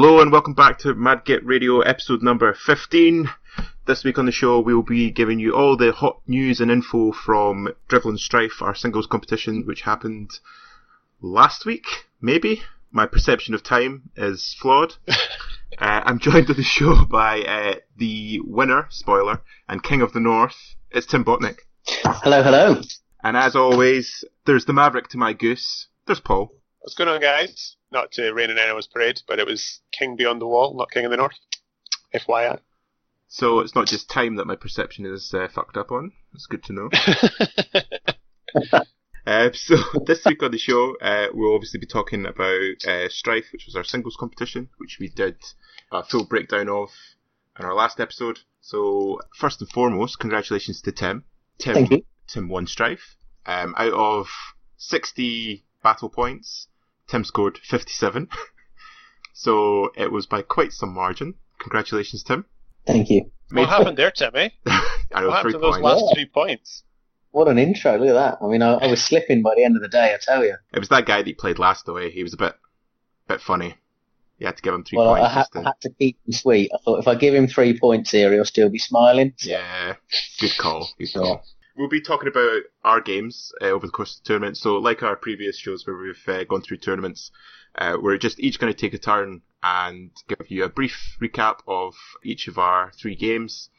Hello and welcome back to Madget Radio episode number 15. This week on the show we will be giving you all the hot news and info from Drivel and Strife, our singles competition which happened last week, maybe? My perception of time is flawed. uh, I'm joined on the show by uh, the winner, spoiler, and King of the North. It's Tim Botnick. Hello, hello. And as always, there's the Maverick to my goose. There's Paul. What's going on, guys? Not to rain in anyone's parade, but it was King Beyond the Wall, not King of the North. FYI. So it's not just time that my perception is uh, fucked up on. It's good to know. uh, so this week on the show, uh, we'll obviously be talking about uh, Strife, which was our singles competition, which we did a full breakdown of in our last episode. So first and foremost, congratulations to Tim. Tim, Thank you. Tim won Strife. Um, out of 60 battle points, Tim scored 57. so it was by quite some margin. Congratulations, Tim. Thank you. what happened there, Timmy? I know, What three happened to those points. last Yeah. three points? What an intro. Look at that. I mean, I, I was slipping by the end of the day, I tell you. It was that guy that he played last away. He was a bit, bit funny. You had to give him three Well, I points. had, just I to- had to keep him sweet. I thought if I give him three points here, he'll still be smiling. So, Yeah, good call. Good Sure. call. We'll be talking about our games uh, over the course of the tournament. So, like our previous shows where we've uh, gone through tournaments, uh, we're just each going to take a turn and give you a brief recap of each of our three games.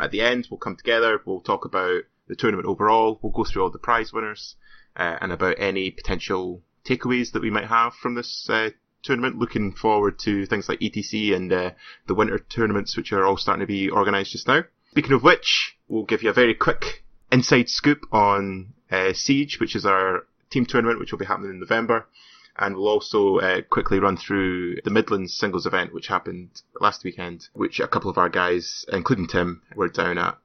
At the end, we'll come together. We'll talk about the tournament overall. We'll go through all the prize winners uh, and about any potential takeaways that we might have from this uh, tournament. Looking forward to things like ETC and uh, the winter tournaments, which are all starting to be organised just now. Speaking of which, we'll give you a very quick inside scoop on uh, Siege, which is our team tournament, which will be happening in November. And we'll also uh, quickly run through the Midlands singles event, which happened last weekend, which a couple of our guys, including Tim, were down at.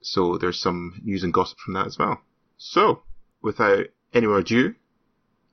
So there's some news and gossip from that as well. So, without any more ado,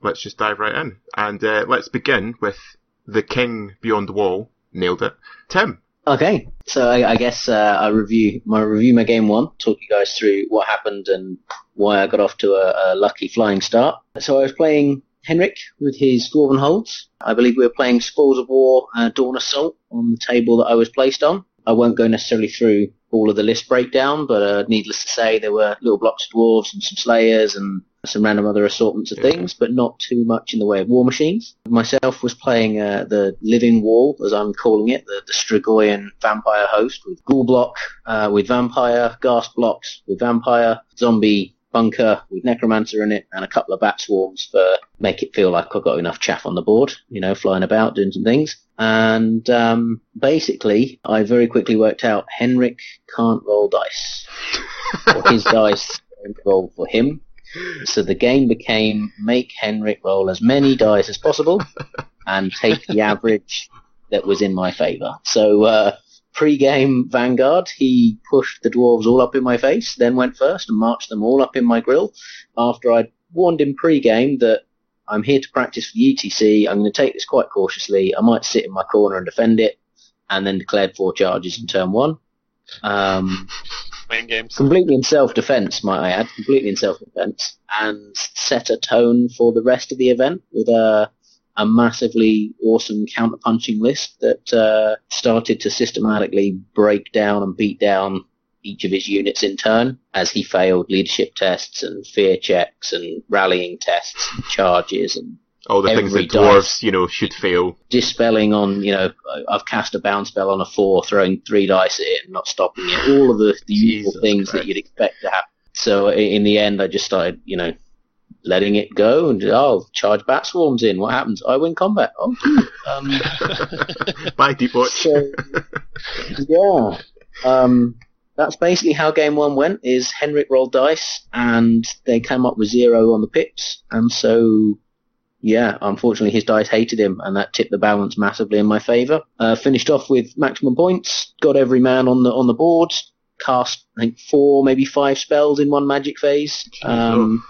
let's just dive right in. And uh, let's begin with the King Beyond the Wall. Nailed it. Tim. Okay, so I, I guess uh, I review my review my game one, talk you guys through what happened and why I got off to a, a lucky flying start. So I was playing Henrik with his Dwarven Holds. I believe we were playing Spoils of War, uh, Dawn Assault on the table that I was placed on. I won't go necessarily through all of the list breakdown, but uh, needless to say, there were little blocks of dwarves and some slayers and some random other assortments of Yeah. things, but not too much in the way of war machines. Myself was playing uh, the Living Wall, as I'm calling it, the, the Strigoi vampire host with Ghoul Block, uh, with Vampire, Ghast Blocks with Vampire, Zombie Bunker with Necromancer in it, and a couple of Bat Swarms for make it feel like I've got enough chaff on the board, you know, flying about, doing some things. And um, basically, I very quickly worked out Henrik can't roll dice. or his dice don't roll for him. So the game became make Henrik roll as many dice as possible and take the average that was in my favour. So uh, pre-game Vanguard, he pushed the dwarves all up in my face, then went first and marched them all up in my grill. After I'd warned him pre-game that I'm here to practice for the ETC, I'm going to take this quite cautiously. I might sit in my corner and defend it, and then declared four charges in turn one. Um, Main games. completely in self-defense, might I add, completely in self-defense, and set a tone for the rest of the event with a a massively awesome counter-punching list that uh, started to systematically break down and beat down each of his units in turn as he failed leadership tests and fear checks and rallying tests and charges and All the things that dwarves, you know, should fail. dispelling on, you know, I've cast a bounce spell on a four, throwing three dice at it and not stopping it. All of the, the usual things that you'd expect to happen. So in the end, I just started, you know, letting it go and oh, charge bat swarms in. What happens? I win combat. Oh, um, Bye, Deep Watch. so yeah, um, that's basically how game one went. Is Henrik rolled dice and they came up with zero on the pips, and so yeah, unfortunately his dice hated him, and that tipped the balance massively in my favour. Uh, finished off with maximum points, got every man on the on the board, cast I think four, maybe five spells in one magic phase. Um,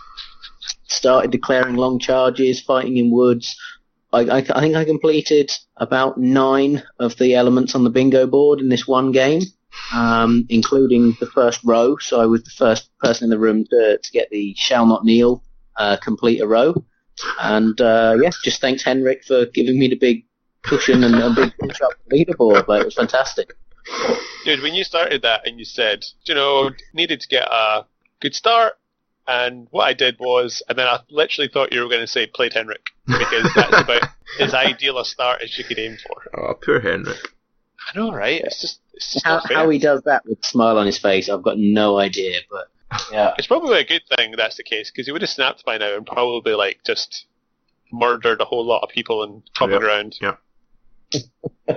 started declaring long charges, fighting in woods. I, I, I think I completed about nine of the elements on the bingo board in this one game, um, including the first row. So I was the first person in the room to, to get the shall not kneel uh, complete a row. And uh, yeah, just thanks Henrik for giving me the big cushion and a big push up leaderboard. Like, it was fantastic. Dude, when you started that and you said, you know, needed to get a good start, and what I did was, and then I literally thought you were going to say played Henrik, because that's about as ideal a start as you could aim for. Oh, poor Henrik. I know, right? It's just, it's just How, not fair. how he does that with a smile on his face, I've got no idea. But yeah, It's probably a good thing that's the case, because he would have snapped by now and probably, like, just murdered a whole lot of people and common Yep. ground.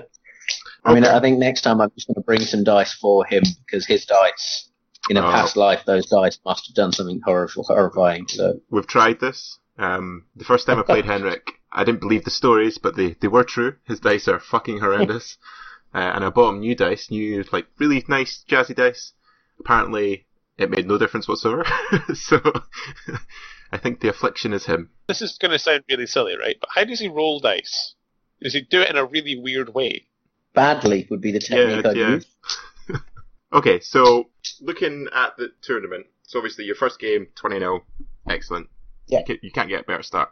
I mean, Okay. I think next time I'm just going to bring some dice for him because his dice, in a Oh. past life, those dice must have done something horrible, horrifying. So We've tried this. Um, the first time I played Henrik, I didn't believe the stories, but they, they were true. His dice are fucking horrendous. Uh, and I bought him new dice, new, like, really nice, jazzy dice. Apparently, it made no difference whatsoever. so, I think the affliction is him. This is going to sound really silly, right? But how does he roll dice? Does he do it in a really weird way? badly would be the technique Yeah, I'd yeah. use. Okay, so looking at the tournament, so obviously your first game, 20 0, excellent. Yeah. You, can, you can't get a better start.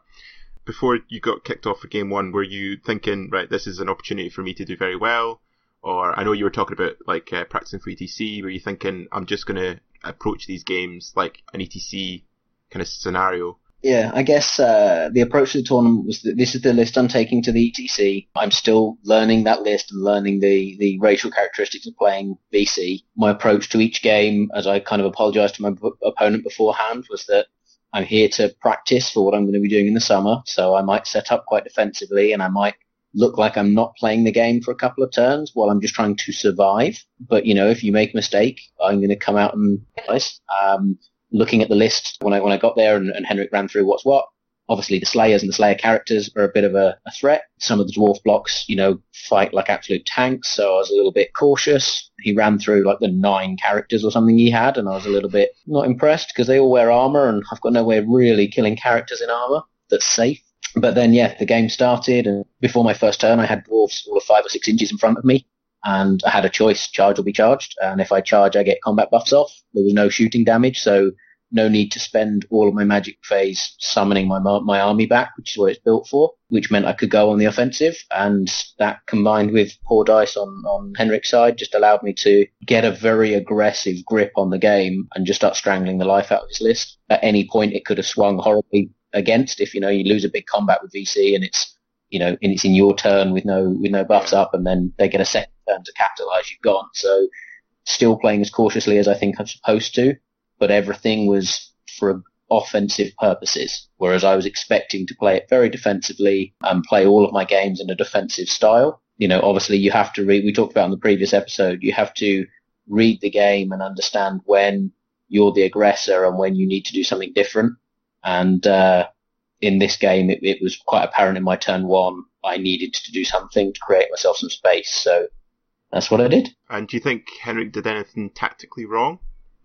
Before you got kicked off for game one, were you thinking, right, this is an opportunity for me to do very well? Or I know you were talking about like uh, practicing for ETC. Were you thinking, I'm just going to approach these games like an ETC kind of scenario? Yeah, I guess uh, the approach to the tournament was that this is the list I'm taking to the ETC. I'm still learning that list and learning the, the racial characteristics of playing VC. My approach to each game, as I kind of apologized to my b- opponent beforehand, was that I'm here to practice for what I'm going to be doing in the summer. So I might set up quite defensively and I might look like I'm not playing the game for a couple of turns while I'm just trying to survive. But, you know, if you make a mistake, I'm going to come out and. Um, looking at the list when I when I got there and, and Henrik ran through what's what. Obviously, the Slayers and the Slayer characters are a bit of a, a threat. Some of the dwarf blocks, you know, fight like absolute tanks, so I was a little bit cautious. He ran through like the nine characters or something he had, and I was a little bit not impressed because they all wear armor, and I've got no way of really killing characters in armor that's safe. But then, yeah, the game started, and before my first turn, I had dwarves all of five or six inches in front of me and I had a choice: charge or be charged. And if I charge, I get combat buffs off. There was no shooting damage, so no need to spend all of my magic phase summoning my my army back, which is what it's built for. Which meant I could go on the offensive, and that combined with poor dice on on Henrik's side just allowed me to get a very aggressive grip on the game and just start strangling the life out of his list. At any point, it could have swung horribly against. If you know you lose a big combat with VC and it's you know, and it's in your turn with no with no buffs up, and then they get a second turn to capitalize. You've gone. So, still playing as cautiously as I think I'm supposed to, but everything was for offensive purposes. Whereas I was expecting to play it very defensively and play all of my games in a defensive style. You know, obviously you have to read. We talked about in the previous episode. You have to read the game and understand when you're the aggressor and when you need to do something different. And uh, in this game, it, it was quite apparent in my turn one, I needed to do something to create myself some space. So that's what I did. And do you think Henrik did anything tactically wrong?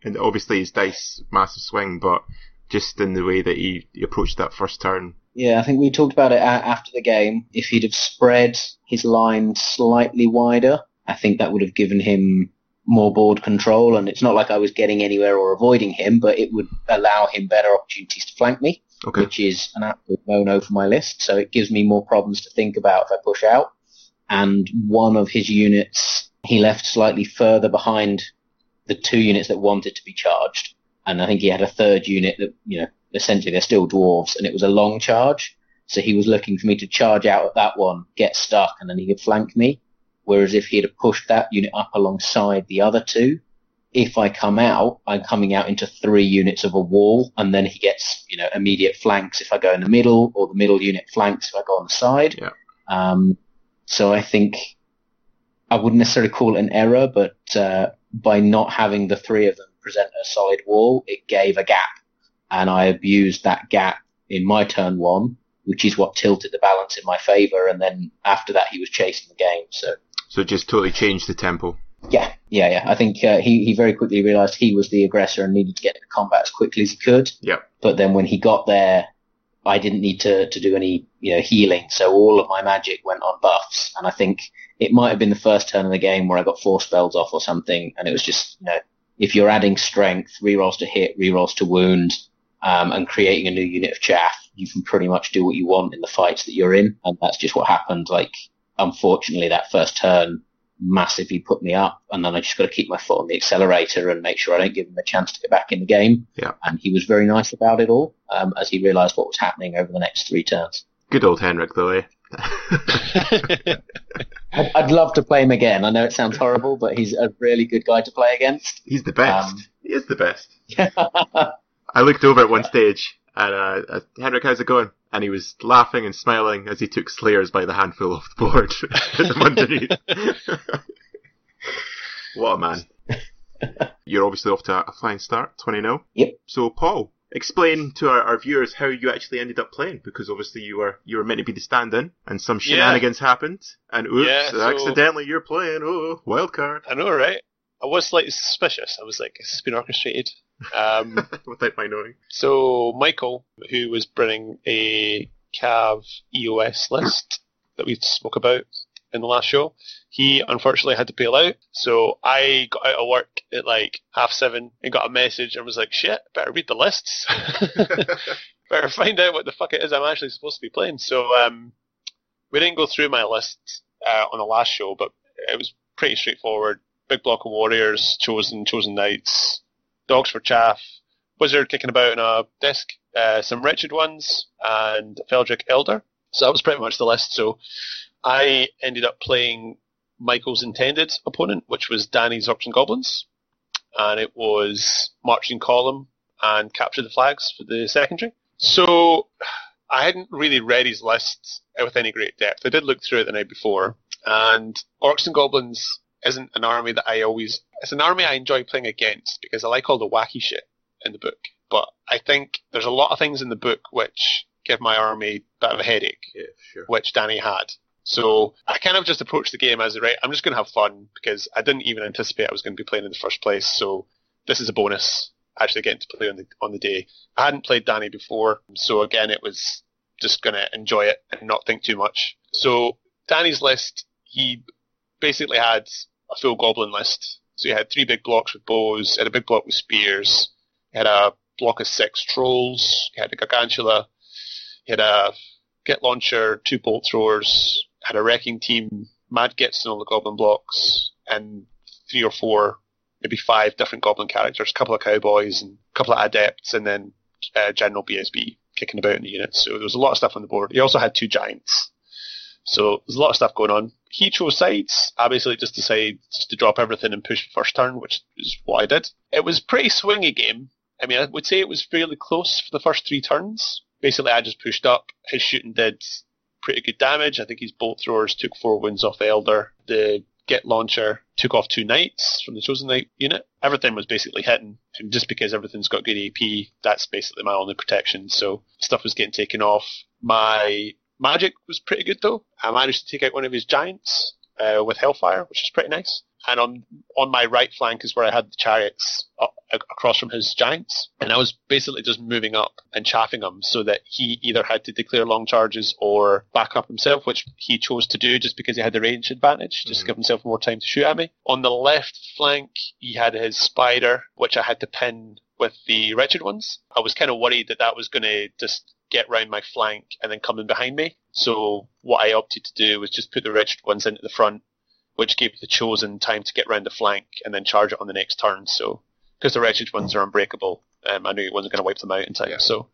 And obviously his dice, massive swing, but just in the way that he, he approached that first turn. Yeah, I think we talked about it a- after the game. If he'd have spread his line slightly wider, I think that would have given him more board control. And it's not like I was getting anywhere or avoiding him, but it would allow him better opportunities to flank me. Okay. which is an absolute no-no for my list. So it gives me more problems to think about if I push out. And one of his units, he left slightly further behind the two units that wanted to be charged. And I think he had a third unit that, you know, essentially they're still dwarves and it was a long charge. So he was looking for me to charge out at that one, get stuck, and then he could flank me. Whereas if he'd have pushed that unit up alongside the other two, if I come out, I'm coming out into three units of a wall, and then he gets, you know, immediate flanks if I go in the middle, or the middle unit flanks if I go on the side. Yeah. Um, so I think I wouldn't necessarily call it an error, but uh, by not having the three of them present a solid wall, it gave a gap, and I abused that gap in my turn one, which is what tilted the balance in my favour. And then after that, he was chasing the game. So So it just totally changed the tempo. yeah, yeah, yeah. I think uh, he he very quickly realised he was the aggressor and needed to get into combat as quickly as he could. Yeah. But then when he got there, I didn't need to to do any you know healing, so all of my magic went on buffs, and I think it might have been the first turn of the game where I got four spells off or something, and it was just you know if you're adding strength, rerolls to hit, rerolls to wound, um, and creating a new unit of chaff, you can pretty much do what you want in the fights that you're in, and that's just what happened. Like unfortunately, that first turn massively put me up, and then I just got to keep my foot on the accelerator and make sure I don't give him a chance to get back in the game. Yeah. And he was very nice about it all, um, as he realised what was happening over the next three turns. Good old Henrik, though, eh? I'd, I'd love to play him again. I know it sounds horrible, but he's a really good guy to play against. He's the best. Um, he is the best. I looked over at one stage, and uh, uh, Henrik, how's it going? And he was laughing and smiling as he took Slayers by the handful off the board, underneath. what a man. You're obviously off to a flying start, 20 0. Yep. So, Paul, explain to our, our viewers how you actually ended up playing, because obviously you were you were meant to be the stand-in, and some Yeah. shenanigans happened, and oops, Yeah, so- accidentally you're playing. Oh, wild card I know, right? I was slightly suspicious. I was like, this "Has this been orchestrated?" Um, without my knowing. so Michael, who was bringing a Cav EOS list that we spoke about in the last show, he unfortunately had to bail out. So I got out of work at like half seven and got a message and was like, "Shit, better read the lists." better find out what the fuck it is I'm actually supposed to be playing. So um, we didn't go through my list uh, on the last show, but it was pretty straightforward. Big block of warriors, chosen, chosen knights, dogs for chaff, wizard kicking about in a disc, uh, some wretched ones, and Feldrick Elder. So that was pretty much the list. So I ended up playing Michael's intended opponent, which was Danny's Orcs and Goblins, and it was marching column and capture the flags for the secondary. So I hadn't really read his list with any great depth. I did look through it the night before, and Orcs and Goblins isn't an army that I always. It's an army I enjoy playing against because I like all the wacky shit in the book. But I think there's a lot of things in the book which give my army a bit of a headache Yeah, sure. which Danny had. So I kind of just approached the game as right. I'm just going to have fun because I didn't even anticipate I was going to be playing in the first place. So this is a bonus actually getting to play on the on the day. I hadn't played Danny before, so again it was just going to enjoy it and not think too much. So Danny's list, he basically had a full goblin list. So you had three big blocks with bows, had a big block with spears, had a block of six trolls, had a gargantula, had a Git launcher, two bolt throwers, had a wrecking team, mad gits in all the goblin blocks, and three or four, maybe five different goblin characters, a couple of cowboys and a couple of adepts, and then uh, general BSB kicking about in the units. So there was a lot of stuff on the board. He also had two giants. So there's a lot of stuff going on. He chose sides. I basically just decided just to drop everything and push the first turn, which is what I did. It was pretty swingy game. I mean, I would say it was fairly close for the first three turns. Basically, I just pushed up. His shooting did pretty good damage. I think his bolt throwers took four wounds off Elder. The Git launcher took off two knights from the Chosen Knight unit. Everything was basically hitting. And just because everything's got good AP, that's basically my only protection. So stuff was getting taken off. My magic was pretty good though. I managed to take out one of his giants uh, with Hellfire, which is pretty nice. And on on my right flank is where I had the chariots up, across from his giants, and I was basically just moving up and chaffing him so that he either had to declare long charges or back up himself, which he chose to do just because he had the range advantage, just to Mhm. give himself more time to shoot at me. On the left flank, he had his spider, which I had to pin with the wretched ones. I was kind of worried that that was going to just get round my flank and then come in behind me. So what I opted to do was just put the wretched ones into the front, which gave the chosen time to get round the flank and then charge it on the next turn. So because the wretched ones are unbreakable, um, I knew he wasn't going to wipe them out in time. Yeah. So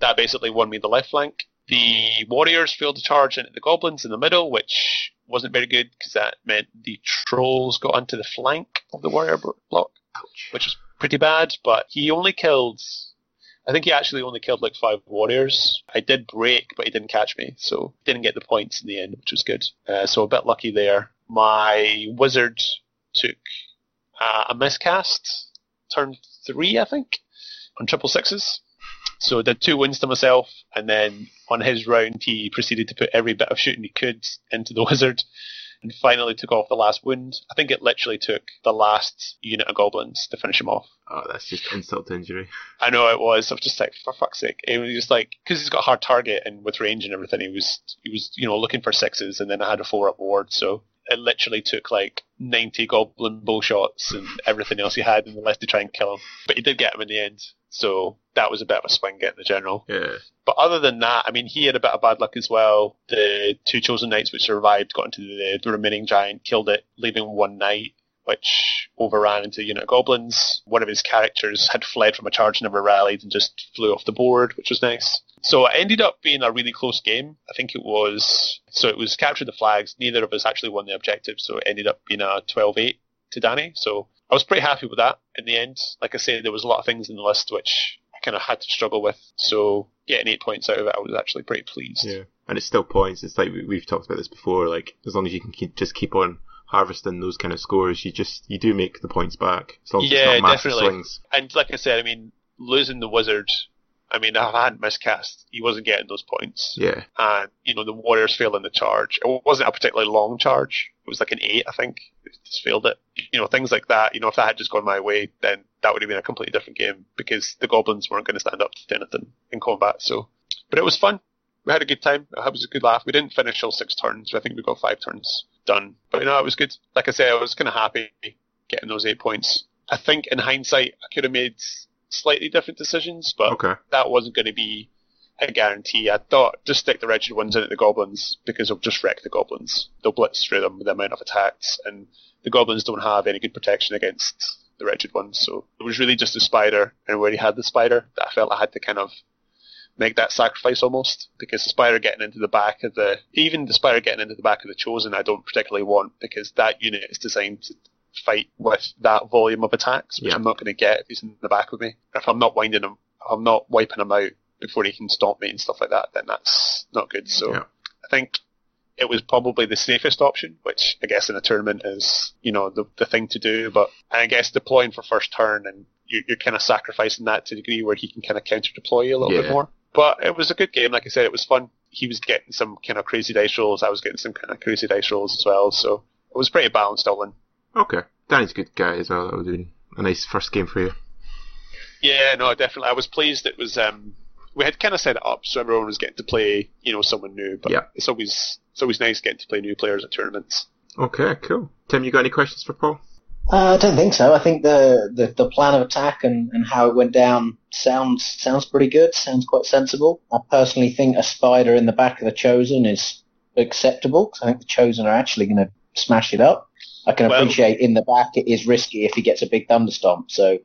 that basically won me the left flank. The warriors failed to charge into the goblins in the middle, which wasn't very good because that meant the trolls got onto the flank of the warrior block Ouch. which was pretty bad. But he only killed, I think he actually only killed like five warriors. I did break, but he didn't catch me, so didn't get the points in the end, which was good. Uh, so a bit lucky there. My wizard took uh, a miscast, turn three, I think, on triple sixes. So I did two wins to myself, and then on his round he proceeded to put every bit of shooting he could into the wizard and finally took off the last wound. I think it literally took the last unit of goblins to finish him off. Oh, that's just insult to injury. I know it was. I was just like, for fuck's sake. It was just like, because he's got a hard target and with range and everything, he was, he was, you know, looking for sixes and then I had a four up ward. So it literally took like 90 goblin bow shots and everything else he had in the list to try and kill him. But he did get him in the end. So that was a bit of a swing getting the general. Yeah. But other than that, I mean, he had a bit of bad luck as well. The two chosen knights which survived got into the, the remaining giant, killed it, leaving one knight, which overran into unit of goblins. One of his characters had fled from a charge, never rallied, and just flew off the board, which was nice. So it ended up being a really close game. I think it was, so it was capture the flags. Neither of us actually won the objective, so it ended up being a 12-8 to Danny. So I was pretty happy with that in the end. Like I said, there was a lot of things in the list which I kind of had to struggle with. So getting eight points out of it, I was actually pretty pleased. Yeah. And it's still points. It's like we- we've talked about this before. Like as long as you can keep, just keep on harvesting those kind of scores, you just you do make the points back. As long as Yeah, it's not massive definitely. swings. And like I said, I mean, losing the wizard, I mean, if I hadn't miscast, he wasn't getting those points. Yeah. And, you know, the warriors failing the charge. It wasn't a particularly long charge. It was like an eight, I think. Just failed it. You know, things like that. You know, if that had just gone my way, then that would have been a completely different game because the goblins weren't going to stand up to anything in combat. So, but it was fun. We had a good time. It was a good laugh. We didn't finish all six turns. I think we got five turns done. But you know, it was good. Like I say, I was kind of happy getting those eight points. I think in hindsight, I could have made slightly different decisions, but Okay. that wasn't going to be a guarantee. I thought just stick the wretched ones in at the goblins because they'll just wreck the goblins. They'll blitz through them with the amount of attacks, and the goblins don't have any good protection against the wretched ones. So it was really just the spider, and where he had the spider, that I felt I had to kind of make that sacrifice almost because the spider getting into the back of the even the spider getting into the back of the chosen I don't particularly want because that unit is designed to fight with that volume of attacks which Yeah. I'm not going to get if he's in the back of me if I'm not winding him I'm not wiping him out before he can stop me and stuff like that then that's not good so Yeah. I think it was probably the safest option, which I guess in a tournament is, you know, the, the thing to do. But and I guess deploying for first turn and you're, you're kind of sacrificing that to a degree where he can kind of counter deploy you a little Yeah. bit more. But it was a good game. Like I said, it was fun. He was getting some kind of crazy dice rolls. I was getting some kind of crazy dice rolls as well. So it was pretty balanced all in. Okay. Danny's a good guy as well. That was a nice first game for you. Yeah, no, definitely. I was pleased it was, um, we had kind of set it up so everyone was getting to play, you know, someone new. But Yeah. it's always, it's always nice getting to play new players at tournaments. Okay, cool. Tim, you got any questions for Paul? Uh, I don't think so. I think the, the, the plan of attack and, and how it went down sounds sounds pretty good. Sounds quite sensible. I personally think a spider in the back of the chosen is acceptable 'cause I think the chosen are actually going to smash it up. I can Well- appreciate in the back it is risky if he gets a big thunderstomp. So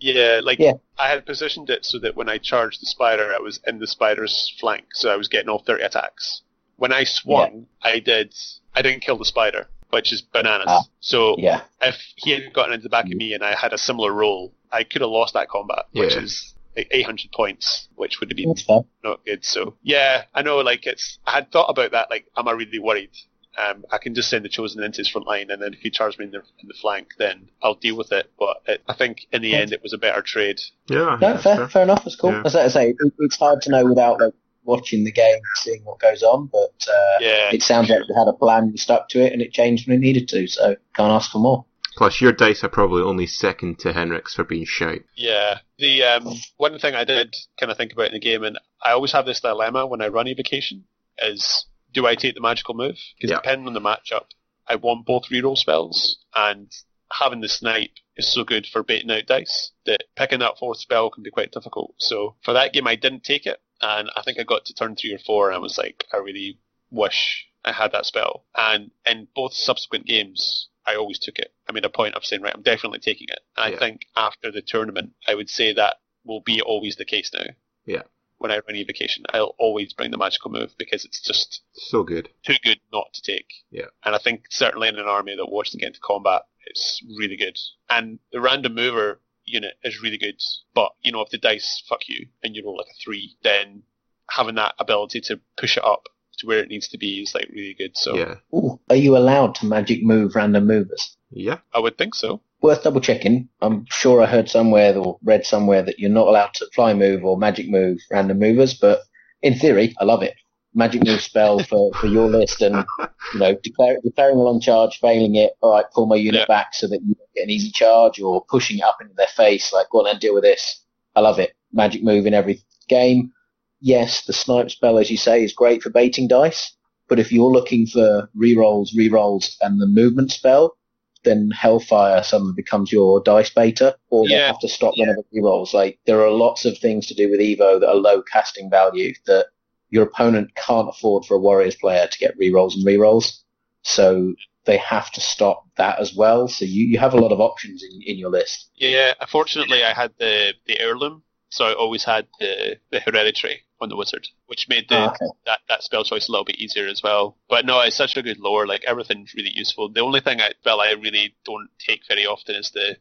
Yeah, like Yeah. I had positioned it so that when I charged the spider, I was in the spider's flank, so I was getting all thirty attacks. When I swung, I did I didn't kill the spider, which is bananas. Ah. so yeah, if he had gotten into the back of me and I had a similar roll, I could have lost that combat, which is like 800 points, which would have been not good. So yeah, I know. Like it's, I had thought about that. Like, am I really worried? Um, I can just send the chosen into his front line, and then if he charges me in the, in the flank, then I'll deal with it. But it, I think in the end, it was a better trade. Yeah. No, that's fair, fair enough. It's cool. Yeah. As I say, it, it's hard to know without like, watching the game seeing what goes on. But uh, Yeah, it sounds like you had a plan, you stuck to it, and it changed when it needed to. So can't ask for more. Plus, your dice are probably only second to Henrik's for being shite. yeah. The um, one thing I did kind of think about in the game, and I always have this dilemma when I run evocation, is do I take the magical move? Because Yeah. depending on the matchup, I want both reroll spells, and having the snipe is so good for baiting out dice that picking that fourth spell can be quite difficult. So for that game, I didn't take it, and I think I got to turn three or four, and I was like, I really wish I had that spell. And in both subsequent games, I always took it. I made a point of saying, right, I'm definitely taking it. And Yeah. I think after the tournament, I would say that will be always the case now. Yeah. When I run evocation, I'll always bring the magical move because it's just So good. too good not to take. Yeah. And I think certainly in an army that wants to get into combat, it's really good. And the random mover unit is really good. But, you know, if the dice fuck you and you roll like a three, then having that ability to push it up to where it needs to be is like really good. So Yeah. Ooh, are you allowed to magic move random movers? Yeah. I would think so. Worth double checking. I'm sure I heard somewhere or read somewhere that you're not allowed to fly move or magic move random movers, but in theory, I love it. Magic move spell for, for your list and, you know, declare, declaring a long charge, failing it, all right, pull my unit Yeah. back so that you get an easy charge or pushing it up into their face, like, go on and deal with this. I love it. Magic move in every game. Yes, the snipe spell, as you say, is great for baiting dice, but if you're looking for rerolls, rerolls, and the movement spell, then Hellfire suddenly becomes your dice beta, or they Yeah. have to stop whenever rerolls. Like there are lots of things to do with Evo that are low casting value that your opponent can't afford for a Warriors player to get rerolls and rerolls. So they have to stop that as well. So you, you have a lot of options in, in your list. Yeah, unfortunately, I had the the heirloom, so I always had the the hereditary on the wizard, which made the Ah, okay. that, that spell choice a little bit easier as well. But no, it's such a good lore. Like everything's really useful. The only thing I feel I really don't take very often is the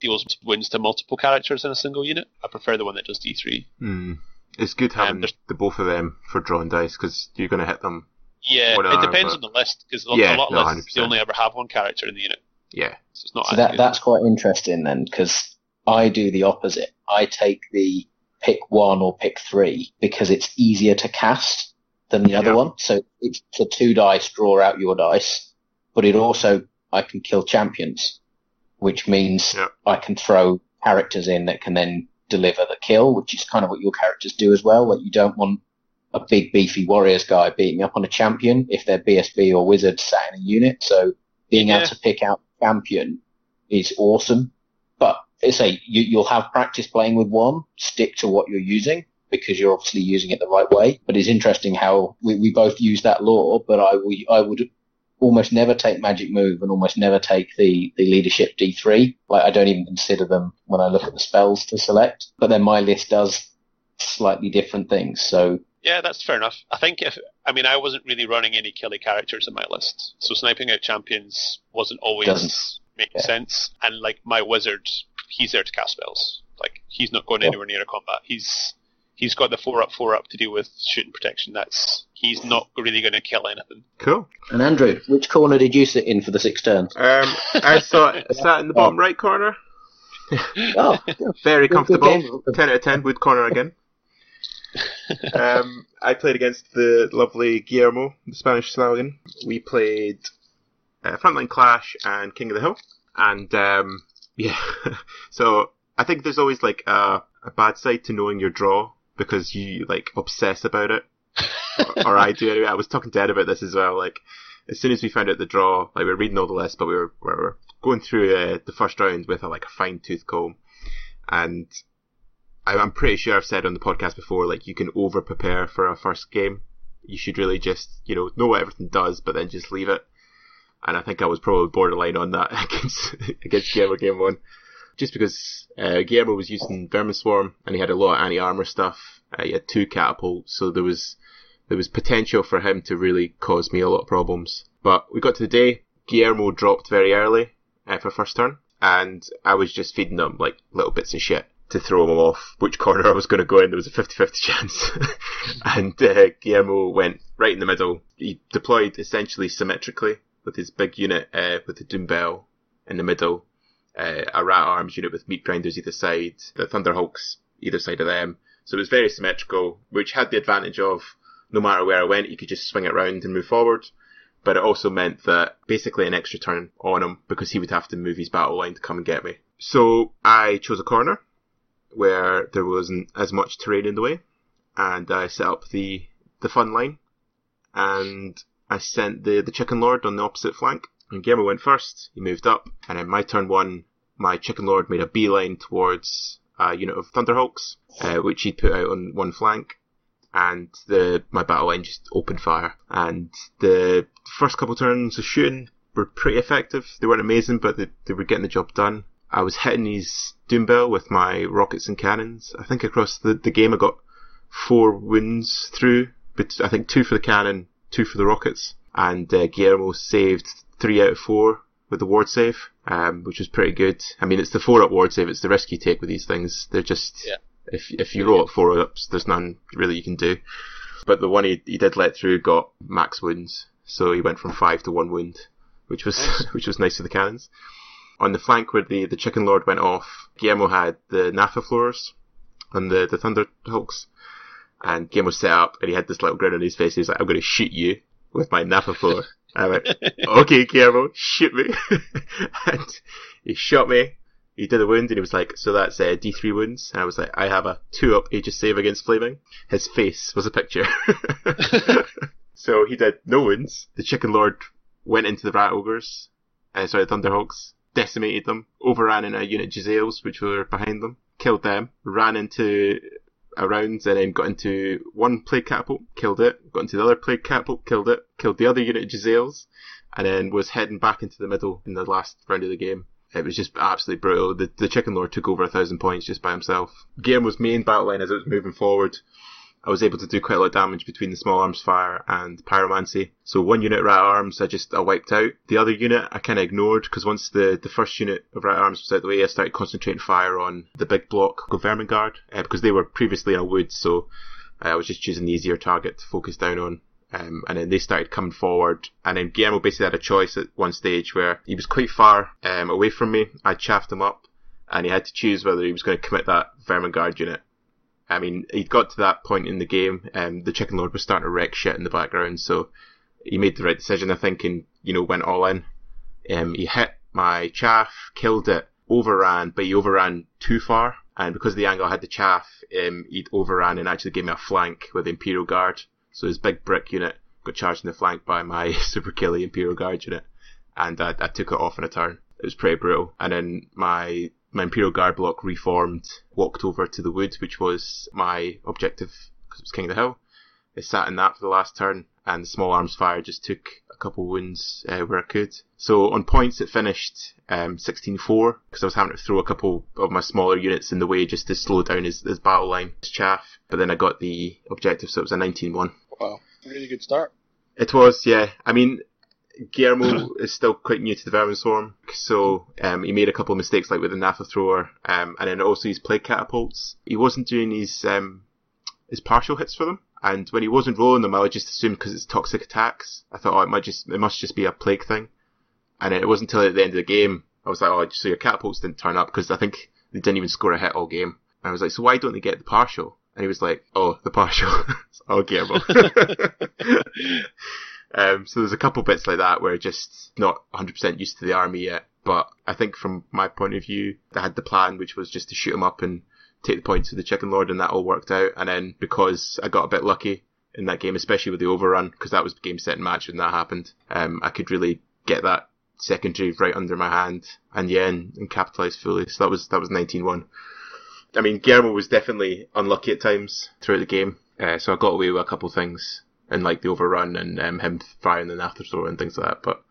deals wins to multiple characters in a single unit. I prefer the one that does D three. Hmm. It's good having there's- the both of them for drawing dice because you're going to hit them. Yeah, What it depends but- on the list because Yeah, a lot of no, lists they 100%. only ever have one character in the unit, Yeah. so it's not So that good. that's quite interesting then, because I do the opposite. I take the pick one or pick three because it's easier to cast than the other Yeah. one. So it's for two dice, draw out your dice, but it also I can kill champions, which means Yeah. I can throw characters in that can then deliver the kill, which is kind of what your characters do as well. Like you don't want a big beefy warriors guy beating up on a champion if they're BSB or wizard sat in a unit. So being Yeah. able to pick out champion is awesome. Say you, you'll have practice playing with one. Stick to what you're using because you're obviously using it the right way. But it's interesting how we, we both use that law. But I we, I would almost never take magic move and almost never take the the leadership D3. Like I don't even consider them when I look at the spells to select. But then my list does slightly different things. So Yeah, that's fair enough. I think if I mean I wasn't really running any killy characters in my list, so sniping out champions wasn't always Doesn't- making yeah. sense. And like my wizard, he's there to cast spells. Like he's not going anywhere near a combat. He's he's got the four up, four up to deal with shooting protection. That's he's not really going to kill anything. Cool. and Andrew, which corner did you sit in for the six turns? Um, I saw sat in the bottom right corner. Oh, Very Good- good comfortable. Ten out of ten. Wood corner again. um, I played against the lovely Guillermo, the Spanish stallion. We played uh, Frontline Clash and King of the Hill, and um, yeah. so I think there's always like a, a bad side to knowing your draw because you like obsess about it, or, or I do anyway. I was talking to Ed about this as well. Like as soon as we found out the draw, like we were reading all the lists, but we were we were going through uh, the first round with a, like a fine tooth comb, and I- I'm pretty sure I've said on the podcast before, like you can over prepare for a first game. You should really just, you know, know what everything does, but then just leave it. And I think I was probably borderline on that against against Guillermo game one, just because uh, Guillermo was using Vermin Swarm and he had a lot of anti armor stuff. Uh, he had two catapults, so there was there was potential for him to really cause me a lot of problems. But we got to the day. Guillermo dropped very early uh, for first turn, and I was just feeding them like little bits of shit to throw him off which corner I was going to go in. There was a 50-50 chance. and uh, Guillermo went right in the middle. He deployed essentially symmetrically with his big unit uh, with the Doom Bell in the middle, uh, a Rat Arms unit with Meat Grinders either side, the Thunderhawks either side of them. So it was very symmetrical, which had the advantage of no matter where I went, you could just swing it around and move forward. But it also meant that basically an extra turn on him because he would have to move his battle line to come and get me. So I chose a corner where there wasn't as much terrain in the way, and I set up the the fun line, and I sent the the chicken lord on the opposite flank. And Guillermo went first. He moved up, and in my turn one, my chicken lord made a beeline towards a unit of thunderhawks, uh, which he'd put out on one flank, and the my battle line just opened fire. And the first couple turns of shooting were pretty effective. They weren't amazing, but they, they were getting the job done. I was hitting his Doombell with my rockets and cannons. I think across the, the game I got four wounds through, but I think two for the cannon, two for the rockets. And uh, Guillermo saved three out of four with the ward save, um, which was pretty good. I mean, it's the four up ward save. It's the risk you take with these things. They're just Yeah. if if you roll up four ups, there's none really you can do. But the one he, he did let through got max wounds, so he went from five to one wound, which was Nice. which was nice for the cannons. On the flank where the, the chicken lord went off, Guillermo had the Naphtha Throwers on the the Thunderhawks, and Guillermo set up and he had this little grin on his face. He was like, "I'm going to shoot you with my Naphtha Thrower." I went, "Okay, Guillermo, shoot me," and he shot me. He did a wound and he was like, so that's uh, D3 wounds. And I was like, I have a 2 up Aegis save against flaming. His face was a picture. so he did no wounds. The Chicken Lord went into the Rat Ogres uh, sorry, the Thunderhawks, decimated them, overran in a unit Jezzails, which were behind them, killed them, ran into a round and then got into one plague catapult, killed it, got into the other plague catapult, killed it, killed the other unit Jezzails, and then was heading back into the middle in the last round of the game. It was just absolutely brutal. The, the Chicken Lord took over a thousand points just by himself. Guillermo's main battle line as it was moving forward I was able to do quite a lot of damage between the small arms fire and pyromancy. So one unit rat arms I just I wiped out. The other unit I kind of ignored because once the, the first unit of rat arms was out of the way, I started concentrating fire on the big block of vermin guard uh, because they were previously in a wood. So uh, I was just choosing the easier target to focus down on. Um, and then they started coming forward, and then Guillermo basically had a choice at one stage where he was quite far um, away from me. I chaffed him up, and he had to choose whether he was going to commit that vermin guard unit I mean, he'd got to that point in the game, and um, the Chicken Lord was starting to wreck shit in the background, so he made the right decision, I think, and, you know, went all in. Um, he hit my chaff, killed it, overran, but he overran too far, and because of the angle I had the chaff, um, he'd overran and actually gave me a flank with the Imperial Guard. So his big brick unit got charged in the flank by my Super Killy Imperial Guard unit, and I, I took it off in a turn. It was pretty brutal. And then my my Imperial Guard block reformed, walked over to the wood, which was my objective because it was King of the Hill. I sat in that for the last turn, and the small arms fire just took a couple wounds uh, where I could. So on points, it finished um, 16-4 because I was having to throw a couple of my smaller units in the way just to slow down his, his battle line, his chaff. But then I got the objective, so it was a 19-1. Wow, really good start. It was, yeah. I mean, Guillermo is still quite new to the Vermin Swarm, so um, he made a couple of mistakes, like with the Naphtha Thrower, um, and then also his Plague Catapults. He wasn't doing his um, his partial hits for them, and when he wasn't rolling them, I would just assume because it's toxic attacks. I thought, oh, it might just it must just be a plague thing, and it wasn't until at the end of the game I was like, oh, so your catapults didn't turn up because I think they didn't even score a hit all game. And I was like, so why don't they get the partial? And he was like, oh, the partial. oh, Guillermo. Um, so there's a couple bits like that where just not 100% used to the army yet. But I think from my point of view, I had the plan, which was just to shoot him up and take the points to the Chicken Lord, and that all worked out. And then because I got a bit lucky in that game, especially with the overrun, because that was the game set and match when that happened, um, I could really get that secondary right under my hand, and yeah, and, and capitalise fully. So that was that was 19-1. I mean, Guillermo was definitely unlucky at times throughout the game, uh, so I got away with a couple things and like the overrun and um, him firing the afterthrow and things like that. But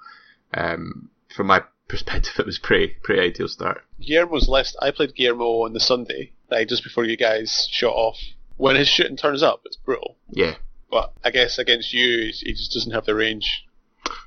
um, from my perspective, it was pretty pretty ideal start. Guillermo's list. I played Guillermo on the Sunday, like just before you guys shot off. When his shooting turns up, it's brutal. Yeah. But I guess against you, he just doesn't have the range.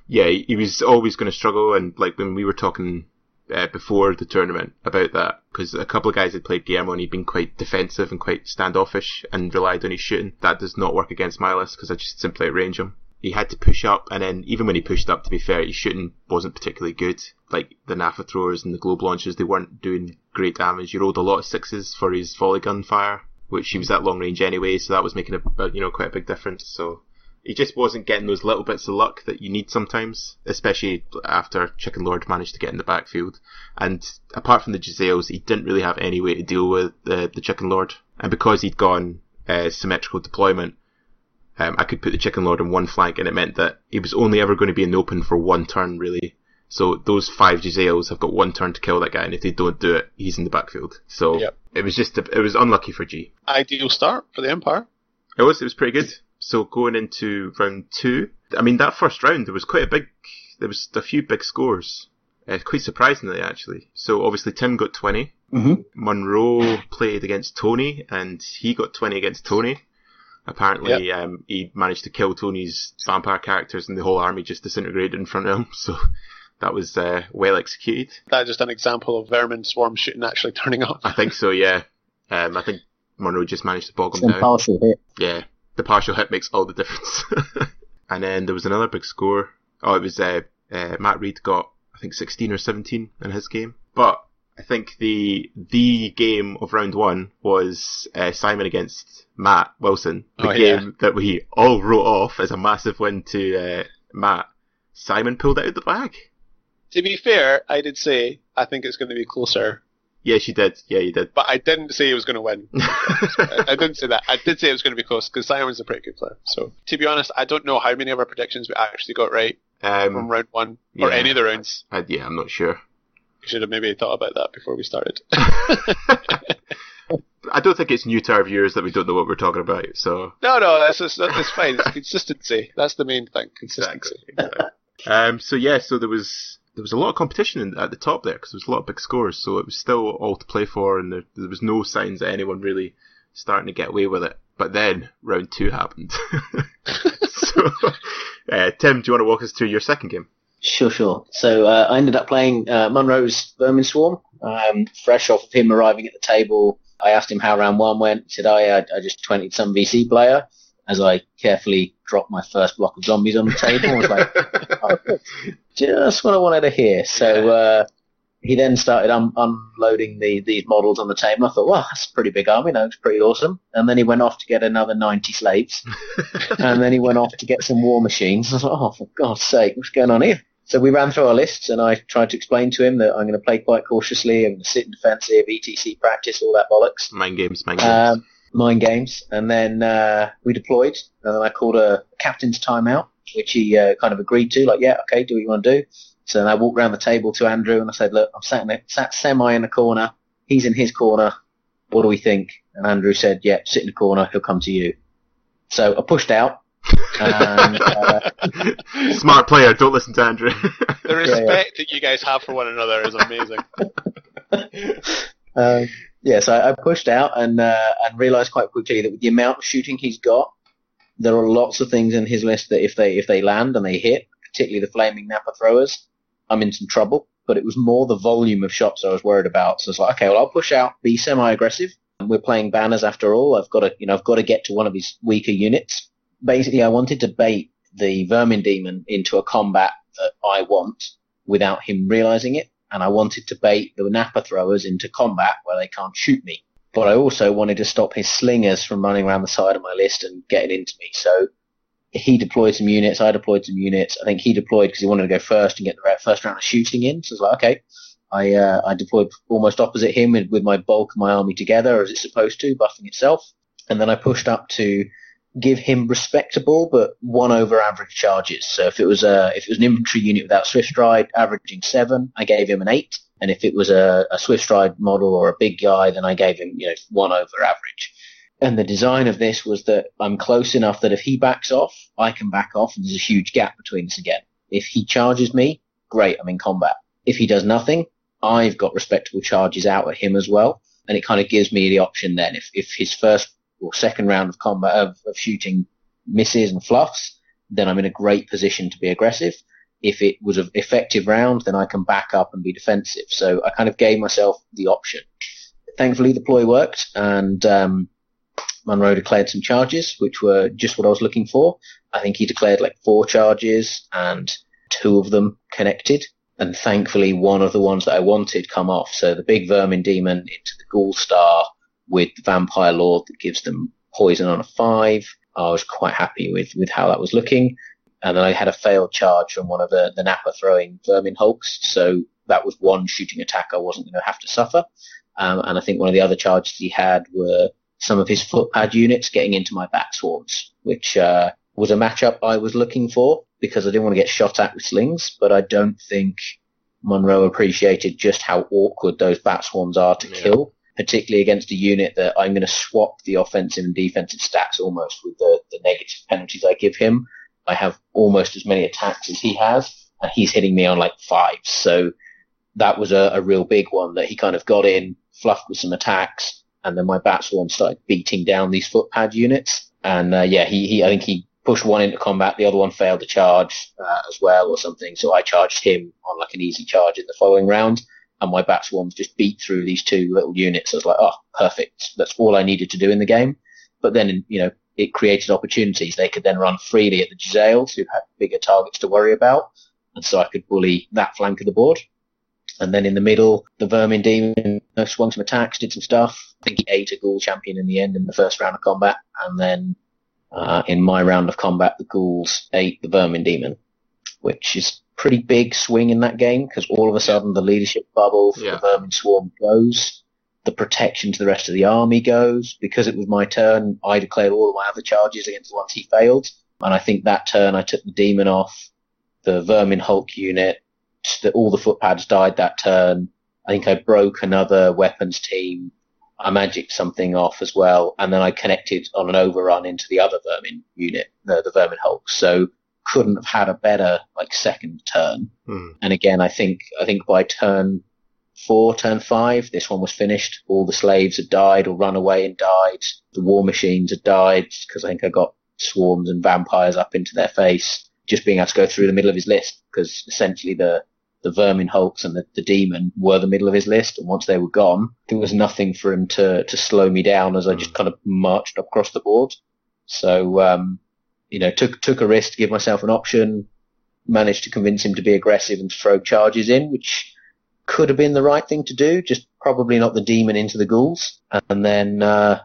Yeah, he was always going to struggle, and like when we were talking uh, before the tournament about that because a couple of guys had played Guillermo and he'd been quite defensive and quite standoffish and relied on his shooting. That does not work against my list because I just simply outrange him. He had to push up, and then even when he pushed up, to be fair, his shooting wasn't particularly good. Like the Naphtha throwers and the globe launchers, they weren't doing great damage. He rolled a lot of sixes for his volley gun fire, which he was at long range anyway, so that was making a you know quite a big difference. So he just wasn't getting those little bits of luck that you need sometimes, especially after Chicken Lord managed to get in the backfield. And apart from the Jezzails, he didn't really have any way to deal with the, the Chicken Lord. And because he'd gone uh, symmetrical deployment, um, I could put the Chicken Lord on one flank, and it meant that he was only ever going to be in the open for one turn, really. So those five Jezzails have got one turn to kill that guy, and if they don't do it, he's in the backfield. So yep. it was just a, it was unlucky for G. Ideal start for the Empire. It was. It was pretty good. So going into round two, I mean that first round there was quite a big, there was a few big scores, uh, quite surprisingly actually. So obviously Tim got 20. Mm-hmm. Monroe played against Tony, and he got 20 against Tony. Apparently, yep. um, he managed to kill Tony's vampire characters, and the whole army just disintegrated in front of him. So that was uh, well executed. That's just an example of vermin swarm shooting actually turning up. I think so. Yeah. Um, I think Monroe just managed to bog him down. Partial hit. Yeah the partial hit makes all the difference. and then there was another big score. Oh, it was uh, uh, Matt Reed got I think 16 or 17 in his game. But I think the the game of round one was uh, Simon against Matt Wilson, the oh, game yeah. that we all wrote off as a massive win to uh, Matt. Simon pulled out the bag. To be fair, I did say I think it's going to be closer Yes, you did. Yeah, you did. But I didn't say he was going to win. I, didn't say that. I did say it was going to be close because Simon's a pretty good player. So, to be honest, I don't know how many of our predictions we actually got right from Um, round one or yeah. any of the rounds. I, yeah, I'm not sure. We should have maybe thought about that before we started. I don't think it's new to our viewers that we don't know what we're talking about. So no, no, that's just, that's fine. It's consistency. That's the main thing. Consistency. um, so yeah, so there was there was a lot of competition in, at the top there because there was a lot of big scores. So it was still all to play for, and there, there was no signs that anyone really starting to get away with it. But then round two happened. so, uh, Tim, do you want to walk us through your second game? Sure, sure. So uh, I ended up playing uh, Munro's Vermin Swarm. Um, fresh off of him arriving at the table, I asked him how round one went. He said, "Oh yeah, I, I just 20'd some VC player." As I carefully dropped my first block of zombies on the table, I was like, "Oh, just what I wanted to hear." So uh, he then started un- unloading the these models on the table. I thought, "Wow, that's a pretty big army. That looks pretty awesome." And then he went off to get another 90 slaves and then he went off to get some war machines. I was like, oh, for God's sake, what's going on here? So we ran through our lists, and I tried to explain to him that I'm going to play quite cautiously. I'm going to sit in defensive, ETC practice, all that bollocks. Mind games, mind games. Um, mind games. And then uh, we deployed, and then I called a captain's timeout, which he uh, kind of agreed to. Like, yeah, okay, do what you want to do. So then I walked around the table to Andrew, and I said, look, I'm sat, in a, sat semi in the corner. He's in his corner. What do we think? And Andrew said, yeah, sit in the corner. He'll come to you. So I pushed out. and, uh, Smart player. Don't listen to Andrew. The respect that you guys have for one another is amazing. um, yeah, so I, pushed out and uh, and realised quite quickly that with the amount of shooting he's got, there are lots of things in his list that if they if they land and they hit, particularly the flaming Naphtha throwers, I'm in some trouble. But it was more the volume of shots I was worried about. So it's like, okay, well I'll push out, be semi-aggressive. We're playing banners after all. I've got to you know I've got to get to one of his weaker units. Basically, I wanted to bait the vermin demon into a combat that I want without him realizing it and I wanted to bait the Naphtha throwers into combat where they can't shoot me. But I also wanted to stop his slingers from running around the side of my list and getting into me. So he deployed some units, I deployed some units. I think he deployed because he wanted to go first and get the first round of shooting in. So I was like, okay. I uh, I deployed almost opposite him with, with my bulk of my army together as it's supposed to, buffing itself. And then I pushed up to give him respectable but one over average charges. So if it was a if it was an infantry unit without swift stride, averaging seven, I gave him an eight. And if it was a, a swift stride model or a big guy, then I gave him you know one over average. And the design of this was that I'm close enough that if he backs off, I can back off, and there's a huge gap between us again. If he charges me, great, I'm in combat. If he does nothing, I've got respectable charges out at him as well, and it kind of gives me the option then if if his first or second round of combat of, of shooting misses and fluffs, then I'm in a great position to be aggressive. If it was an effective round, then I can back up and be defensive. So I kind of gave myself the option. Thankfully, the ploy worked, and um, Monroe declared some charges, which were just what I was looking for. I think he declared like four charges, and two of them connected. And thankfully, one of the ones that I wanted come off. So the big vermin demon into the ghoul star with the vampire lord that gives them poison on a five. I was quite happy with, with how that was looking. And then I had a failed charge from one of the, the Naphtha throwing vermin hulks. So that was one shooting attack I wasn't going to have to suffer. Um, and I think one of the other charges he had were some of his footpad units getting into my bat swarms, which uh, was a matchup I was looking for because I didn't want to get shot at with slings, but I don't think Monroe appreciated just how awkward those bat swarms are to Yeah. kill, particularly against a unit that I'm going to swap the offensive and defensive stats almost with the, the negative penalties I give him. I have almost as many attacks as he has, and he's hitting me on like fives. So that was a, a real big one that he kind of got in, fluffed with some attacks, and then my bat swarm started beating down these footpad units. And uh, yeah, he, he I think he pushed one into combat, the other one failed to charge uh, as well or something. So I charged him on like an easy charge in the following round, and my bat swarms just beat through these two little units. I was like, oh, perfect. That's all I needed to do in the game. But then, you know, it created opportunities. They could then run freely at the Jezzails, who had bigger targets to worry about, and so I could bully that flank of the board. And then in the middle, the Vermin Demon swung some attacks, did some stuff. I think he ate a Ghoul champion in the end in the first round of combat. And then uh, in my round of combat, the Ghouls ate the Vermin Demon, which is pretty big swing in that game because all of a sudden the leadership bubble for Yeah. the Vermin Swarm goes. the protection to the rest of the army goes. Because it was my turn, I declared all of my other charges against the ones he failed. And I think that turn I took the demon off, the vermin Hulk unit, the, all the footpads died that turn. I think I broke another weapons team. I magicked something off as well, and then I connected on an overrun into the other vermin unit, the, the vermin Hulk. So couldn't have had a better like second turn. Hmm. And again, I think I think by turn four, turn five, this one was finished. All the slaves had died or run away and died. The war machines had died because I think I got swarms and vampires up into their face. Just being able to go through the middle of his list because essentially the the vermin hulks and the, the demon were the middle of his list, and once they were gone, there was nothing for him to to slow me down as I just kind of marched across the board. So um, you know, took took a risk to give myself an option, managed to convince him to be aggressive and throw charges in, which could have been the right thing to do, just probably not the demon into the ghouls, and then uh,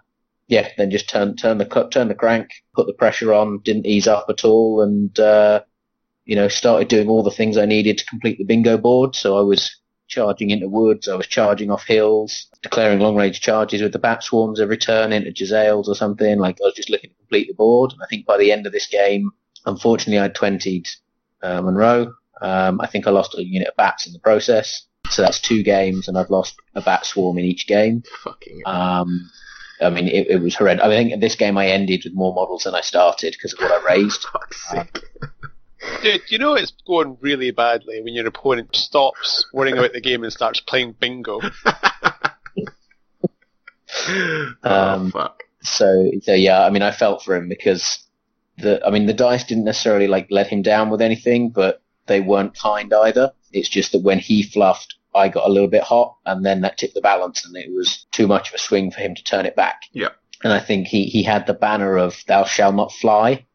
yeah, then just turn turn the turn the crank, put the pressure on, didn't ease up at all, and uh, you know started doing all the things I needed to complete the bingo board. So I was charging into woods, I was charging off hills, declaring long range charges with the bat swarms every turn into Jezzails or something. Like I was just looking to complete the board. And I think by the end of this game, unfortunately, I'd 20'd uh, Monroe. Um, I think I lost a unit of bats in the process. So that's two games, and I've lost a bat swarm in each game. Fucking. Um, I mean, it, it was horrendous. I think this game I ended with more models than I started because of what I raised. fuck's sake. Dude, you know it's going really badly when your opponent stops worrying about the game and starts playing bingo. oh, Um, fuck. So, so yeah, I mean, I felt for him because the, I mean, the dice didn't necessarily like let him down with anything, but they weren't kind either. It's just that when he fluffed, I got a little bit hot, and then that tipped the balance, and it was too much of a swing for him to turn it back. Yeah. And I think he he had the banner of "Thou shall not fly,"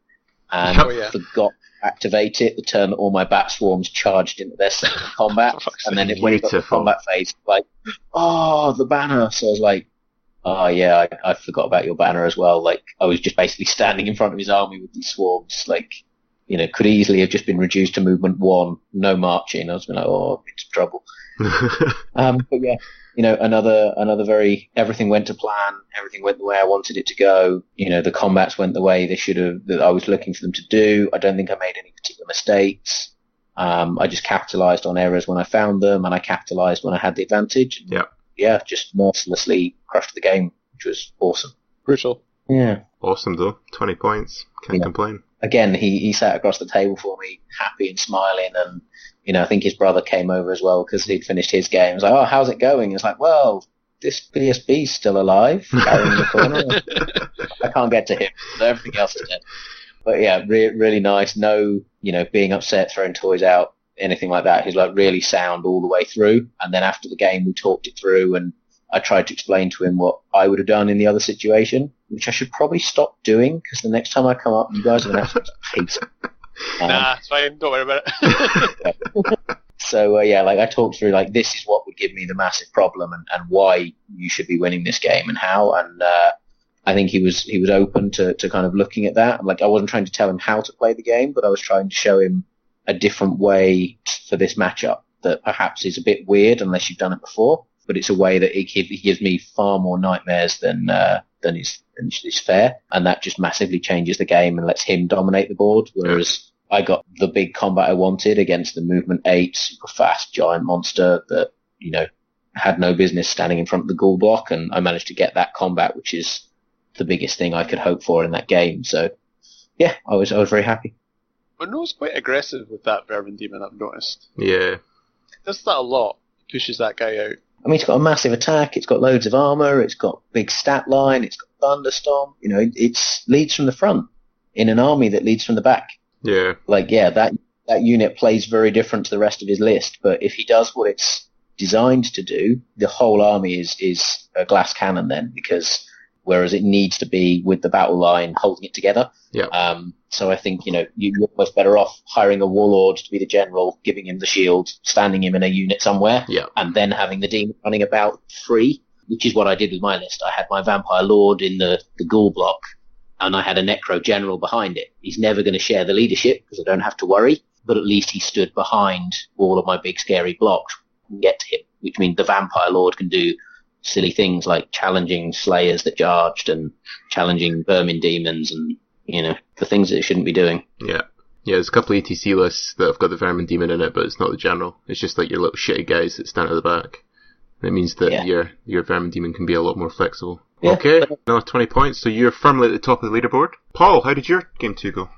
and Oh, yeah. forgot to activate it. The turn that all my bat swarms charged into their second combat, and then it, when it got to combat phase, like, oh, the banner. So I was like, oh yeah, I, I forgot about your banner as well. Like I was just basically standing in front of his army with these swarms. Like, you know, could easily have just been reduced to movement one, no marching. I was like, oh, it's trouble. Um, but yeah, you know, another another very everything went to plan. Everything went the way I wanted it to go. You know, the combats went the way they should have. That I was looking for them to do. I don't think I made any particular mistakes. Um, I just capitalized on errors when I found them, and I capitalized when I had the advantage. Yeah. Yeah, just mercilessly crushed the game, which was awesome. Brutal. Yeah. awesome though. 20 points. Can't Yeah. complain. Again, he, he sat across the table for me, happy and smiling, and you know, I think his brother came over as well because he'd finished his game. Was like, "Oh, how's it going?" It's like, "Well, this BSB's still alive, carrying the corner. I can't get to him. Everything else is dead." But yeah, re- really nice. No, you know, being upset, throwing toys out, anything like that. He's like really sound all the way through. And then after the game, we talked it through, and I tried to explain to him what I would have done in the other situation, which I should probably stop doing because the next time I come up, you guys are going to hate it. Um, nah, it's fine. Don't worry about it. so uh, yeah, like I talked through like this is what would give me the massive problem and, and why you should be winning this game and how and uh, I think he was he was open to, to kind of looking at that. Like I wasn't trying to tell him how to play the game, but I was trying to show him a different way for this matchup that perhaps is a bit weird unless you've done it before. But it's a way that it, gives- it gives me far more nightmares than uh, than is than is fair, and that just massively changes the game and lets him dominate the board. Whereas I got the big combat I wanted against the movement eight, super fast giant monster that, you know, had no business standing in front of the ghoul block and I managed to get that combat, which is the biggest thing I could hope for in that game. So yeah, I was, I was very happy. Monroe's quite aggressive with that Vermin Demon, I've noticed. Yeah. Does that a lot. Pushes that guy out. I mean, it's got a massive attack. It's got loads of armor. It's got big stat line. It's got thunderstomp. You know, it it's leads from the front in an army that leads from the back. Yeah. like yeah, that that unit plays very different to the rest of his list. But if he does what it's designed to do, the whole army is is a glass cannon then, because whereas it needs to be with the battle line holding it together. Yeah. Um, so I think you know you- you're almost better off hiring a warlord to be the general, giving him the shield, standing him in a unit somewhere, Yeah. and then having the demon running about free, which is what I did with my list. I had my vampire lord in the the ghoul block, and I had a necro general behind it. He's never going to share the leadership because I don't have to worry, but at least he stood behind all of my big scary blocks and get to him, which means the vampire lord can do silly things like challenging slayers that charged and challenging vermin demons and you know the things that it shouldn't be doing. Yeah. Yeah, there's a couple of ETC lists that have got the Vermin Demon in it, but it's not the general. It's just like your little shitty guys that stand at the back. It means that Yeah. your your Vermin Demon can be a lot more flexible. Yeah, okay, but- no, 20 points, so you're firmly at the top of the leaderboard. Paul, how did your game two go?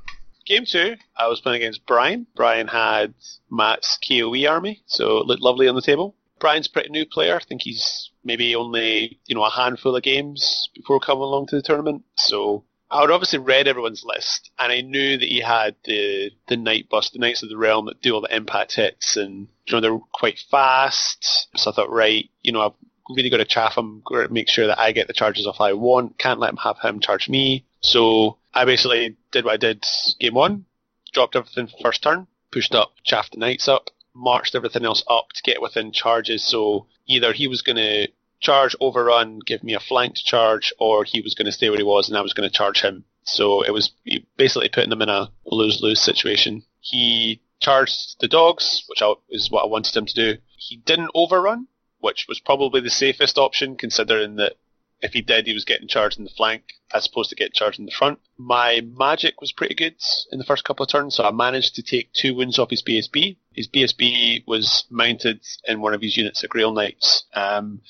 Game two, I was playing against Brian. Brian had Matt's KOE army, so it looked lovely on the table. Brian's a pretty new player. I think he's maybe only, you know, a handful of games before coming along to the tournament. So I would obviously read everyone's list, and I knew that he had the the night bust, the Knights of the Realm that do all the impact hits, and you know they're quite fast. So I thought, right, you know, I've really got to chaff him, make sure that I get the charges off I want. Can't let him have him charge me. So I basically did what I did game one, dropped everything first turn, pushed up, chaffed the knights up, marched everything else up to get within charges. So either he was going to charge, overrun, give me a flanked charge, or he was going to stay where he was and I was going to charge him. So it was basically putting them in a lose-lose situation. He charged the dogs, which is what I wanted him to do. He didn't overrun, which was probably the safest option, considering that if he did, he was getting charged in the flank as opposed to getting charged in the front. My magic was pretty good in the first couple of turns, so I managed to take two wounds off his BSB. His BSB was mounted in one of his units at Grail Knights, um,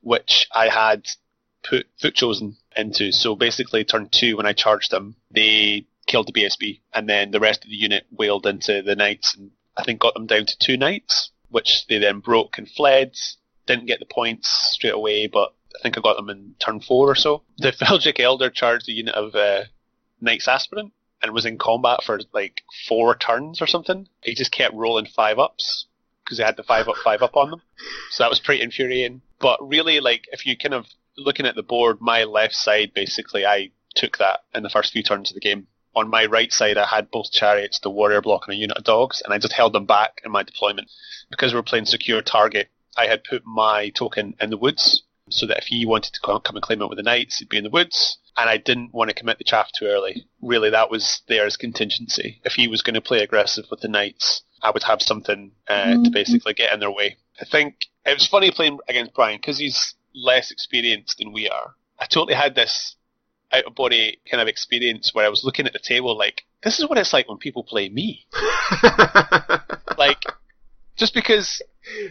which I had put Foot Chosen into. So basically, turn two, when I charged them, they killed the BSB, and then the rest of the unit wailed into the Knights, and I think got them down to two Knights, which they then broke and fled. Didn't get the points straight away, but I think I got them in turn four or so. The Feldrak Elder charged a unit of uh, Knights Aspirant and was in combat for like four turns or something. He just kept rolling five ups because they had the five up, five up on them. So that was pretty infuriating. But really, like, if you kind of looking at the board, my left side, basically, I took that in the first few turns of the game. On my right side, I had both chariots, the warrior block, and a unit of dogs, and I just held them back in my deployment. Because we were playing secure target, I had put my token in the woods, so that if he wanted to come come and claim it with the knights, he'd be in the woods. And I didn't want to commit the chaff too early. Really, that was there as contingency. If he was going to play aggressive with the knights, I would have something uh, to basically get in their way. I think it was funny playing against Brian because he's less experienced than we are. I totally had this out of body kind of experience where I was looking at the table like, this is what it's like when people play me. Like, just because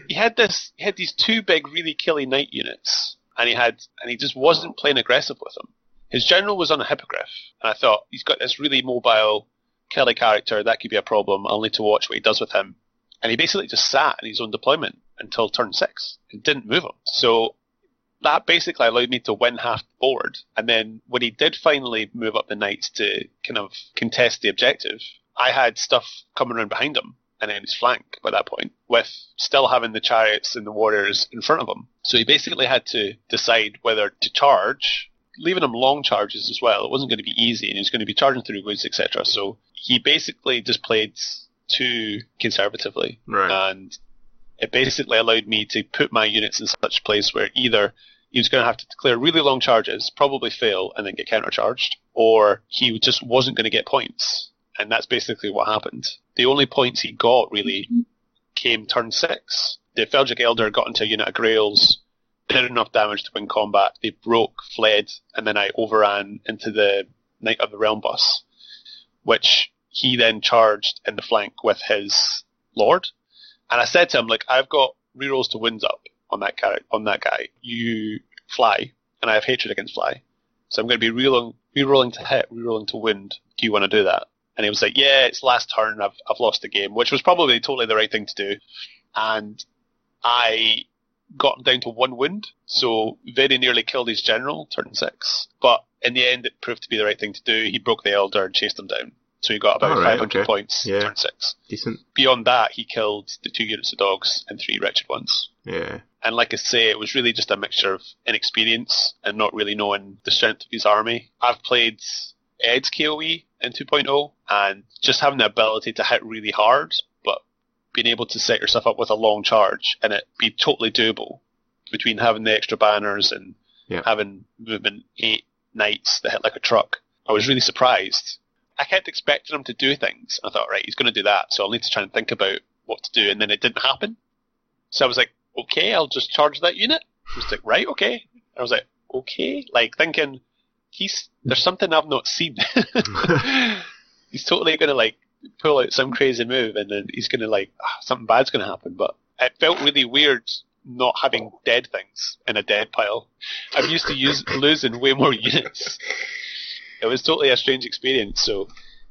he had this, he had these two big, really killy knight units, and he had, and he just wasn't playing aggressive with them. His general was on a hippogriff, and I thought he's got this really mobile, killy character that could be a problem. Need to watch what he does with him. And he basically just sat in his own deployment until turn six and didn't move him. So that basically allowed me to win half the board. And then when he did finally move up the knights to kind of contest the objective, I had stuff coming around behind him and then his flank by that point, with still having the chariots and the warriors in front of him. So he basically had to decide whether to charge, leaving him long charges as well. It wasn't going to be easy, and he was going to be charging through woods, etc. So he basically just played too conservatively, right. and it basically allowed me to put my units in such a place where either he was going to have to declare really long charges, probably fail, and then get countercharged, or he just wasn't going to get points. And that's basically what happened. The only points he got really came turn six. The Feldrak Elder got into a unit of Grails, did enough damage to win combat. They broke, fled, and then I overran into the Knight of the Realm bus, which he then charged in the flank with his Lord. And I said to him, like, I've got rerolls to wins up on that guy. On that guy, you fly, and I have hatred against fly, so I'm going to be rerolling, rerolling to hit, rerolling to wind. Do you want to do that? And he was like, "Yeah, it's last turn. I've I've lost the game," which was probably totally the right thing to do. And I got him down to one wound, so very nearly killed his general, turn six. But in the end, it proved to be the right thing to do. He broke the elder and chased him down. So he got about right, 500 okay. points, Yeah. turn six. Decent. Beyond that, he killed the two units of dogs and three wretched ones. Yeah. And like I say, it was really just a mixture of inexperience and not really knowing the strength of his army. I've played Ed's KOE in 2.0 and just having the ability to hit really hard, being able to set yourself up with a long charge and it be totally doable between having the extra banners and Yeah. having movement eight knights that hit like a truck. I was really surprised. I kept expecting him to do things. I thought, right, he's going to do that, so I'll need to try and think about what to do, and then it didn't happen. So I was like, okay, I'll just charge that unit. I was like, right, okay. I was like, okay, like thinking he's there's something I've not seen. he's totally gonna like pull out some crazy move, and then he's gonna like ah, something bad's gonna happen. But it felt really weird not having dead things in a dead pile. I'm used to use losing way more units. It was totally a strange experience. So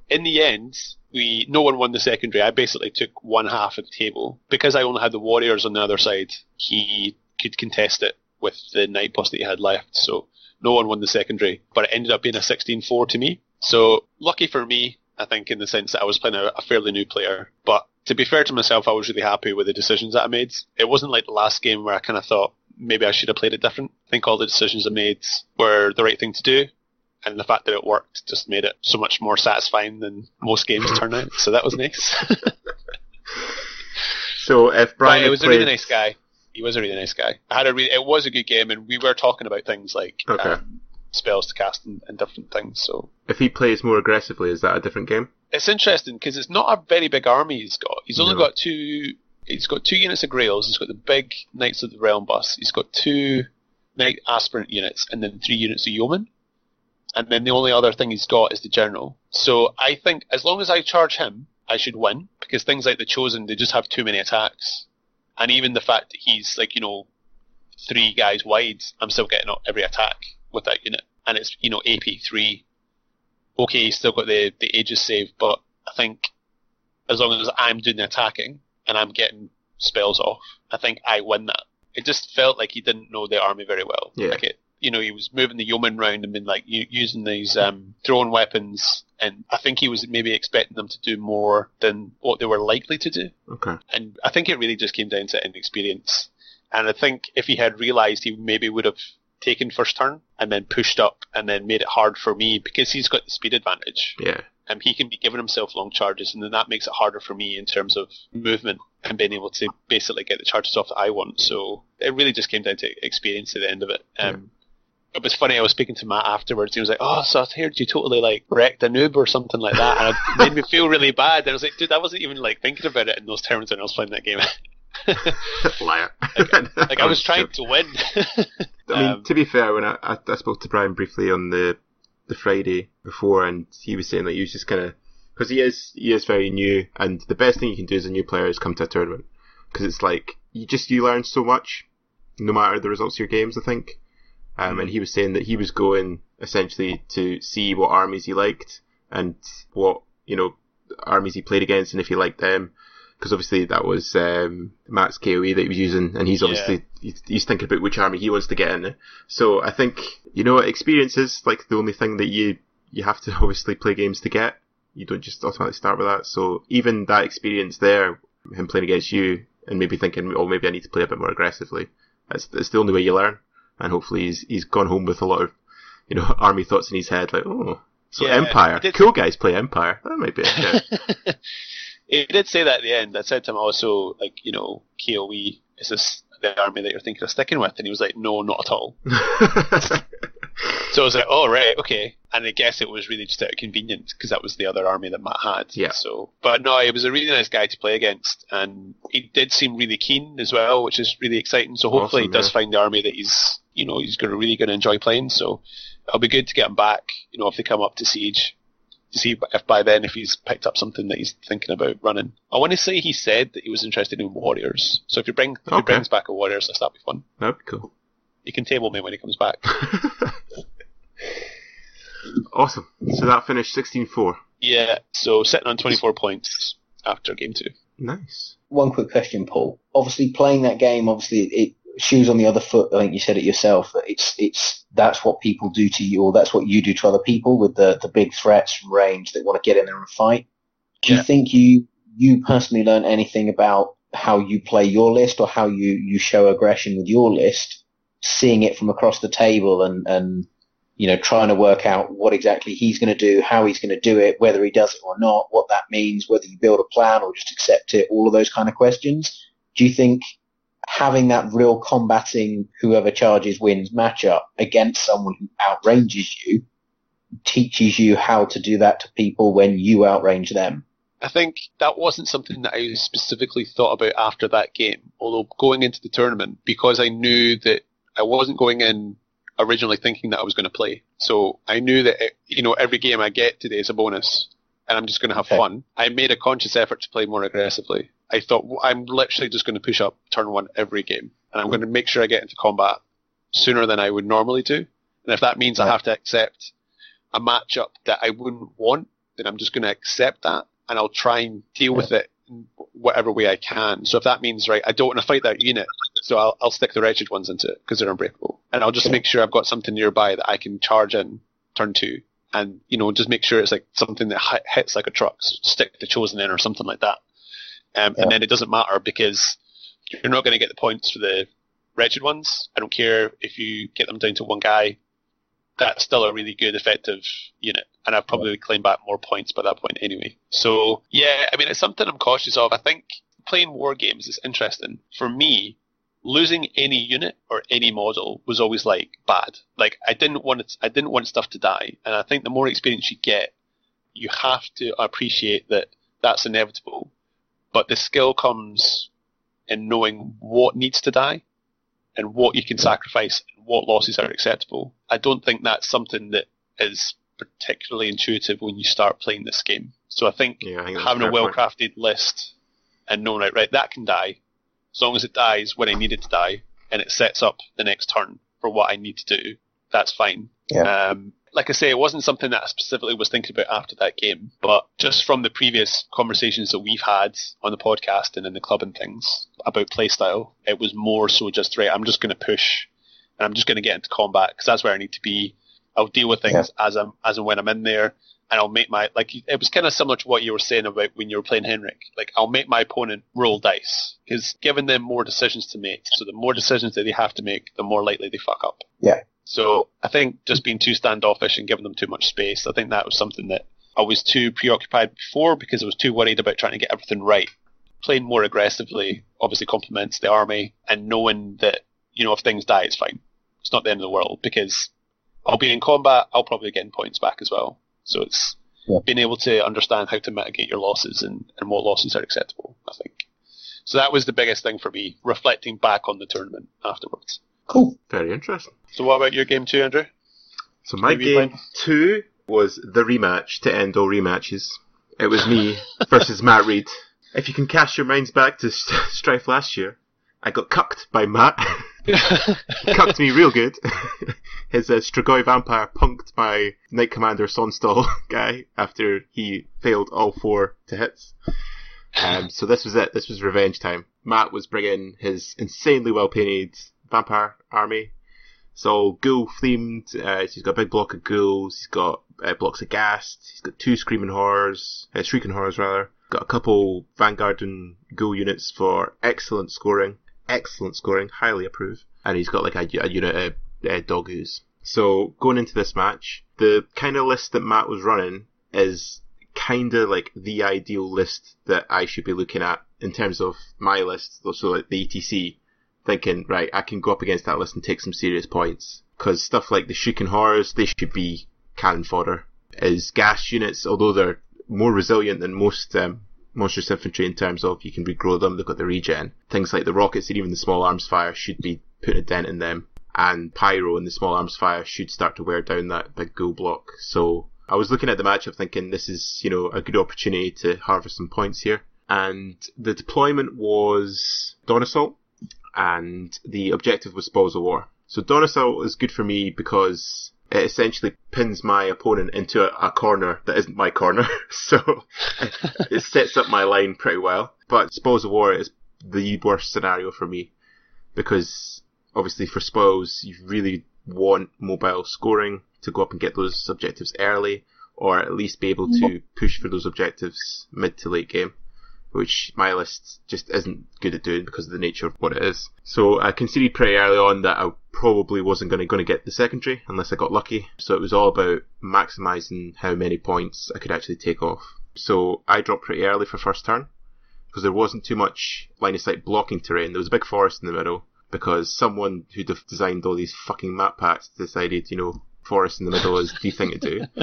in the end, we no one won the secondary. I basically took one half of the table because I only had the warriors on the other side. He could contest it with the night boss that he had left. So no one won the secondary, but it ended up being a 16-4 to me. So lucky for me, I think, in the sense that I was playing a, a fairly new player. But to be fair to myself, I was really happy with the decisions that I made. It wasn't like the last game where I kind of thought maybe I should have played it different. I think all the decisions I made were the right thing to do. And the fact that it worked just made it so much more satisfying than most games turn out. So that was nice. so if Brian but it was played... a really nice guy. He was a really nice guy. I had a really, it was a good game, and we were talking about things like Okay. um, spells to cast and, and different things. So if he plays more aggressively, is that a different game? it's interesting because it's not a very big army he's got. He's only No. got two. He's got two units of Grails. He's got the big Knights of the Realm bus. He's got two Knight Aspirant units, and then three units of Yeoman. And then the only other thing he's got is the General. So I think as long as I charge him, I should win because things like the Chosen, they just have too many attacks, and even the fact that he's like you know three guys wide, I'm still getting every attack with that unit, and it's you know AP three okay, he's still got the, the Aegis save, but I think as long as I'm doing the attacking and I'm getting spells off, I think I win that. It just felt like he didn't know the army very well. Yeah. Like it, you know, he was moving the yeoman round and been like using these um, thrown weapons, and I think he was maybe expecting them to do more than what they were likely to do. Okay. And I think it really just came down to inexperience. And I think if he had realised, he maybe would have taken first turn and then pushed up and then made it hard for me because he's got the speed advantage. Yeah. And he can be giving himself long charges, and then that makes it harder for me in terms of movement and being able to basically get the charges off that I want. So it really just came down to experience at the end of it. Um, It was funny. I was speaking to Matt afterwards. He was like, "Oh, so I heard you totally like wrecked a noob or something like that," and it made me feel really bad. And I was like, "Dude, I wasn't even like thinking about it in those terms when I was playing that game." Liar. like I was trying to win. I mean, Um, to be fair, when I, I, I spoke to Brian briefly on the the Friday before, and he was saying that he was just kind of because he is he is very new, and the best thing you can do as a new player is come to a tournament because it's like you just you learn so much, no matter the results of your games. I think, um, and he was saying that he was going essentially to see what armies he liked and what you know armies he played against, and if he liked them. Because obviously that was um, Matt's KOE that he was using, and he's Yeah. obviously he's, he's thinking about which army he wants to get in. So I think you know experience is like the only thing that you you have to obviously play games to get. You don't just automatically start with that. So even that experience there, him playing against you and maybe thinking, oh, maybe I need to play a bit more aggressively. That's that's the only way you learn. And hopefully he's he's gone home with a lot of you know army thoughts in his head, like oh. So Yeah, Empire, cool guys play Empire. That might be it. he did say that at the end. I said to him oh, also, like, you know, KOE, is this the army that you're thinking of sticking with? And he was like, no, not at all. So I was like, oh, right, okay. And I guess it was really just out of convenience because that was the other army that Matt had. Yeah. So, but no, he was a really nice guy to play against, and he did seem really keen as well, which is really exciting. So hopefully Awesome, he does yeah. find the army that he's, you know, he's going to really going to enjoy playing. So it'll be good to get him back. You know, if they come up to siege, see if by then if he's picked up something that he's thinking about running. I want to say he said that he was interested in warriors. So if you bring if he brings back a warriors list, that'd be fun. That'd be cool. You can table me when he comes back. awesome. So that finished 16-4. Yeah, so sitting on 24 points after game two. Nice. One quick question, Paul. Obviously, playing that game, obviously, it shoes on the other foot. I think you said it yourself that it's it's that's what people do to you, or that's what you do to other people with the the big threats from range that want to get in there and fight. Do Yeah. you think you you personally learn anything about how you play your list or how you you show aggression with your list, seeing it from across the table and and you know trying to work out what exactly he's going to do, how he's going to do it, whether he does it or not, what that means, whether you build a plan or just accept it, all of those kind of questions. Do you think having that real combating whoever charges wins matchup against someone who outranges you teaches you how to do that to people when you outrange them? I think that wasn't something that I specifically thought about after that game. Although going into the tournament, because I knew that I wasn't going in originally thinking that I was going to play. So I knew that it, you know every game I get today is a bonus, and I'm just going to have Okay. fun. I made a conscious effort to play more aggressively. I thought "Well, I'm literally just going to push up turn one every game, and I'm going to make sure I get into combat sooner than I would normally do. And if that means I have to accept a matchup that I wouldn't want, then I'm just going to accept that, and I'll try and deal with it in whatever way I can. So if that means right, I don't want to fight that unit, so I'll, I'll stick the wretched ones into it because they're unbreakable, and I'll just make sure I've got something nearby that I can charge in turn two, and you know just make sure it's like something that hits like a truck. So stick the chosen in or something like that, um, Yeah. and then it doesn't matter because you're not going to get the points for the wretched ones. I don't care if you get them down to one guy. That's still a really good, effective unit, and I've probably claimed back more points by that point anyway. So yeah, I mean it's something I'm cautious of. I think playing war games is interesting. For me, losing any unit or any model was always like bad. Like I didn't want it, I didn't want stuff to die, and I think the more experience you get, you have to appreciate that that's inevitable. But the skill comes in knowing what needs to die and what you can sacrifice and what losses are acceptable. I don't think that's something that is particularly intuitive when you start playing this game. So I think Yeah, I think having a fair well point. crafted list and knowing right, right, that can die, as long as it dies when I need it to die, and it sets up the next turn for what I need to do, that's fine. Yeah. Um, like I say, it wasn't something that I specifically was thinking about after that game, but just from the previous conversations that we've had on the podcast and in the club and things about playstyle, it was more so just right. I'm just going to push, and I'm just going to get into combat because that's where I need to be. I'll deal with things as I'm as and when I'm in there, and I'll make my like it was kind of similar to what you were saying about when you were playing Henrik. Like I'll make my opponent roll dice because giving them more decisions to make. So the more decisions that they have to make, the more likely they fuck up. Yeah. So I think just being too standoffish and giving them too much space, I think that was something that I was too preoccupied before because I was too worried about trying to get everything right. Playing more aggressively obviously complements the army and knowing that, you know, if things die, it's fine. It's not the end of the world because I'll be in combat, I'll probably get points back as well. So it's Yeah. being able to understand how to mitigate your losses and, and what losses are acceptable, I think. So that was the biggest thing for me, reflecting back on the tournament afterwards. Cool. Very interesting. So what about your game two, Andrew? So my Maybe game fine. two was the rematch to end all rematches. It was me versus Matt Reed. If you can cast your minds back to St- Strife last year, I got cucked by Matt. cucked me real good. His uh, Strigoi vampire punked my Knight Commander Sonnstahl guy after he failed all four to hits. Um, so this was it. This was revenge time. Matt was bringing his insanely well painted vampire army. So ghoul themed. Uh, he's got a big block of ghouls. He's got uh, blocks of ghast. He's got two screaming horrors, uh, shrieking horrors rather. Got a couple vanguard and ghoul units for excellent scoring. Excellent scoring, highly approve. And he's got like a, a unit of uh, doggoos. So going into this match, the kind of list that Matt was running is kind of like the ideal list that I should be looking at in terms of my list. So like the ETC thinking, right, I can go up against that list and take some serious points. Because stuff like the Shrieking Horrors, they should be cannon fodder. As ghast units, although they're more resilient than most um, monstrous infantry in terms of you can regrow them, they've got the regen. Things like the rockets and even the small arms fire should be putting a dent in them. And Pyro and the small arms fire should start to wear down that big ghoul block. So I was looking at the matchup thinking this is, you know, a good opportunity to harvest some points here. And the deployment was Dawn Assault and the objective was Spoils of War. So Assault is good for me because it essentially pins my opponent into a, a corner that isn't my corner. so it sets up my line pretty well. But Spoils of War is the worst scenario for me because obviously for spoils you really want mobile scoring to go up and get those objectives early or at least be able to push for those objectives mid to late game which my list just isn't good at doing because of the nature of what it is. So I conceded pretty early on that I probably wasn't going to get the secondary unless I got lucky. So it was all about maximizing how many points I could actually take off. So I dropped pretty early for first turn because there wasn't too much line of sight blocking terrain. There was a big forest in the middle because someone who designed all these fucking map packs decided, you know, forest in the middle is the thing to do.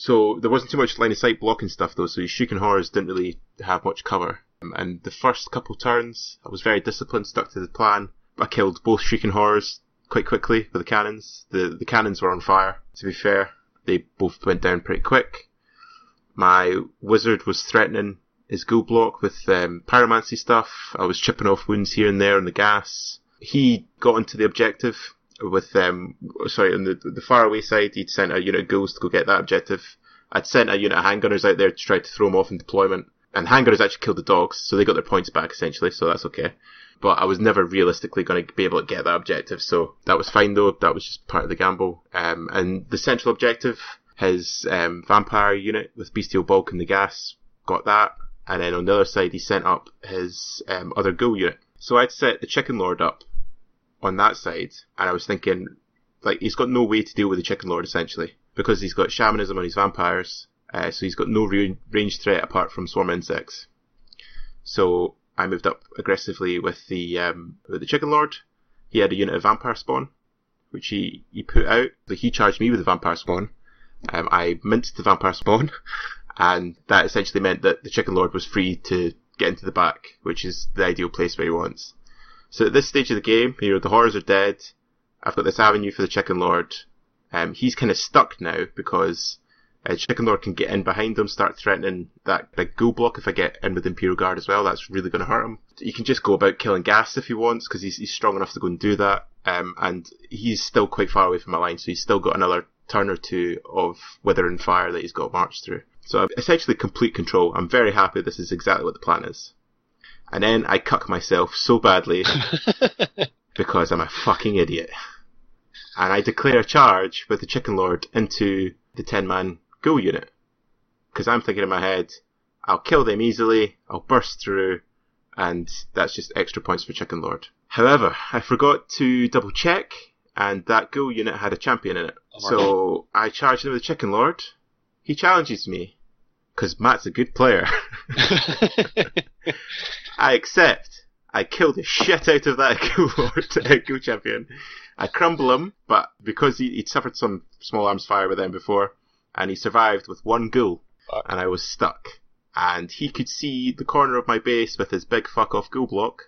So there wasn't too much line of sight blocking stuff though, so Shrieking Horrors didn't really have much cover. Um, And the first couple turns, I was very disciplined, stuck to the plan, I killed both Shrieking Horrors quite quickly with the cannons. The, the cannons were on fire, to be fair. They both went down pretty quick. My wizard was threatening his ghoul block with um, pyromancy stuff. I was chipping off wounds here and there on the gas. He got into the objective with um sorry on the the far away side he'd sent a unit of ghouls to go get that objective. I'd sent a unit of handgunners out there to try to throw him off in deployment. And handgunners actually killed the dogs, so they got their points back essentially, so that's okay. But I was never realistically going to be able to get that objective, so that was fine though. That was just part of the gamble. Um, and the central objective, his um, vampire unit with bestial bulk and the gas, got that. And then on the other side, he sent up his um, other ghoul unit. So I'd set the chicken lord up on that side, and I was thinking, like, he's got no way to deal with the chicken lord essentially because he's got shamanism on his vampires, uh, so he's got no re- range threat apart from swarm insects. So I moved up aggressively with the um, with the chicken lord. He had a unit of vampire spawn, which he, he put out. So he charged me with the vampire spawn. Um, I minced the vampire spawn, and that essentially meant that the chicken lord was free to get into the back, which is the ideal place where he wants. So at this stage of the game, you know, the horrors are dead. I've got this avenue for the chicken lord. Um, he's kind of stuck now because uh, Chicken Lord can get in behind him, start threatening that big ghoul block if I get in with Imperial Guard as well. That's really going to hurt him. He can just go about killing gas if he wants because he's, he's strong enough to go and do that. Um, and he's still quite far away from my line, so he's still got another turn or two of Wither and Fire that he's got marched through. So essentially complete control. I'm very happy this is exactly what the plan is. And then I cuck myself so badly because I'm a fucking idiot. And I declare a charge with the Chicken Lord into the 10 man ghoul unit. Because I'm thinking in my head, I'll kill them easily, I'll burst through, and that's just extra points for Chicken Lord. However, I forgot to double check, and that ghoul unit had a champion in it. Oh so I charged him with the Chicken Lord. He challenges me, because Matt's a good player. I accept. I kill the shit out of that ghoul lord, champion. I crumble him, but because he, would suffered some small arms fire with them before, and he survived with one ghoul, and I was stuck. And he could see the corner of my base with his big fuck off ghoul block.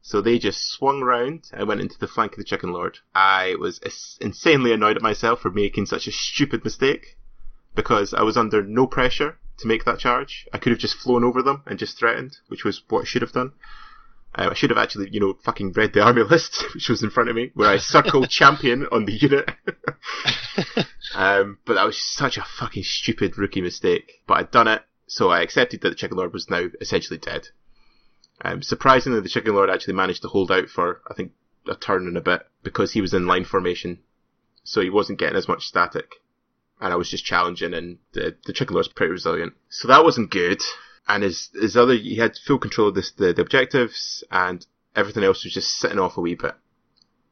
So they just swung round and went into the flank of the Chicken Lord. I was insanely annoyed at myself for making such a stupid mistake because I was under no pressure to make that charge. I could have just flown over them and just threatened, which was what I should have done. Uh, I should have actually, you know, fucking read the army list, which was in front of me, where I circled champion on the unit. um, but that was such a fucking stupid rookie mistake. But I'd done it, so I accepted that the Chicken Lord was now essentially dead. Um, surprisingly, the Chicken Lord actually managed to hold out for, I think, a turn and a bit, because he was in line formation, so he wasn't getting as much static. And I was just challenging, and the, the Chicken Lord's pretty resilient. So that wasn't good and his his other he had full control of this, the, the objectives and everything else was just sitting off a wee bit.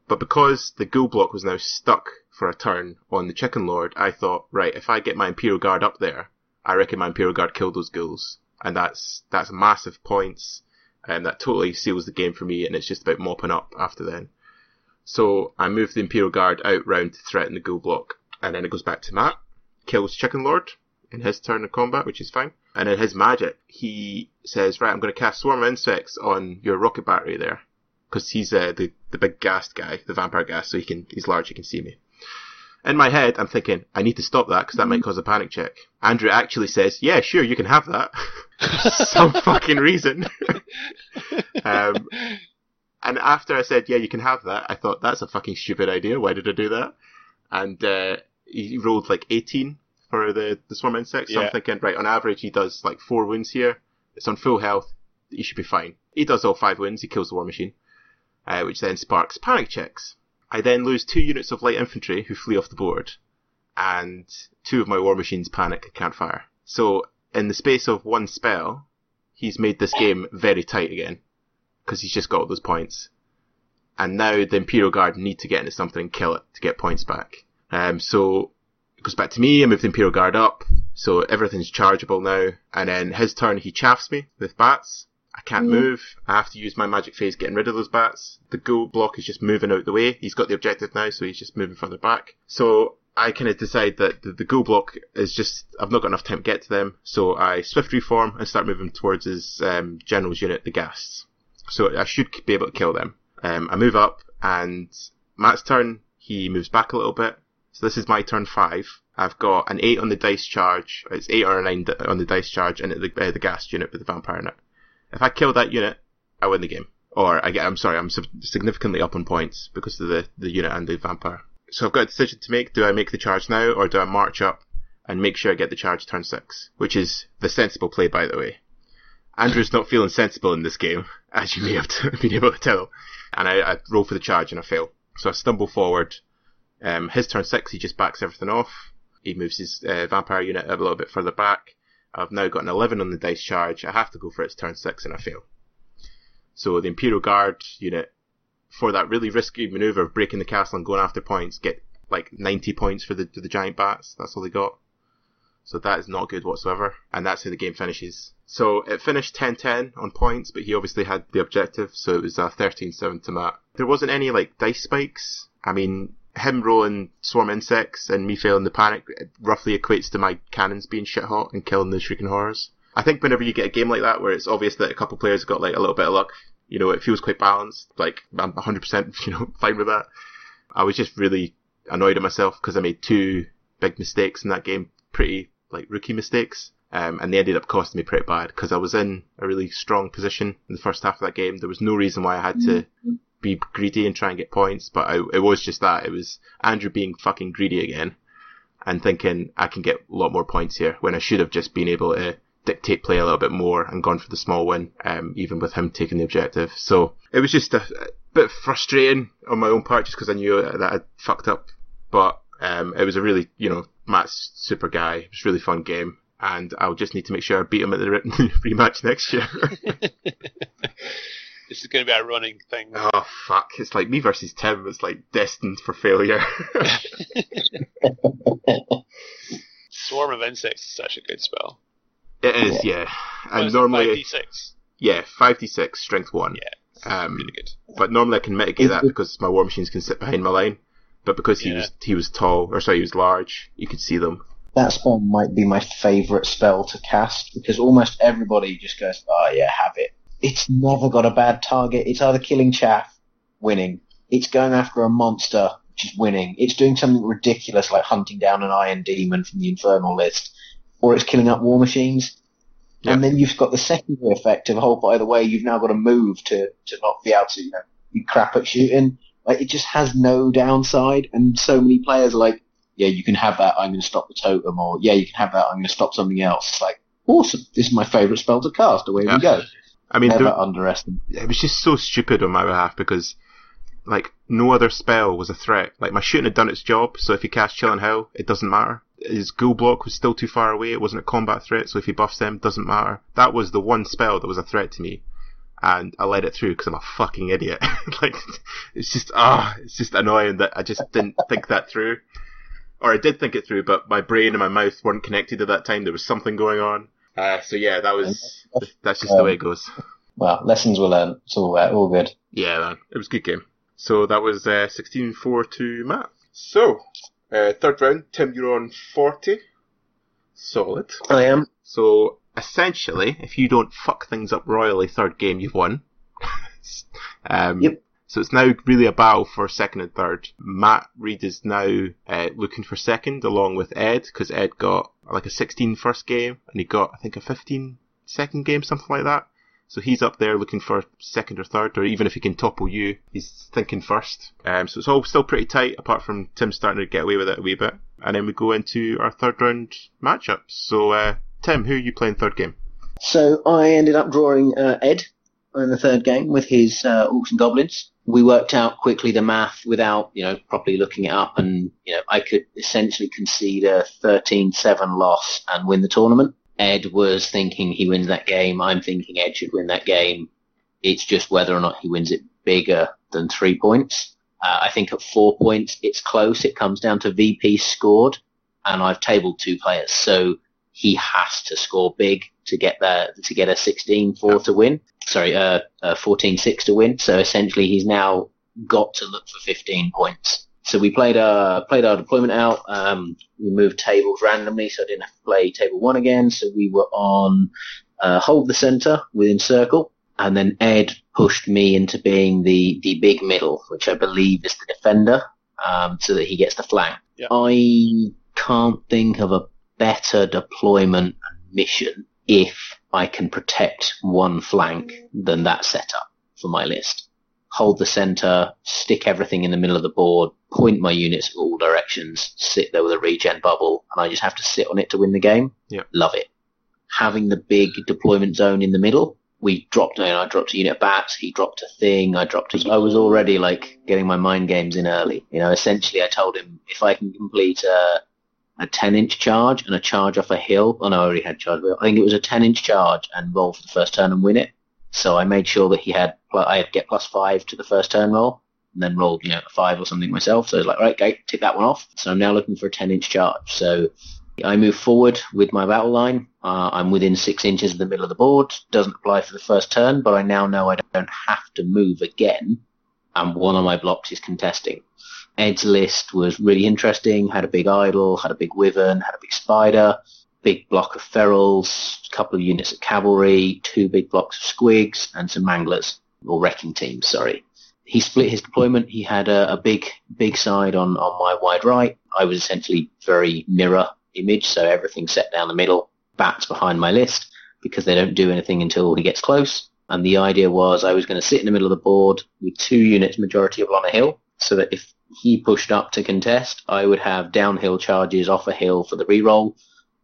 But because the ghoul block was now stuck for a turn on the chicken lord, I thought, right, if I get my Imperial Guard up there, I reckon my Imperial Guard killed those ghouls. And that's that's massive points and that totally seals the game for me and it's just about mopping up after then. So I moved the Imperial Guard out round to threaten the ghoul block. And then it goes back to Matt, kills Chicken Lord in his turn of combat, which is fine. And in his magic, he says, right, I'm going to cast Swarm of Insects on your rocket battery there. Because he's uh, the, the big ghast guy, the vampire ghast, so he can, he's large, he can see me. In my head, I'm thinking, I need to stop that because that might cause a panic check. Andrew actually says, yeah, sure, you can have that. For some fucking reason. um, and after I said, yeah, you can have that, I thought, that's a fucking stupid idea. Why did I do that? And, uh, he rolled like 18 for the, the swarm insect. So Yeah. I'm thinking, right, on average, he does like four wounds here. It's on full health. He should be fine. He does all five wounds. He kills the war machine, uh, which then sparks panic checks. I then lose two units of light infantry who flee off the board, and two of my war machines panic and can't fire. So in the space of one spell, he's made this game very tight again because he's just got all those points. And now the Imperial Guard need to get into something and kill it to get points back. Um, so it goes back to me. I move the Imperial Guard up, so everything's chargeable now. And then his turn, he chaffs me with bats. I can't move. I have to use my magic phase getting rid of those bats. The ghoul block is just moving out the way. He's got the objective now, so he's just moving further back. So I kind of decide that the, the ghoul block is just, I've not got enough time to get to them, so I swift reform and start moving towards his um, general's unit, the ghasts. So I should be able to kill them. Um, I move up, and Matt's turn. He moves back a little bit. So this is my turn five. I've got an eight on the dice charge. It's eight or a nine on the dice charge, and the, uh, the ghast unit with the vampire in it. If I kill that unit, I win the game. Or I get, I'm sorry, I'm significantly up on points because of the, the unit and the vampire. So I've got a decision to make. Do I make the charge now, or do I march up and make sure I get the charge turn six? Which is the sensible play, by the way. Andrew's not feeling sensible in this game, as you may have been able to tell. And I, I roll for the charge and I fail. So I stumble forward. Um, his turn six, he just backs everything off. He moves his uh, vampire unit a little bit further back. I've now got an 11 on the dice charge. I have to go for its turn six and I fail. So the Imperial Guard unit, for that really risky maneuver of breaking the castle and going after points, get like 90 points for the, the giant bats. That's all they got. So that is not good whatsoever. And that's how the game finishes. So it finished 10-10 on points, but he obviously had the objective, so it was a 13-7 to Matt. There wasn't any like dice spikes. I mean, him rolling swarm insects and me failing the panic roughly equates to my cannons being shit hot and killing the shrieking horrors. I think whenever you get a game like that where it's obvious that a couple players got like a little bit of luck, you know, it feels quite balanced. Like I'm 100%, you know, fine with that. I was just really annoyed at myself because I made two big mistakes in that game, pretty like rookie mistakes. Um, and they ended up costing me pretty bad because I was in a really strong position in the first half of that game. There was no reason why I had to mm-hmm. be greedy and try and get points, but I, it was just that. It was Andrew being fucking greedy again and thinking I can get a lot more points here when I should have just been able to dictate play a little bit more and gone for the small win, um, even with him taking the objective. So it was just a, a bit frustrating on my own part just because I knew that I'd fucked up. But um, it was a really, you know, Matt's super guy. It's a really fun game and I'll just need to make sure I beat him at the rematch next year. this is going to be a running thing. Oh fuck! It's like me versus Tim. It's like destined for failure. Swarm of insects is such a good spell. It is, yeah. yeah. And normally, 5d6? Yeah, five d six, strength one. Yeah, um, really good. But normally I can mitigate that because my war machines can sit behind my line. But because he yeah. was he was tall, or sorry, he was large, you could see them that spell might be my favourite spell to cast because almost everybody just goes, oh yeah, have it. It's never got a bad target. It's either killing chaff, winning. It's going after a monster, which is winning. It's doing something ridiculous like hunting down an iron demon from the infernal list, or it's killing up war machines. Yep. And then you've got the secondary effect of, oh, by the way, you've now got to move to, to not be able to you know, be crap at shooting. Like, it just has no downside, and so many players are like, yeah, you can have that. I'm going to stop the totem, or yeah, you can have that. I'm going to stop something else. It's like awesome. This is my favorite spell to cast. Away yeah. we go. I mean, Never underestimate. It was just so stupid on my behalf because, like, no other spell was a threat. Like, my shooting had done its job, so if he cast Chilling Hell, it doesn't matter. His ghoul block was still too far away. It wasn't a combat threat, so if he buffs them, doesn't matter. That was the one spell that was a threat to me and I let it through because I'm a fucking idiot. like, it's just, ah, oh, it's just annoying that I just didn't think that through or I did think it through, but my brain and my mouth weren't connected at that time. There was something going on. Uh, so yeah, that was that's just um, the way it goes. Well, lessons were learned. It's all uh, all good. Yeah, man, it was a good game. So that was uh, 16-4 to Matt. So uh, third round, Tim, you're on forty. Solid. I am. So essentially, if you don't fuck things up royally, third game you've won. um, yep. So it's now really a battle for second and third. Matt Reed is now uh, looking for second along with Ed because Ed got like a 16 first game and he got I think a 15 second game, something like that. So he's up there looking for second or third, or even if he can topple you, he's thinking first. Um, so it's all still pretty tight, apart from Tim starting to get away with it a wee bit. And then we go into our third round matchups. So, uh, Tim, who are you playing third game? So I ended up drawing uh, Ed in the third game with his uh, Orcs and Goblins we worked out quickly the math without, you know, properly looking it up and, you know, I could essentially concede a 13-7 loss and win the tournament. Ed was thinking he wins that game. I'm thinking Ed should win that game. It's just whether or not he wins it bigger than three points. Uh, I think at four points, it's close. It comes down to VP scored and I've tabled two players. So he has to score big to get that to get a 16-4 to win. Sorry, uh, uh, 14-6 to win. So essentially, he's now got to look for 15 points. So we played our played our deployment out. Um, we moved tables randomly, so I didn't have to play table one again. So we were on uh, hold the center within circle, and then Ed pushed me into being the, the big middle, which I believe is the defender, um, so that he gets the flank. Yeah. I can't think of a better deployment and mission if I can protect one flank than that setup for my list. Hold the center, stick everything in the middle of the board, point my units all directions, sit there with a regen bubble, and I just have to sit on it to win the game. Yeah. Love it. Having the big deployment zone in the middle, we dropped, you know, I dropped a unit of bats, he dropped a thing, I dropped a, I was already like getting my mind games in early. You know, essentially I told him if I can complete a, a 10 inch charge and a charge off a hill, oh no, I already had charge, I think it was a 10 inch charge and roll for the first turn and win it. So I made sure that he had, I had get plus five to the first turn roll and then rolled, you know, a five or something myself. So I was like, right, okay, tick that one off. So I'm now looking for a 10 inch charge. So I move forward with my battle line. Uh, I'm within six inches of the middle of the board. Doesn't apply for the first turn, but I now know I don't have to move again. And one of my blocks is contesting. Ed's list was really interesting. Had a big idol, had a big wyvern, had a big spider, big block of ferals, a couple of units of cavalry, two big blocks of squigs, and some manglers or wrecking teams. Sorry. He split his deployment. He had a, a big, big side on, on my wide right. I was essentially very mirror image, so everything set down the middle, bats behind my list because they don't do anything until he gets close. And the idea was I was going to sit in the middle of the board with two units majority of on a hill, so that if he pushed up to contest, I would have downhill charges off a hill for the reroll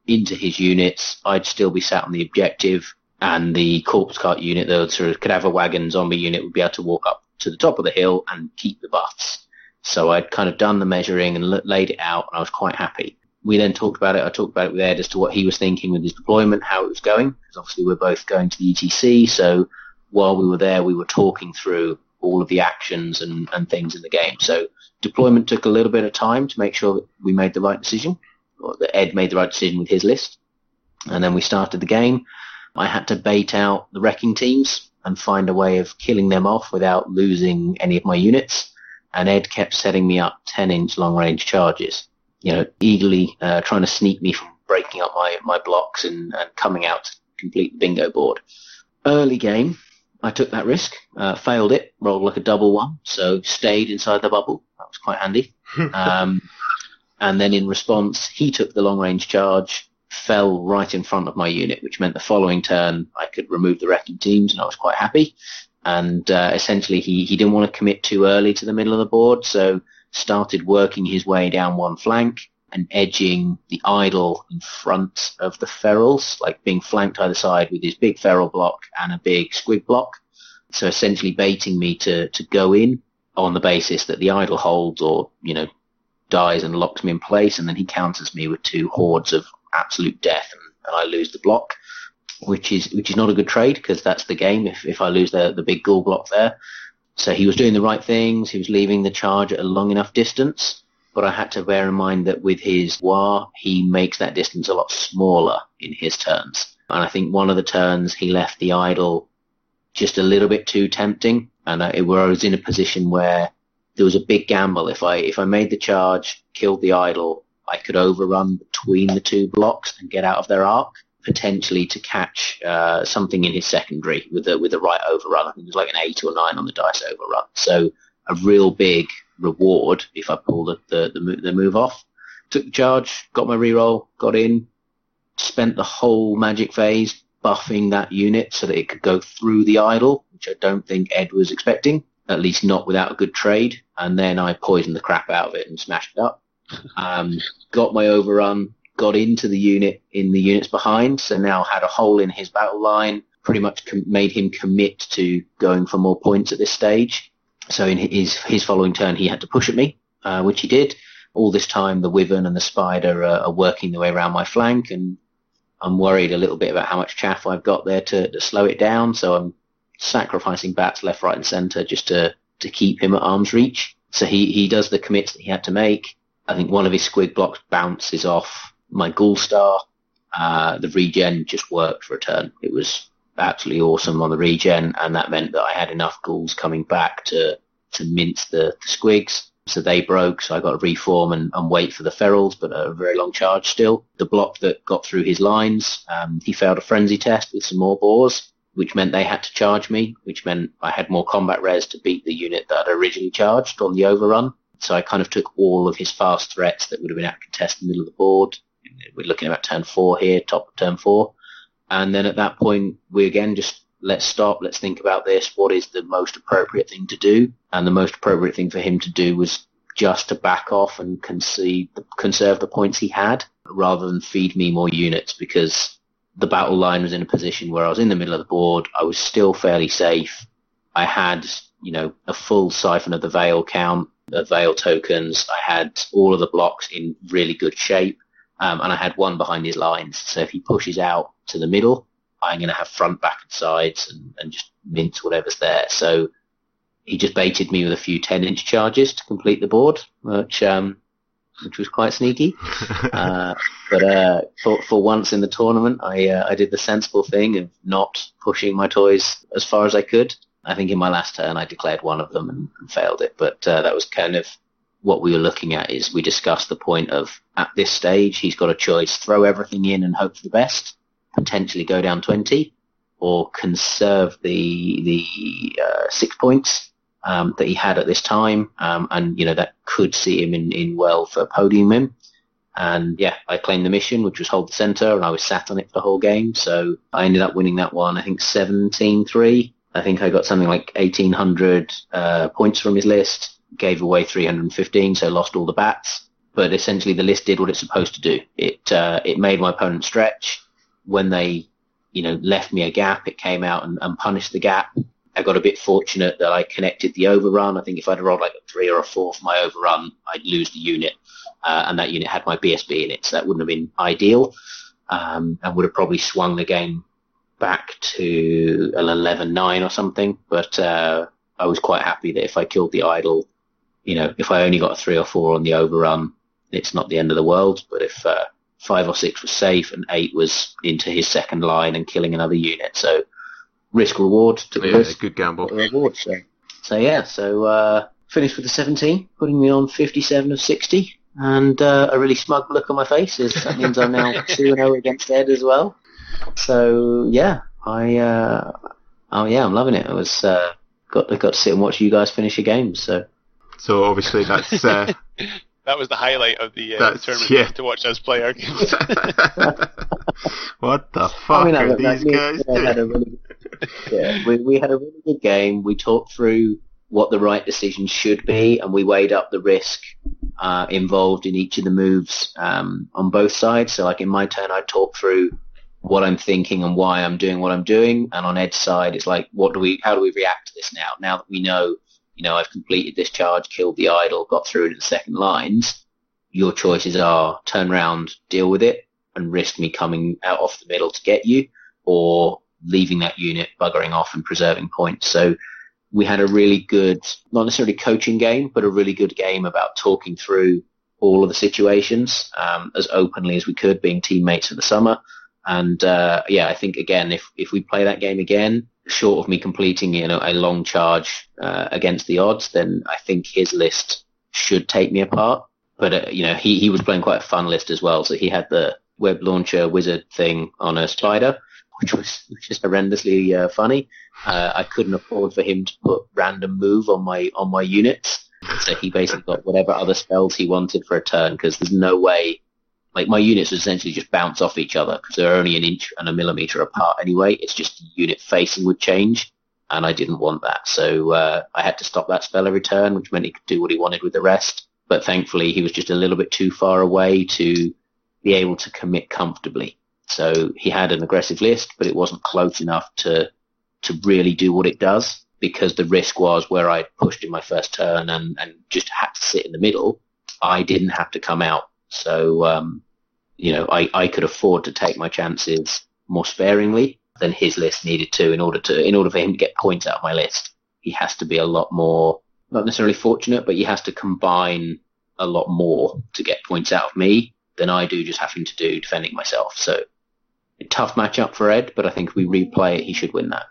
into his units. I'd still be sat on the objective, and the corpse cart unit, the sort of cadaver wagon zombie unit, would be able to walk up to the top of the hill and keep the buffs. So I'd kind of done the measuring and laid it out, and I was quite happy we then talked about it. I talked about it with Ed as to what he was thinking with his deployment, how it was going, because obviously we're both going to the ETC. So while we were there, we were talking through all of the actions and, and things in the game. So deployment took a little bit of time to make sure that we made the right decision, or that Ed made the right decision with his list. And then we started the game. I had to bait out the wrecking teams and find a way of killing them off without losing any of my units. And Ed kept setting me up 10 inch long range charges you know, eagerly uh, trying to sneak me from breaking up my, my blocks and, and coming out to complete the bingo board. Early game, I took that risk, uh, failed it, rolled like a double one, so stayed inside the bubble. That was quite handy. um, and then in response, he took the long range charge, fell right in front of my unit, which meant the following turn I could remove the wrecking teams, and I was quite happy. And uh, essentially, he, he didn't want to commit too early to the middle of the board, so started working his way down one flank and edging the idol in front of the ferals, like being flanked either side with his big feral block and a big squig block. So essentially baiting me to, to go in on the basis that the idol holds or, you know, dies and locks me in place and then he counters me with two hordes of absolute death and, and I lose the block, which is, which is not a good trade because that's the game. If, if I lose the, the big ghoul block there, so he was doing the right things. He was leaving the charge at a long enough distance. But I had to bear in mind that with his war, he makes that distance a lot smaller in his turns. And I think one of the turns he left the idol just a little bit too tempting. And I, where I was in a position where there was a big gamble. If I if I made the charge, killed the idol, I could overrun between the two blocks and get out of their arc potentially to catch uh, something in his secondary with the with the right overrun. I think it was like an eight or nine on the dice overrun. So a real big reward if I pull the the, the, the move off. Took the charge, got my reroll, got in, spent the whole magic phase buffing that unit so that it could go through the idol, which I don't think Ed was expecting, at least not without a good trade. And then I poisoned the crap out of it and smashed it up. Um, got my overrun, got into the unit in the units behind, so now had a hole in his battle line, pretty much com- made him commit to going for more points at this stage. So in his his following turn, he had to push at me, uh, which he did. All this time, the wyvern and the spider are, are working their way around my flank, and I'm worried a little bit about how much chaff I've got there to, to slow it down. So I'm sacrificing bats left, right, and centre just to to keep him at arm's reach. So he he does the commits that he had to make. I think one of his squig blocks bounces off my Ghoul Star, uh, the regen just worked for a turn. It was absolutely awesome on the regen, and that meant that I had enough ghouls coming back to to mince the, the squigs. So they broke, so I got to reform and, and wait for the ferals, but a very long charge still. The block that got through his lines, um, he failed a frenzy test with some more boars. which meant they had to charge me, which meant I had more combat res to beat the unit that I'd originally charged on the overrun. So I kind of took all of his fast threats that would have been at contest in the middle of the board. We're looking at turn four here, top of turn four. And then at that point, we again just let's stop, let's think about this. What is the most appropriate thing to do? And the most appropriate thing for him to do was just to back off and concede, conserve the points he had rather than feed me more units because the battle line was in a position where I was in the middle of the board. I was still fairly safe. I had, you know, a full siphon of the Veil count, the Veil tokens. I had all of the blocks in really good shape. Um, and I had one behind his lines. So if he pushes out to the middle, I'm going to have front, back, and sides and, and just mince whatever's there. So he just baited me with a few 10 inch charges to complete the board, which um, which was quite sneaky. uh, but uh, for for once in the tournament, I uh, I did the sensible thing of not pushing my toys as far as I could. I think in my last turn I declared one of them and, and failed it, but uh, that was kind of what we were looking at. Is we discussed the point of at this stage he's got a choice: throw everything in and hope for the best, potentially go down twenty, or conserve the the uh, six points um, that he had at this time, um, and you know that could see him in, in well for podium podiuming. And yeah, I claimed the mission, which was hold the center, and I was sat on it for the whole game. So I ended up winning that one. I think 17-3. I think I got something like 1800 uh, points from his list. Gave away 315, so lost all the bats. But essentially, the list did what it's supposed to do. It uh, it made my opponent stretch. When they, you know, left me a gap, it came out and, and punished the gap. I got a bit fortunate that I connected the overrun. I think if I'd rolled like a three or a four for my overrun, I'd lose the unit, uh, and that unit had my BSB in it, so that wouldn't have been ideal, um, and would have probably swung the game back to an 11-9 or something. But uh, I was quite happy that if I killed the idol, you know, if I only got a three or four on the overrun, it's not the end of the world. But if uh, five or six was safe and eight was into his second line and killing another unit, so risk reward to yeah, risk good gamble. reward. So, so yeah, so uh, finished with the 17, putting me on 57 of 60, and uh, a really smug look on my face. Is that means I'm now two and zero against Ed as well. So yeah, I uh, oh yeah, I'm loving it. I was uh, got got to sit and watch you guys finish your games. So So obviously that's uh, That was the highlight of the uh, tournament yeah. to watch us play our games. what the fuck I mean, I- are I- these we- guys we had doing? a really, yeah, we, we had a really good game. We talked through what the right decision should be, and we weighed up the risk uh, involved in each of the moves um, on both sides. So, like in my turn, I talk through what I'm thinking and why I'm doing what I'm doing, and on Ed's side, it's like, what do we, how do we react to this now? Now that we know, you know, I've completed this charge, killed the idol, got through to the second lines. Your choices are turn around, deal with it, and risk me coming out off the middle to get you, or leaving that unit, buggering off and preserving points. So we had a really good, not necessarily coaching game, but a really good game about talking through all of the situations um, as openly as we could, being teammates for the summer. And uh, yeah, I think again, if if we play that game again, short of me completing you know a long charge uh, against the odds, then I think his list should take me apart. But uh, you know, he he was playing quite a fun list as well. So he had the web launcher wizard thing on a spider, which was is horrendously uh, funny. Uh, I couldn't afford for him to put random move on my on my units, so he basically got whatever other spells he wanted for a turn because there's no way. Like my units essentially just bounce off each other because they're only an inch and a millimeter apart anyway. It's just the unit facing would change, and I didn't want that, so uh, I had to stop that spell every turn, which meant he could do what he wanted with the rest. But thankfully, he was just a little bit too far away to be able to commit comfortably. So he had an aggressive list, but it wasn't close enough to to really do what it does because the risk was where I pushed in my first turn and, and just had to sit in the middle. I didn't have to come out. So, um, you know, I, I could afford to take my chances more sparingly than his list needed to in order to, in order for him to get points out of my list. He has to be a lot more, not necessarily fortunate, but he has to combine a lot more to get points out of me than I do just having to do defending myself. So a tough matchup for Ed, but I think if we replay it, he should win that.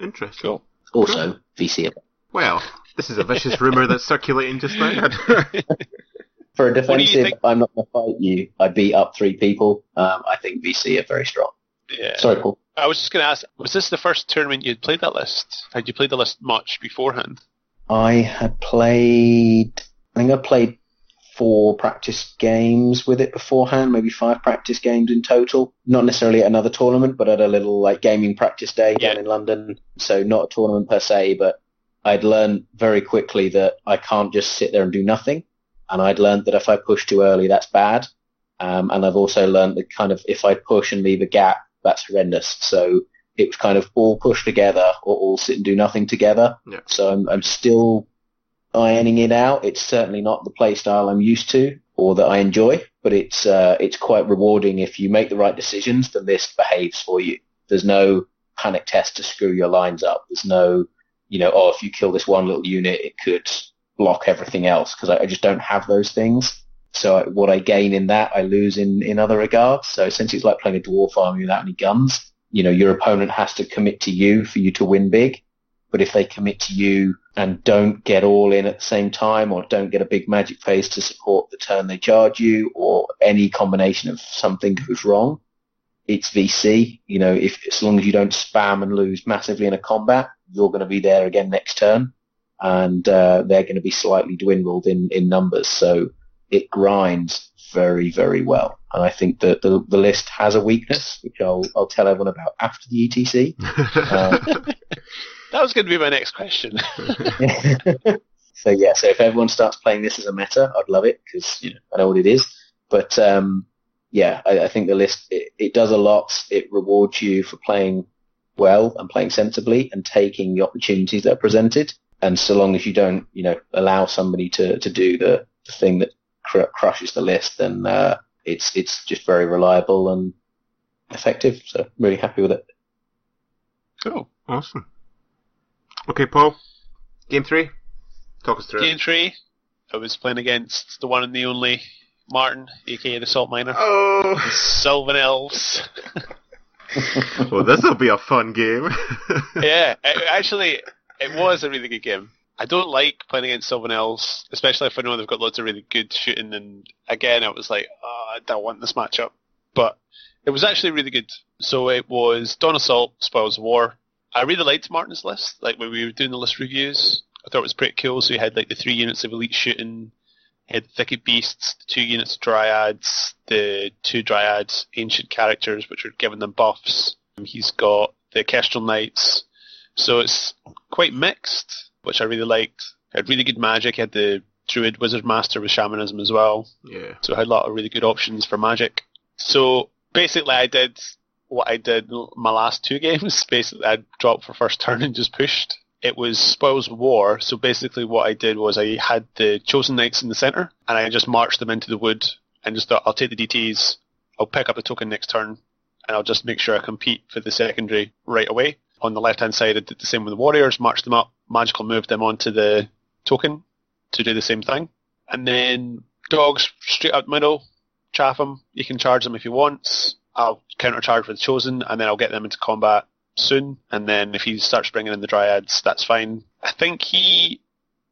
Interesting. Cool. Also, VC. Well, this is a vicious rumor that's circulating just now. For a defensive, I'm not going to fight you. I beat up three people. Um, I think VC are very strong. Yeah. Sorry, Paul. I was just going to ask, was this the first tournament you'd played that list? Had you played the list much beforehand? I had played. I think I played four practice games with it beforehand, maybe five practice games in total. Not necessarily at another tournament, but at a little like gaming practice day Yeah. down in London. So not a tournament per se, but I'd learned very quickly that I can't just sit there and do nothing. And I'd learned that if I push too early, that's bad. Um, and I've also learned that kind of if I push and leave a gap, that's horrendous. So it was kind of all push together or all sit and do nothing together. Yeah. So I'm, I'm still ironing it out. It's certainly not the play style I'm used to or that I enjoy, but it's uh, it's quite rewarding if you make the right decisions. The list behaves for you. There's no panic test to screw your lines up. There's no, you know, oh, if you kill this one little unit, it could block everything else because I, I just don't have those things. So I, what I gain in that, I lose in, in other regards. So essentially, it's like playing a dwarf army without any guns. You know, your opponent has to commit to you for you to win big. But if they commit to you and don't get all in at the same time or don't get a big magic phase to support the turn they charge you or any combination of something goes wrong, it's VC. You know, if as long as you don't spam and lose massively in a combat, you're going to be there again next turn and uh, they're going to be slightly dwindled in, in numbers. So it grinds very, very well. And I think that the, the list has a weakness, which I'll, I'll tell everyone about after the ETC. Uh, That was going to be my next question. so yeah, so if everyone starts playing this as a meta, I'd love it because you know I know what it is. But um, yeah, I, I think the list it, it does a lot. It rewards you for playing well and playing sensibly and taking the opportunities that are presented. And so long as you don't, you know, allow somebody to, to do the, the thing that cr- crushes the list, then uh, it's it's just very reliable and effective. So I'm really happy with it. cool. awesome. Okay, Paul. Game three. Talk us through Game it. three, I was playing against the one and the only Martin, aka the Salt Miner. Oh, Sylvan Elves. well, this will be a fun game. yeah, actually, it was a really good game. I don't like playing against someone else, especially if I know they've got loads of really good shooting. And again, I was like, oh, I don't want this matchup. But it was actually really good. So it was Dawn Assault, Spoils of War. I really liked Martin's list. Like when we were doing the list reviews, I thought it was pretty cool. So he had like the three units of elite shooting, had the Thicket Beasts, the two units of Dryads, the two Dryads ancient characters, which are giving them buffs. He's got the Kestrel Knights. So it's quite mixed, which I really liked. He had really good magic. He had the Druid Wizard Master with Shamanism as well. yeah. So I had a lot of really good options for magic. So basically, I did what I did my last two games. Basically, I dropped for first turn and just pushed. It was Spoils of War. So basically, what I did was I had the Chosen Knights in the center, and I just marched them into the wood and just thought, I'll take the DTs, I'll pick up the token next turn, and I'll just make sure I compete for the secondary right away. On the left hand side, I did the same with the Warriors, marched them up, magical moved them onto the token to do the same thing. And then dogs straight the middle, chaff them. You can charge them if you want. I'll countercharge with chosen, and then I'll get them into combat soon. And then if he starts bringing in the dryads, that's fine. I think he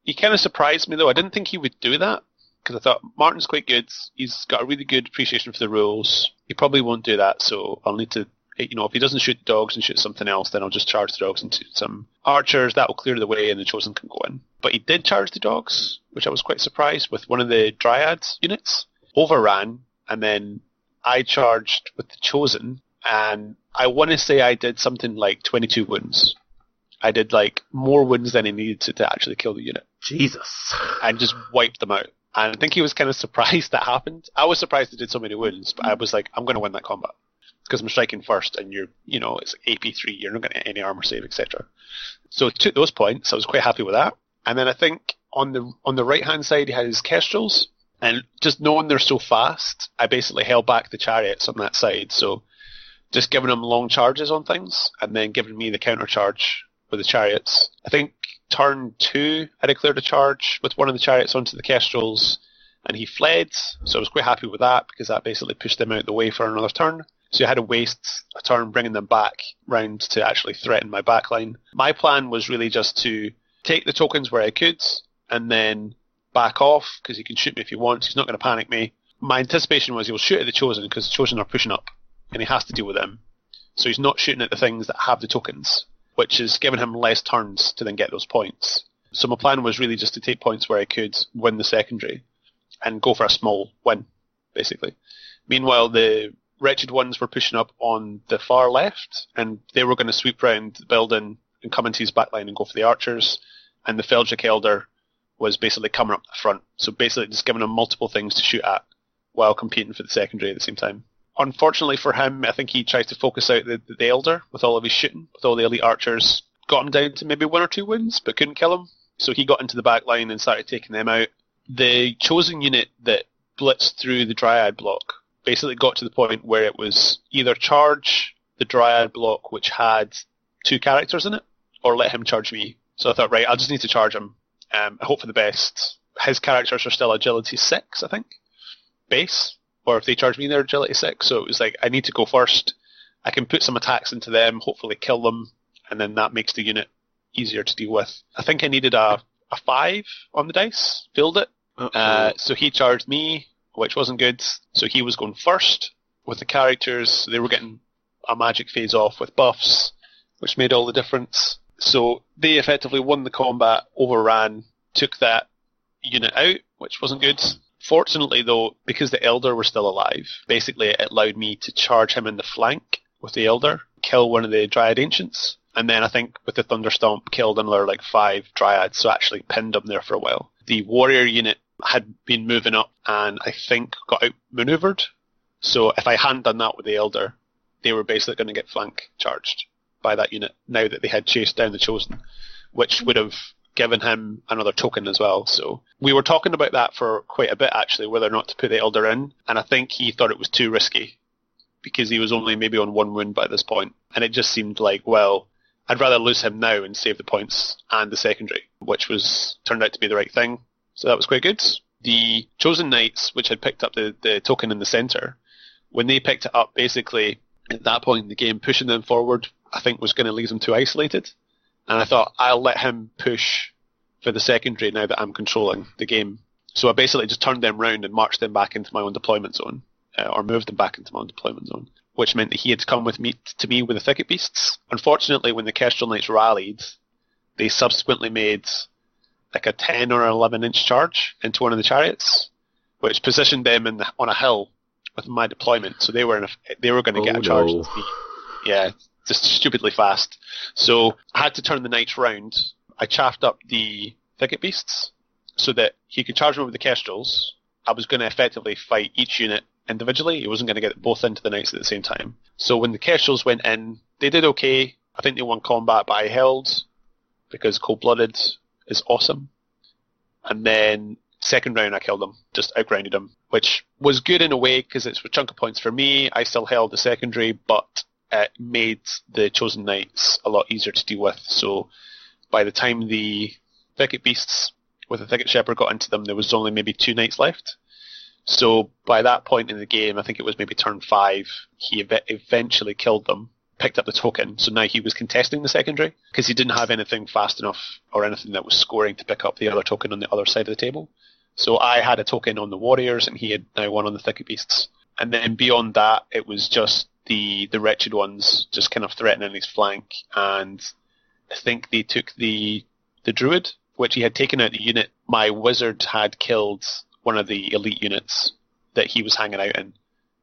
he kind of surprised me though. I didn't think he would do that because I thought Martin's quite good. He's got a really good appreciation for the rules. He probably won't do that, so I'll need to. You know, if he doesn't shoot dogs and shoot something else, then I'll just charge the dogs into some archers. That will clear the way, and the chosen can go in. But he did charge the dogs, which I was quite surprised with one of the dryads units. Overran, and then I charged with the chosen, and I want to say I did something like 22 wounds. I did like more wounds than I needed to, to actually kill the unit, Jesus. and just wiped them out. And I think he was kind of surprised that happened. I was surprised I did so many wounds, but I was like, I'm going to win that combat because I'm striking first, and you're, you know, it's AP three. You're not going to any armor save, etc. So took those points, I was quite happy with that. And then I think on the on the right hand side, he had his kestrels, and just knowing they're so fast, I basically held back the chariots on that side. So just giving them long charges on things, and then giving me the counter charge with the chariots. I think turn two, I declared a charge with one of the chariots onto the kestrels, and he fled. So I was quite happy with that because that basically pushed them out the way for another turn. So I had to waste a turn bringing them back round to actually threaten my backline. My plan was really just to take the tokens where I could, and then back off because he can shoot me if he wants. He's not going to panic me. My anticipation was he'll shoot at the chosen because the chosen are pushing up, and he has to deal with them. So he's not shooting at the things that have the tokens, which is giving him less turns to then get those points. So my plan was really just to take points where I could win the secondary and go for a small win, basically. Meanwhile, the wretched ones were pushing up on the far left, and they were going to sweep round the building and come into his backline and go for the archers. And the Feldrak Elder was basically coming up the front, so basically just giving him multiple things to shoot at while competing for the secondary at the same time. Unfortunately for him, I think he tried to focus out the, the Elder with all of his shooting, with all the elite archers. Got him down to maybe one or two wounds, but couldn't kill him. So he got into the back line and started taking them out. The chosen unit that blitzed through the Dryad block basically got to the point where it was either charge the Dryad block, which had two characters in it, or let him charge me. So I thought, right, I just need to charge him. Um, I hope for the best. His characters are still agility six, I think, base. Or if they charge me, they're agility six. So it was like I need to go first. I can put some attacks into them, hopefully kill them, and then that makes the unit easier to deal with. I think I needed a a five on the dice, filled it. Uh, so he charged me, which wasn't good. So he was going first with the characters. They were getting a magic phase off with buffs, which made all the difference. So they effectively won the combat, overran, took that unit out, which wasn't good. Fortunately, though, because the Elder were still alive, basically it allowed me to charge him in the flank with the Elder, kill one of the Dryad Ancients, and then I think with the Thunderstomp killed another like five Dryads, so actually pinned them there for a while. The Warrior unit had been moving up and I think got outmaneuvered. So if I hadn't done that with the Elder, they were basically going to get flank charged by that unit now that they had chased down the Chosen, which would have given him another token as well. So we were talking about that for quite a bit actually, whether or not to put the Elder in, and I think he thought it was too risky because he was only maybe on one wound by this point, and it just seemed like, well, I'd rather lose him now and save the points and the secondary, which was turned out to be the right thing. So that was quite good. The Chosen Knights, which had picked up the, the token in the centre, when they picked it up, basically at that point in the game, pushing them forward, I think was going to leave them too isolated. And I thought I'll let him push for the secondary now that I'm controlling the game. So I basically just turned them round and marched them back into my own deployment zone, uh, or moved them back into my own deployment zone, which meant that he had to come with me to me with the thicket beasts. Unfortunately, when the Kestrel Knights rallied, they subsequently made like a 10 or an 11 inch charge into one of the chariots, which positioned them in the, on a hill with my deployment. So they were in a, they were going to get Oh, a charge. no. Yeah, just stupidly fast. So I had to turn the knights round. I chaffed up the thicket beasts so that he could charge me with the kestrels. I was going to effectively fight each unit individually. He wasn't going to get both into the knights at the same time. So when the kestrels went in, they did okay. I think they won combat, but I held because cold blooded is awesome. And then second round I killed him, just outgrounded him, which was good in a way because it's a chunk of points for me. I still held the secondary, but it made the chosen knights a lot easier to deal with. So by the time the thicket beasts with the thicket shepherd got into them, there was only maybe two knights left. So by that point in the game, I think it was maybe turn five, he ev- eventually killed them, picked up the token. So now he was contesting the secondary because he didn't have anything fast enough or anything that was scoring to pick up the other token on the other side of the table. So I had a token on the warriors, and he had now one on the thicket beasts. And then beyond that, it was just the the wretched ones just kind of threatening his flank, and I think they took the the druid, which he had taken out the unit. My wizard had killed one of the elite units that he was hanging out in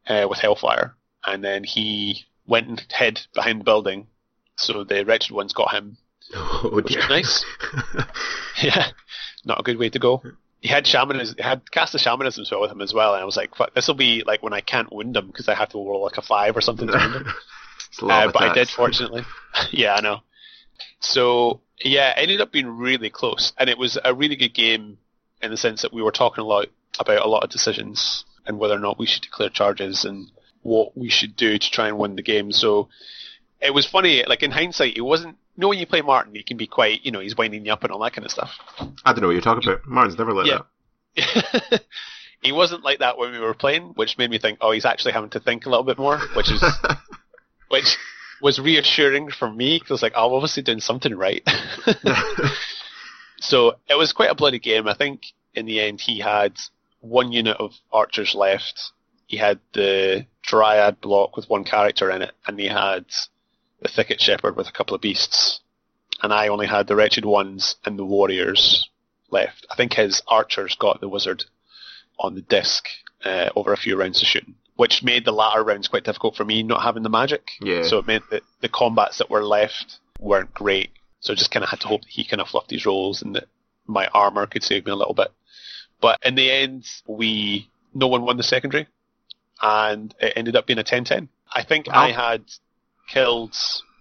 uh, with hellfire, and then he went and hid behind the building. So the wretched ones got him. Oh Which dear. nice. yeah, not a good way to go. He had shamanism, he had cast the shamanism spell with him as well, and I was like, "Fuck, this will be like when I can't wound him because I have to roll like a five or something to wound him." It's a lot Uh, of but I did, fortunately. yeah, I know. So yeah, it ended up being really close, and it was a really good game in the sense that we were talking a lot about a lot of decisions and whether or not we should declare charges and what we should do to try and win the game. So it was funny. Like in hindsight, it wasn't. You know, when you play Martin, he can be quite. You know, he's winding you up and all that kind of stuff. I don't know what you're talking about. Martin's never like Yeah. that. he wasn't like that when we were playing, which made me think, oh, he's actually having to think a little bit more, which is which was reassuring for me because I was like, oh, I'm obviously doing something right. so it was quite a bloody game. I think in the end he had one unit of archers left. He had the Dryad block with one character in it, and he had the Thicket Shepherd with a couple of beasts, and I only had the Wretched Ones and the Warriors left. I think his archers got the Wizard on the disc uh, over a few rounds of shooting, which made the latter rounds quite difficult for me not having the magic. Yeah. So it meant that the combats that were left weren't great. So I just kind of had to hope that he kind of fluffed these rolls and that my armor could save me a little bit. But in the end, we no one won the secondary, and it ended up being a 10-10. I think Wow. I had killed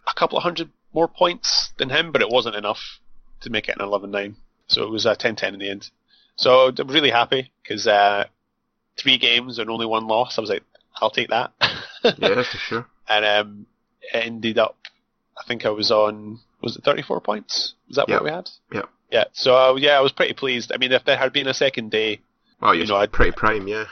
a couple of hundred more points than him, but it wasn't enough to make it an 11-9. So it was a 10-10 in the end. So I'm really happy because uh, three games and only one loss. I was like, I'll take that. yeah, for sure. and um, it ended up, I think I was on, was it 34 points? Was that Yep. what we had? Yep. Yeah, so uh, yeah, I was pretty pleased. I mean, if there had been a second day, Well, You know, I'd- pretty prime, yeah.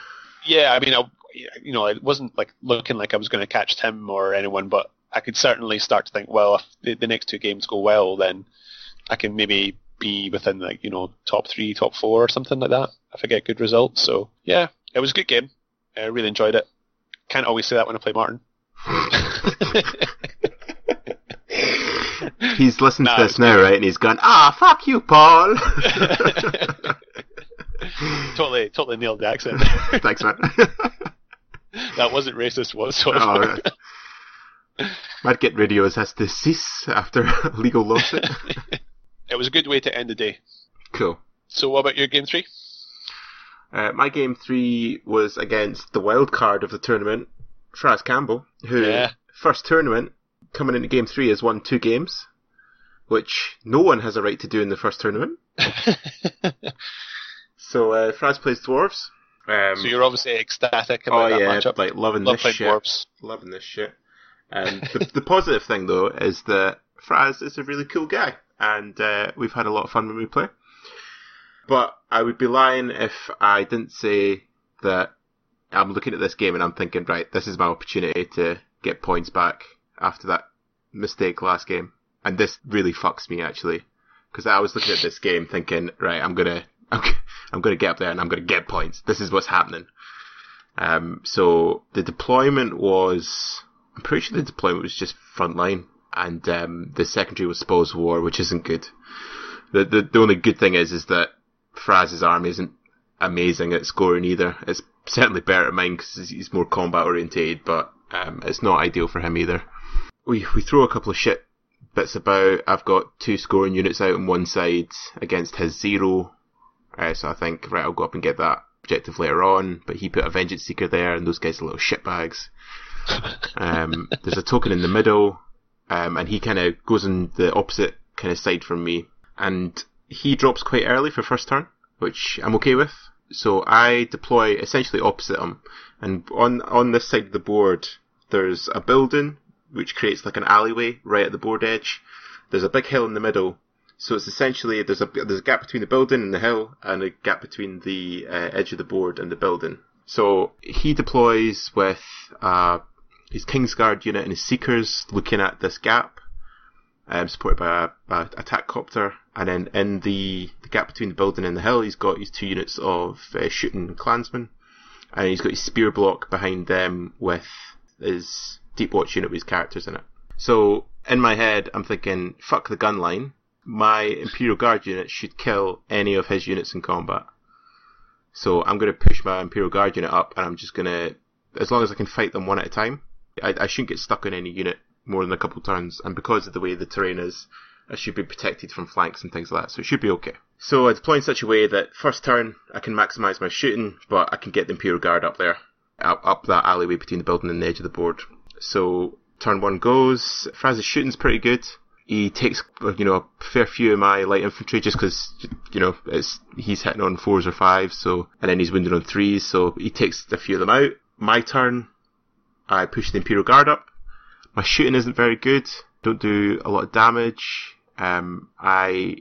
yeah, I mean, I, you know, it wasn't like looking like I was going to catch Tim or anyone, but I could certainly start to think, well, if the, the next two games go well, then I can maybe be within like you know top three, top four, or something like that if I get good results. So yeah, it was a good game. I really enjoyed it. Can't always say that when I play Martin. he's listened No, to this now, right? And he's gone, ah, fuck you, Paul. totally, totally nailed the accent. Thanks, man. that wasn't racist oh, whatsoever. right. Might get radios has to cease after a legal lawsuit. it was a good way to end the day. cool. So, what about your game three? Uh, my game three was against the wild card of the tournament, Fraz Campbell, who Yeah. first tournament coming into game three has won two games, which no one has a right to do in the first tournament. So uh, Fraz plays dwarves. Um, so you're obviously ecstatic oh about that yeah, matchup. like loving Love this shit. dwarves. Loving this shit. Um, the, the positive thing though is that Fraz is a really cool guy, and uh, we've had a lot of fun when we play. But I would be lying if I didn't say that I'm looking at this game and I'm thinking, right, this is my opportunity to get points back after that mistake last game. And this really fucks me actually, because I was looking at this game thinking, right, I'm gonna, I'm, I'm gonna get up there and I'm gonna get points. This is what's happening. Um, so the deployment was, I'm pretty sure the deployment was just frontline, and um, the secondary was Spoils War, which isn't good. The, the the only good thing is is that Fraz's army isn't amazing at scoring either. It's certainly better at mine because he's more combat orientated, but um, it's not ideal for him either. We we throw a couple of shit bits about. I've got two scoring units out on one side against his zero, uh, so I think right, I'll go up and get that objective later on. But he put a vengeance seeker there, and those guys are little shitbags. Um, there's a token in the middle, um, and he kind of goes on the opposite kind of side from me, and he drops quite early for first turn, which I'm okay with. So I deploy essentially opposite him, and on on this side of the board, there's a building which creates like an alleyway right at the board edge. There's a big hill in the middle, so it's essentially there's a there's a gap between the building and the hill, and a gap between the uh, edge of the board and the building. So he deploys with uh, his Kingsguard unit and his Seekers looking at this gap, um, supported by a, a attack copter, and then in the, the gap between the building and the hill, he's got his two units of uh, shooting clansmen, and he's got his spear block behind them with his deep watch unit with his characters in it. So in my head, I'm thinking, fuck the gun line. My Imperial Guard unit should kill any of his units in combat. So I'm going to push my Imperial Guard unit up, and I'm just going to, as long as I can fight them one at a time, I, I shouldn't get stuck on any unit more than a couple turns. And because of the way the terrain is, I should be protected from flanks and things like that. So it should be okay. So I deploy in such a way that first turn I can maximise my shooting, but I can get the Imperial Guard up there, up, up that alleyway between the building and the edge of the board. So turn one goes. Fraz's shooting's pretty good. He takes, you know, a fair few of my light infantry just because, you know, it's, he's hitting on fours or fives, so, and then he's wounded on threes, so he takes a few of them out. My turn, I push the Imperial Guard up. My shooting isn't very good. Don't do a lot of damage. Um, I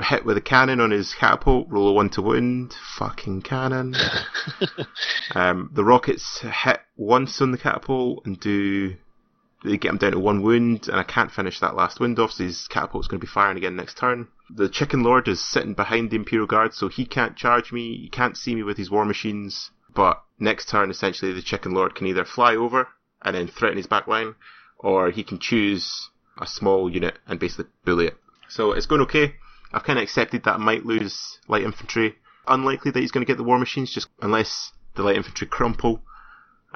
hit with a cannon on his catapult, roll a one to wound. Fucking cannon. um, the rockets hit once on the catapult and do they get him down to one wound, and I can't finish that last wound off, so his catapult's going to be firing again next turn. The Chicken Lord is sitting behind the Imperial Guard, so he can't charge me, he can't see me with his war machines. But next turn, essentially, the Chicken Lord can either fly over and then threaten his back line, or he can choose a small unit and basically bully it. So it's going okay. I've kind of accepted that I might lose light infantry. Unlikely that he's going to get the war machines, just unless the light infantry crumple.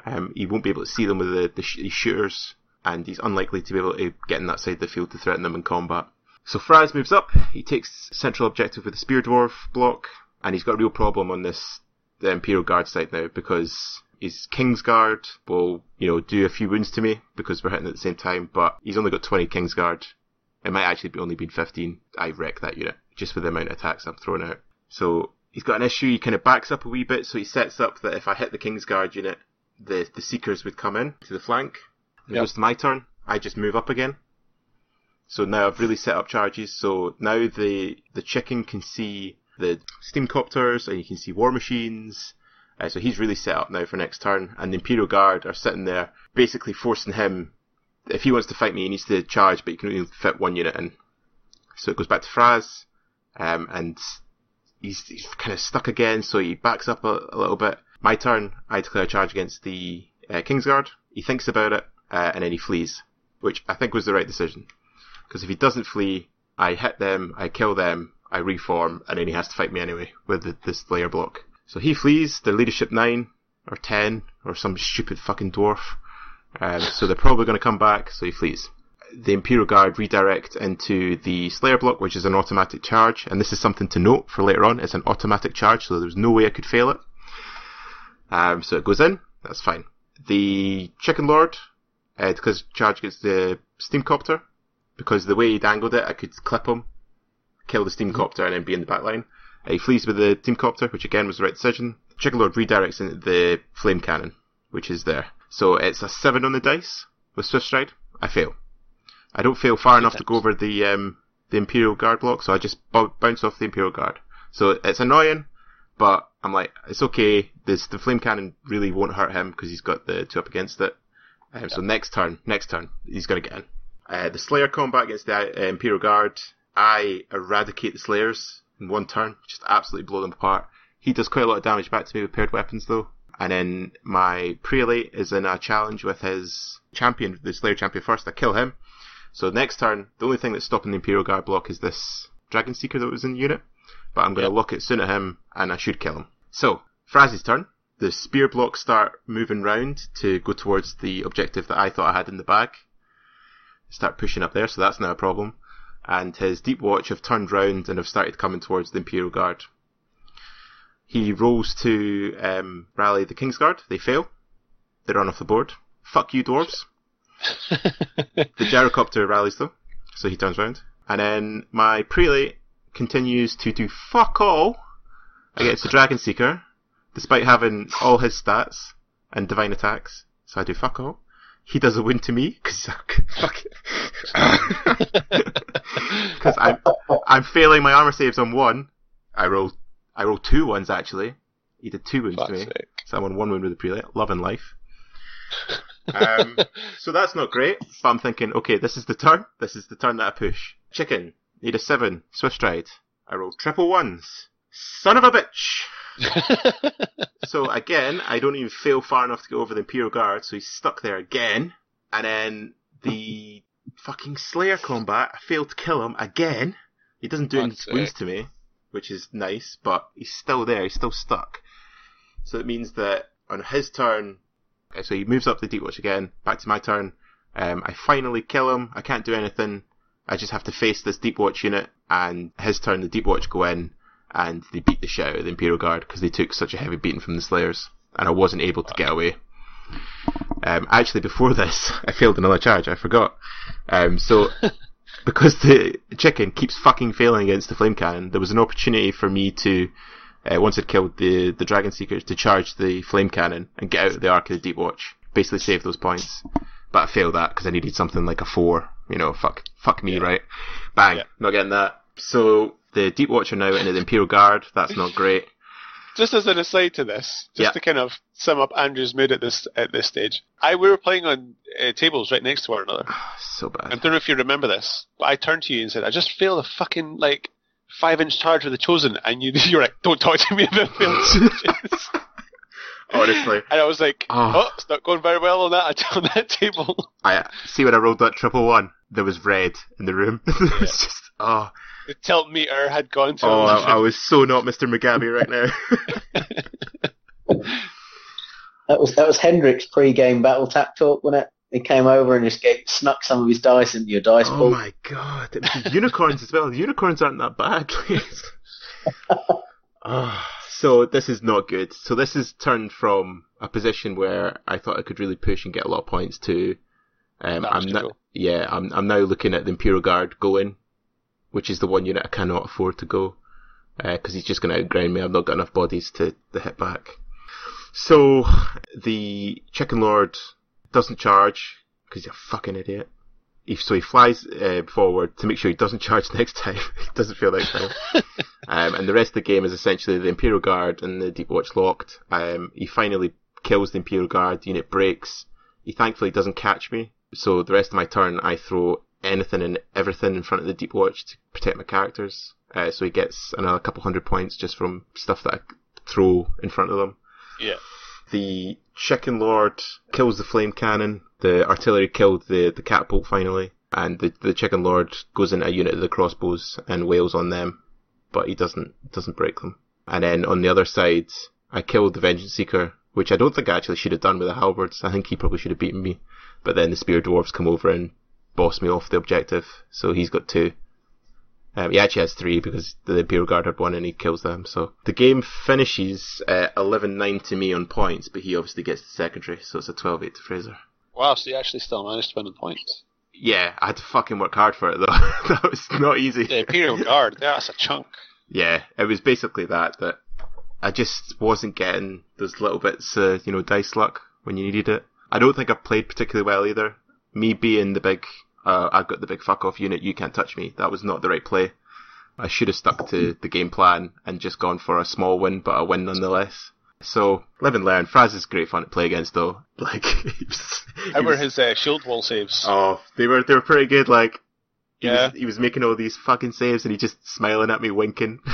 Um, he won't be able to see them with the, the sh- shooters, and he's unlikely to be able to get in that side of the field to threaten them in combat. So Fraz moves up. He takes central objective with the spear dwarf block, and he's got a real problem on this the Imperial Guard side now because his Kingsguard will, you know, do a few wounds to me because we're hitting at the same time, but he's only got 20 Kingsguard. It might actually be only been 15. I wreck that unit just with the amount of attacks I'm throwing out. So he's got an issue. He kind of backs up a wee bit, so he sets up that if I hit the Kingsguard unit, the the Seekers would come in to the flank. And Yep. it goes to my turn. I just move up again. So now I've really set up charges. So now the the chicken can see the steam copters and you can see war machines. Uh, so he's really set up now for next turn. And the Imperial Guard are sitting there, basically forcing him. If he wants to fight me, he needs to charge, but he can only fit one unit in. So it goes back to Fraz, um, and he's, he's kind of stuck again. So he backs up a, a little bit. My turn. I declare a charge against the uh, Kingsguard. He thinks about it, uh, and then he flees, which I think was the right decision. Because if he doesn't flee, I hit them, I kill them, I reform, and then he has to fight me anyway with the, this Slayer block. So he flees, they're leadership 9, or 10, or some stupid fucking dwarf. Um, so they're probably going to come back, so he flees. The Imperial Guard redirect into the Slayer block, which is an automatic charge, and this is something to note for later on. It's an automatic charge, so there's no way I could fail it. Um, so it goes in, that's fine. The Chicken Lord, uh, because charge gets the Steam Copter, because the way he dangled it, I could clip him, kill the Steam Copter, and then be in the back line. Uh, he flees with the Steam Copter, which again was the right decision. Chicken Lord redirects into the Flame Cannon, which is there. So it's a 7 on the dice with Swift Stride. I fail. I don't fail far enough to go over the um, the Imperial Guard block, so I just b- bounce off the Imperial Guard. So it's annoying, but I'm like, it's okay. This the Flame Cannon really won't hurt him because he's got the two up against it. Um, So next turn, next turn, he's going to get in. Uh, the Slayer combat against the uh, Imperial Guard, I eradicate the Slayers in one turn, just absolutely blow them apart. He does quite a lot of damage back to me with paired weapons though. And then my Prelate is in a challenge with his champion, the Slayer champion first. I kill him. So next turn, the only thing that's stopping the Imperial Guard block is this Dragon Seeker that was in the unit. But I'm going to Yep. lock it soon at him, and I should kill him. So, Fraz's turn. The spear blocks start moving round to go towards the objective that I thought I had in the bag. Start pushing up there, so that's now a problem. And his Deep Watch have turned round and have started coming towards the Imperial Guard. He rolls to um, rally the Kingsguard. They fail. They run off the board. Fuck you, dwarves. The gyrocopter rallies though, so he turns round. And then my prelate continues to do fuck all against the Dragon Seeker, despite having all his stats and divine attacks. So I do fuck all. He does a win to me because fuck because I'm I'm failing my armor saves on one. I roll I roll two ones actually. He did two wounds to me, sake. so I'm on one wound with the prelate. Love and life. Um, so that's not great, but I'm thinking, okay, this is the turn. This is the turn that I push. Chicken, need a seven, swift stride. I roll triple ones. Son of a bitch! So again, I don't even fail far enough to get over the Imperial Guard, so he's stuck there again. And then the fucking Slayer combat, I failed to kill him again. He doesn't do any Fuck's wounds to me, which is nice, but he's still there, he's still stuck. So it means that on his turn, so he moves up the Deep Watch again, back to my turn. Um, I finally kill him, I can't do anything. I just have to face this Deep Watch unit, and his turn, the Deep Watch go in, and they beat the shit out of the Imperial Guard because they took such a heavy beating from the Slayers, and I wasn't able to get away. Um, actually, before this, I failed another charge. I forgot. Um, so because the chicken keeps fucking failing against the flame cannon, there was an opportunity for me to, uh, once I'd killed the the dragon seekers, to charge the flame cannon and get out of the arc of the deep watch, basically save those points. But I failed that because I needed something like a four. You know, fuck, fuck me, Yeah. right? Bang, Yeah. not getting that. So the deep Watcher now into the imperial guard. That's not great. just as an aside to this, just Yeah. to kind of sum up Andrew's mood at this at this stage, I we were playing on uh, tables right next to one another. So bad. I don't know if you remember this, but I turned to you and said, "I just failed a fucking like five inch charge with the chosen," and you you were like, "Don't talk to me about failed charges." Honestly. And I was like, Oh. oh, it's not going very well on that on that table. I see when I rolled that triple one, there was red in the room. it was just oh, The tilt meter had gone to oh, I, I was so not Mr. Mugabe right now. That was that was Henrik's pre-game battle tap talk, wasn't it? He came over and just gave, snuck some of his dice into your dice pool. oh pool. my god, unicorns as well. Unicorns aren't that bad. oh, so this is not good. So this has turned from a position where I thought I could really push and get a lot of points to. Um, Damage I'm not. Yeah, I'm. I'm now looking at the Imperial Guard going, which is the one unit I cannot afford to go, because he's just going to outgrind me. I've not got enough bodies to, to hit back. So the Chicken Lord doesn't charge because he's a fucking idiot. He, so he flies uh, forward to make sure he doesn't charge next time. he doesn't feel next time. um, and the rest of the game is essentially the Imperial Guard and the Deep Watch locked. Um, he finally kills the Imperial Guard. The unit breaks. He thankfully doesn't catch me. So the rest of my turn, I throw anything and everything in front of the Deep Watch to protect my characters. Uh, so he gets another couple hundred points just from stuff that I throw in front of them. Yeah. The Chicken Lord kills the flame cannon. The artillery killed the, the catapult finally. And the, the Chicken Lord goes into a unit of the crossbows and wails on them. But he doesn't, doesn't break them. And then on the other side, I killed the Vengeance Seeker, which I don't think I actually should have done with the halberds. I think he probably should have beaten me. But then the Spear Dwarves come over and boss me off the objective. So he's got two. Um, he actually has three because the Imperial Guard had one and he kills them. So the game finishes uh, 11-9 to me on points, but he obviously gets the secondary, so it's a 12-8 to Fraser. Wow, so you actually still managed to win the points. Yeah, I had to fucking work hard for it though. that was not easy. The Imperial Guard, that's a chunk. Yeah, it was basically that, that I just wasn't getting those little bits, uh, you know, dice luck when you needed it. I don't think I played particularly well either. Me being the big, uh, I've got the big fuck off unit, you can't touch me. That was not the right play. I should have stuck to the game plan and just gone for a small win, but a win nonetheless. So, live and learn. Fraz is great fun to play against though. Like, he was, he How were was- his uh, shield wall saves? Oh, they were, they were pretty good, like, he Yeah. was, he was making all these fucking saves and he just smiling at me, winking.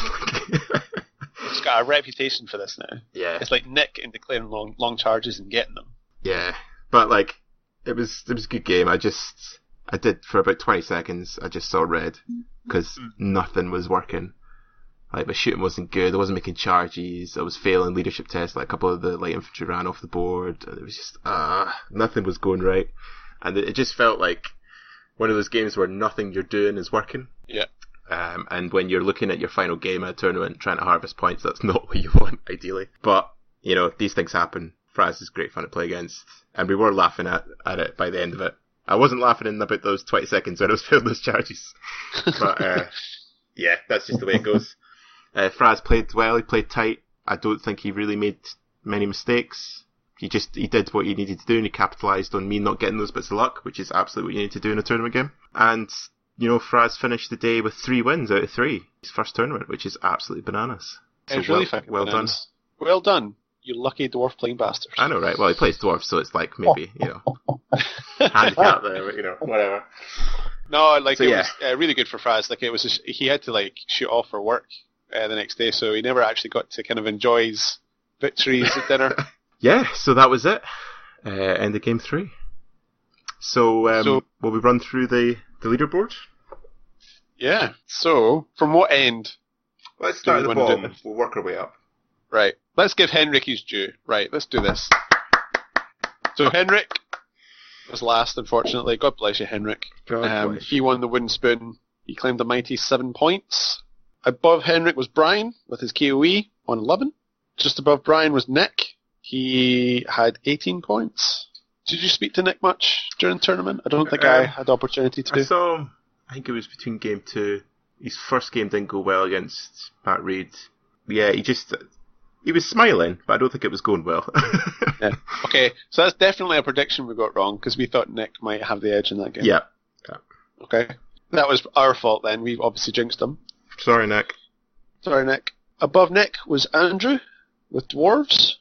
He's got a reputation for this now. yeah. It's like Nick in declaring long, long charges and getting them. Yeah, but like it was it was a good game. I just I did for about twenty seconds. I just saw red because nothing was working. Like my shooting wasn't good. I wasn't making charges. I was failing leadership tests. Like a couple of the light infantry ran off the board. And it was just ah, nothing was going right, and it, just felt like one of those games where nothing you're doing is working. Yeah. Um, and when you're looking at your final game at a tournament trying to harvest points, that's not what you want, ideally. But, you know, these things happen. Fraz is great fun to play against. And we were laughing at, at it by the end of it. I wasn't laughing in about those 20 seconds when I was failing those charges. But, uh, yeah, that's just the way it goes. Uh, Fraz played well, he played tight. I don't think he really made many mistakes. He just, he did what he needed to do and he capitalised on me not getting those bits of luck, which is absolutely what you need to do in a tournament game. And, you know, Fraz finished the day with three wins out of three. His first tournament, which is absolutely bananas. So it's really well, fucking well done. Well done, you lucky dwarf playing bastards. I know, right? Well, he plays dwarf, so it's like maybe, you know, handicap there, but, you know, whatever. No, like So, it yeah. was uh, really good for Fraz. Like it was, just, he had to like shoot off for work uh, the next day, so he never actually got to kind of enjoy his victories at dinner. Yeah, so that was it. Uh, end of game three. So, um, So- will we run through the, the leaderboard? yeah. So from what end? Let's start at the bottom. We'll work our way up. Right. Let's give Henrik his due. Right. Let's do this. So Henrik was last, unfortunately. God bless you, Henrik. Um, he won the wooden spoon. He claimed a mighty seven points. Above Henrik was Brian with his KOE on 11. Just above Brian was Nick. He had 18 points. Did you speak to Nick much during the tournament? I don't think I Um, had the opportunity to I do. saw him, I think it was between game two. His first game didn't go well against Pat Reed. Yeah, he just, he was smiling, but I don't think it was going well. Yeah. Okay, so that's definitely a prediction we got wrong because we thought Nick might have the edge in that game. yeah. Okay. That was our fault then. We obviously jinxed him. Sorry, Nick. Sorry, Nick. Above Nick was Andrew with dwarves.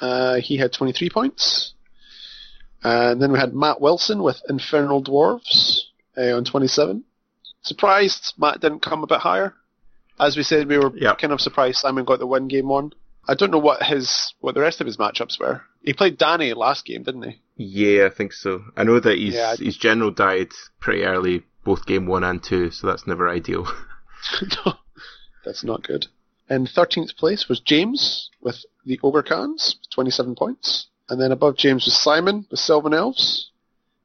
Uh, he had 23 points. And then we had Matt Wilson with infernal dwarves uh, on 27. Surprised Matt didn't come a bit higher. As we said, we were Yeah. kind of surprised Simon got the win game one. I don't know what his what the rest of his matchups were. He played Danny last game, didn't he? Yeah, I think so. I know that he's, Yeah, I- his general died pretty early, both game one and two, so that's never ideal. no, that's not good. And 13th place was James with the Ogre Khans, 27 points. And then above James was Simon with Sylvan Elves.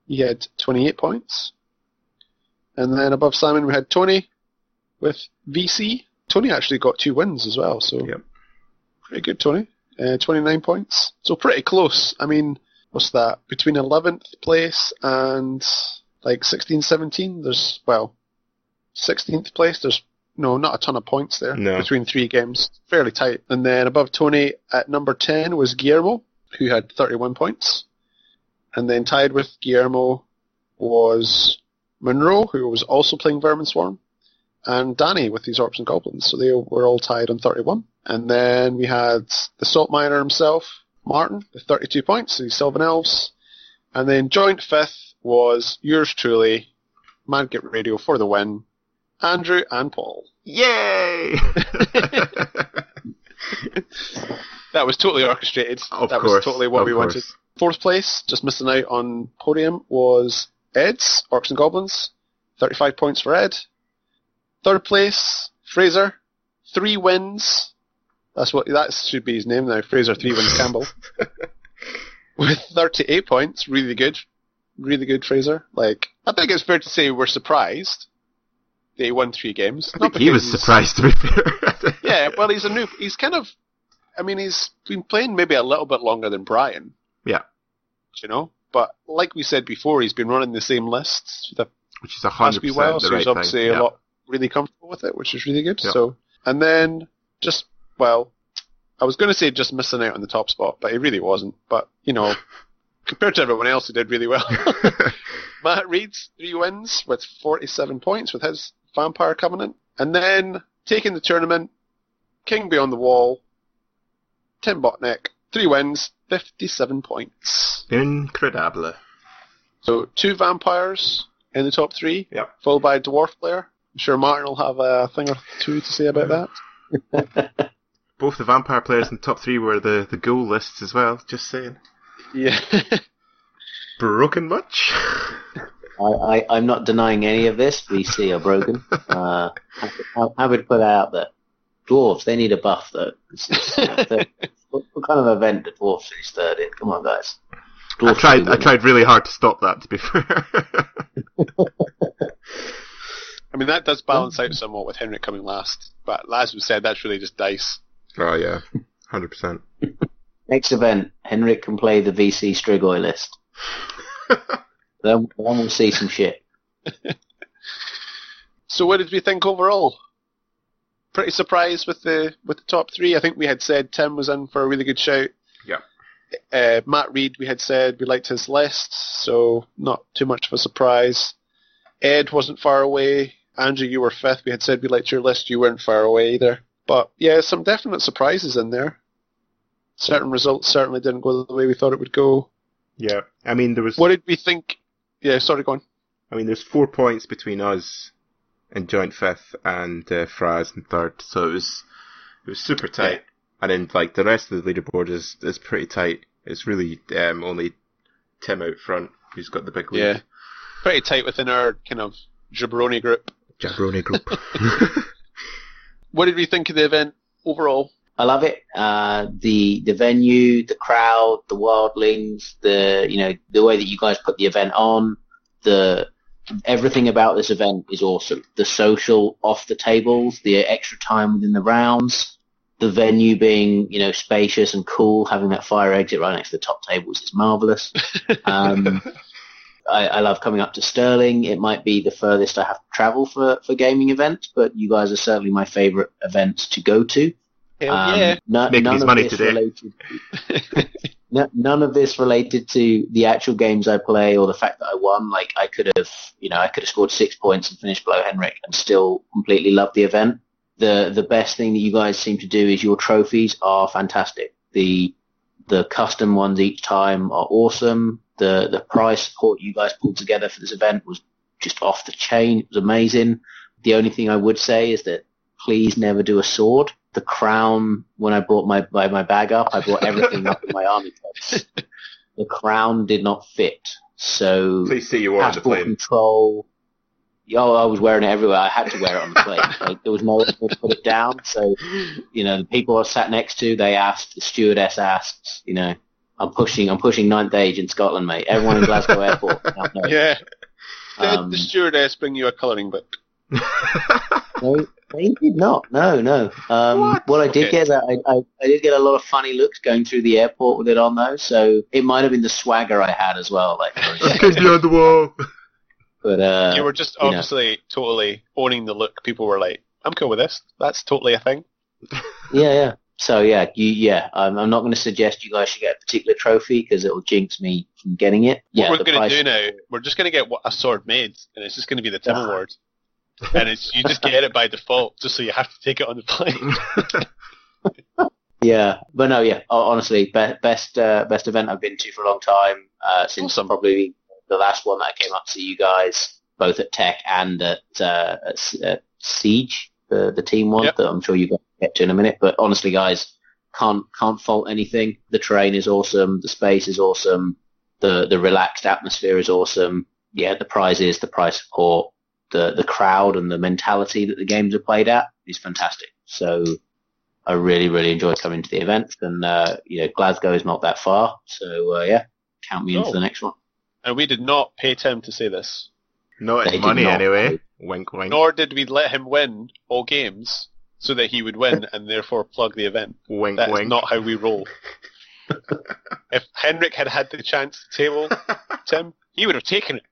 He had 28 points. And then above Simon we had Tony with VC. Tony actually got two wins as well, so Yep. Pretty good, Tony. Uh, 29 points. So pretty close. I mean, what's that? Between 11th place and like 16, 17, there's, well, 16th place, there's no, not a ton of points there No. between three games. Fairly tight. And then above Tony at number 10 was Guillermo, who had 31 points. And then tied with Guillermo was Monroe, who was also playing Vermin Swarm, and Danny with these Orcs and Goblins. So they were all tied on 31. And then we had the Salt Miner himself, Martin, with 32 points, so he's Sylvan Elves. And then joint fifth was yours truly, Madget Radio for the win, Andrew and Paul. Yay! That was totally orchestrated. of that course. was totally what we course. wanted. Fourth place, just missing out on podium, was Ed's, Orcs and Goblins. 35 points for Ed. Third place, Fraser. Three wins. That's what, that should be his name now, Fraser Three Wins Campbell. With 38 points, really good. Really good, Fraser. Like, I think it's fair to say we're surprised that he won three games. I Not think he was surprised to be fair. yeah, well, he's a new. He's kind of. I mean, he's been playing maybe a little bit longer than Brian. Yeah. You know, but like we said before, he's been running the same lists for the Which is a hundred few percent the so right he's obviously thing. a yeah. lot really comfortable with it, which is really good. Yeah. So, and then just well, I was going to say just missing out on the top spot, but it really wasn't. But you know, compared to everyone else, he did really well. Matt Reed's three wins with 47 points with his Vampire Covenant. And then taking the tournament, King Beyond the Wall, Tim Botnick, three wins, 57 points. Incredible. So two vampires in the top three, Yep. followed by a dwarf player. I'm sure Martin will have a thing or two to say about that. Both the vampire players in the top three were the, the ghoul lists as well, just saying. Yeah. Broken much? I, I, I'm not denying any of this. VC are broken. Uh, how, how would put out that dwarves they need a buff though. It's- it's- what, what kind of event do dwarves finish third in? Come on, guys. I tried I tried really hard to stop that to be fair. I mean, that does balance out somewhat with Henrik coming last. But as we said, that's really just dice. oh yeah. Hundred percent. Next event, Henrik can play the VC Strigoi list. Then, then we'll see some shit. So what did we think overall? Pretty surprised with the with the top three. I think we had said Tim was in for a really good shout. Yeah. Uh, Matt Reed, we had said we liked his list, so not too much of a surprise. Ed wasn't far away. Andrew, you were fifth. We had said we liked your list. You weren't far away either. But yeah, some definite surprises in there. Certain results certainly didn't go the way we thought it would go. Yeah. I mean there was What did we think? Yeah, sorry, go on. I mean there's four points between us and joint fifth and uh, Fraz in third, so it was it was super tight. Yeah. And then like the rest of the leaderboard is is pretty tight. It's really um, only Tim out front who's got the big lead. Yeah. Pretty tight within our kind of jabroni group. Jabroni group. What did we think of the event overall? I love it. Uh, the the venue, the crowd, the wildlings, the you know the way that you guys put the event on, the everything about this event is awesome. The social off the tables, the extra time within the rounds, the venue being you know spacious and cool, having that fire exit right next to the top tables is marvelous. Um, I, I love coming up to Stirling. It might be the furthest I have to travel for, for gaming events, but you guys are certainly my favourite events to go to. Hell Um, yeah. no- Making none his of money this today. Related no, none of this related to the actual games I play or the fact that I won. Like I could have, you know, I could have scored six points and finished below Henrik and still completely love the event. The the best thing that you guys seem to do is your trophies are fantastic. The the custom ones each time are awesome. The the prize support you guys pulled together for this event was just off the chain. It was amazing. The only thing I would say is that please never do a sword. the crown when I brought my my, my bag up. I brought everything up in my army clothes. The crown did not fit, so Please say you were on the plane. control. Oh, I was wearing it everywhere. I had to wear it on the plane. Like, there was no way to put it down. So, you know, the people I sat next to, they asked, the stewardess asked, you know, I'm pushing, I'm pushing ninth age in Scotland, mate. Everyone in Glasgow Airport. Yeah. Did Um, the stewardess bring you a colouring book? No, they did not. No, no. Um, What? what? I did Okay. get is I, I, I did get a lot of funny looks going through the airport with it on though. So it might have been the swagger I had as well. Like, Could be on the wall. but uh, you were just you know. obviously totally owning the look. People were like, I'm cool with this. That's totally a thing. yeah, yeah. So yeah, you, yeah. I'm, I'm not going to suggest you guys should get a particular trophy because it will jinx me from getting it. What we're going to do now, we're just going to get a sword made, and it's just going to be the Tim Ah. Award. And it's you just get it by default, just so you have to take it on the plane. Yeah, but no, yeah. Honestly, be- best uh, best event I've been to for a long time uh, since Awesome. probably the last one that I came up to you guys, both at Tech and at, uh, at, Siege, the the team one Yep. that I'm sure you guys will get to in a minute. But honestly, guys, can't can't fault anything. The terrain is awesome. The space is awesome. The the relaxed atmosphere is awesome. Yeah, the prizes, the prize support, the the crowd, and the mentality that the games are played at is fantastic. So I really, really enjoyed coming to the event, and uh, you know, Glasgow is not that far, so uh, yeah, count me in Oh. for the next one. and we did not pay Tim to say this, No, it's did money not. anyway. Wink, wink. nor did we let him win all games so that he would win and therefore plug the event. Wink, That is wink. not how we roll. if Henrik had had the chance to table Tim, he would have taken it.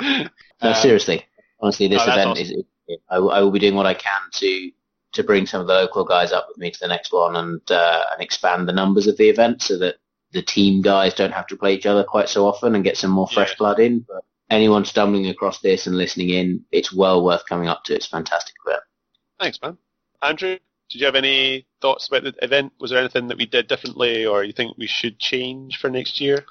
No, Um, seriously, honestly, this no, event awesome. is. I, will- I will be doing what I can to to bring some of the local guys up with me to the next one and uh, and expand the numbers of the event so that the team guys don't have to play each other quite so often and get some more fresh Yeah. blood in. But anyone stumbling across this and listening in, it's well worth coming up to. It's a fantastic event. Thanks, man. Andrew, did you have any thoughts about the event? Was there anything that we did differently or you think we should change for next year?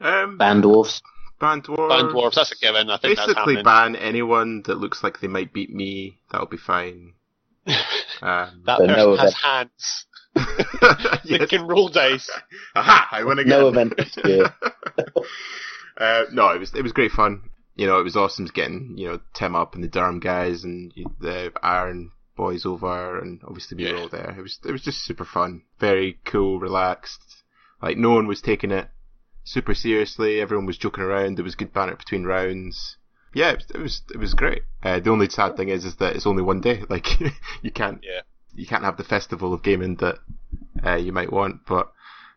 Um, Band dwarfs. ban dwarves. Ban dwarves, that's a given. I think Basically, that's ban anyone that looks like they might beat me. That'll be fine. Um, that So person no has event. hands. They yes. can roll dice. Aha! I win again. No event this uh, no, it was it was great fun. You know, it was awesome getting you know Tim up and the Durham guys and the Iron boys over, and obviously we were all there. It was it was just super fun, very cool, relaxed. Like no one was taking it super seriously. Everyone was joking around. There was good banter between rounds. Yeah, it was it was, it was great. Uh, the only sad thing is is that it's only one day. Like you can't Yeah. you can't have the festival of gaming that uh, you might want. But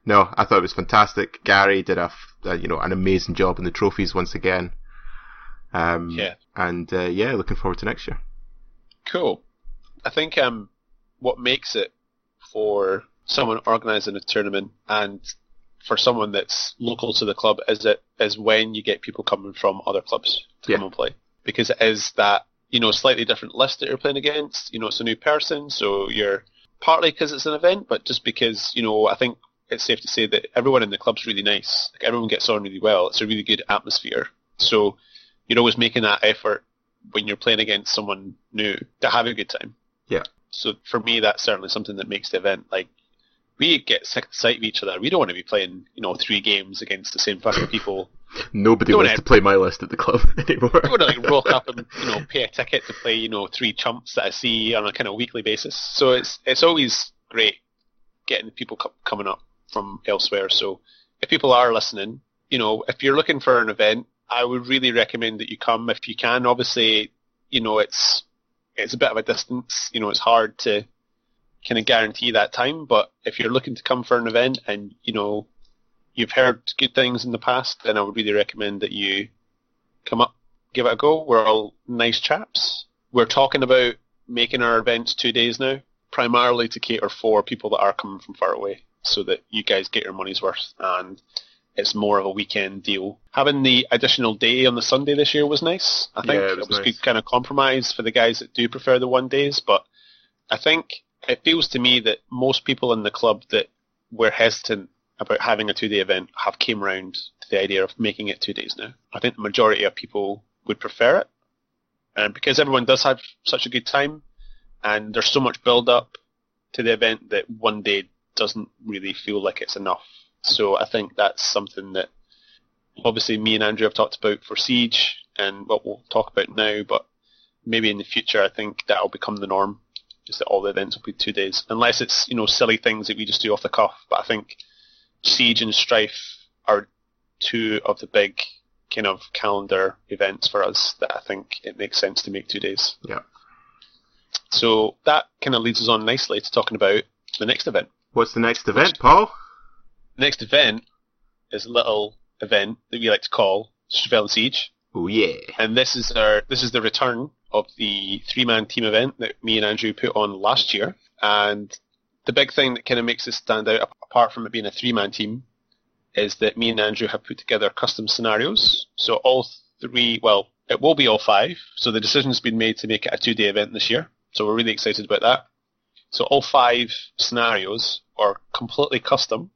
no, I thought it was fantastic. Gary did a, uh, you know an amazing job in the trophies once again. Um, Yeah. and uh, yeah, looking forward to next year. Cool. I think um, what makes it for someone organising a tournament and for someone that's local to the club is it is when you get people coming from other clubs to Yeah. come and play because it is that you know slightly different list that you're playing against. You know, it's a new person, so you're partly because it's an event, but just because you know I think it's safe to say that everyone in the club's really nice. Like everyone gets on really well. It's a really good atmosphere. So you're always making that effort when you're playing against someone new to have a good time. Yeah. So for me, that's certainly something that makes the event like we get sick of sight of each other. We don't want to be playing, you know, three games against the same fucking people. Nobody wants have- to play my list at the club anymore. We want to like rock up and you know pay a ticket to play, you know, three chumps that I see on a kind of weekly basis. So it's it's always great getting people co- coming up from elsewhere. So if people are listening, you know, if you're looking for an event, I would really recommend that you come if you can. Obviously, you know, it's it's a bit of a distance. You know, it's hard to kind of guarantee that time. But if you're looking to come for an event and you know you've heard good things in the past, then I would really recommend that you come up, give it a go. We're all nice chaps. We're talking about making our events two days now, primarily to cater for people that are coming from far away, so that you guys get your money's worth and it's more of a weekend deal. Having the additional day on the Sunday this year was nice. I think Yeah, it was nice. good kind of compromise for the guys that do prefer the one days, but I think it feels to me that most people in the club that were hesitant about having a two-day event have came round to the idea of making it two days now. I think the majority of people would prefer it, and because everyone does have such a good time, and there's so much build up to the event that one day doesn't really feel like it's enough. So I think that's something that obviously me and Andrew have talked about for Siege and what we'll talk about now, but maybe in the future I think that'll become the norm. Is that all the events will be two days. Unless it's, you know, silly things that we just do off the cuff. But I think Siege and Strife are two of the big kind of calendar events for us that I think it makes sense to make two days. Yeah. So that kind of leads us on nicely to talking about the next event. What's the next event, Paul? Next event is a little event that we like to call Chevelle Siege. Oh yeah. And this is our this is the return of the three man team event that me and Andrew put on last year. And the big thing that kind of makes this stand out apart from it being a three man team is that me and Andrew have put together custom scenarios. So all three well, it will be all five. So the decision's been made to make it a two day event this year. So we're really excited about that. So all five scenarios are completely custom.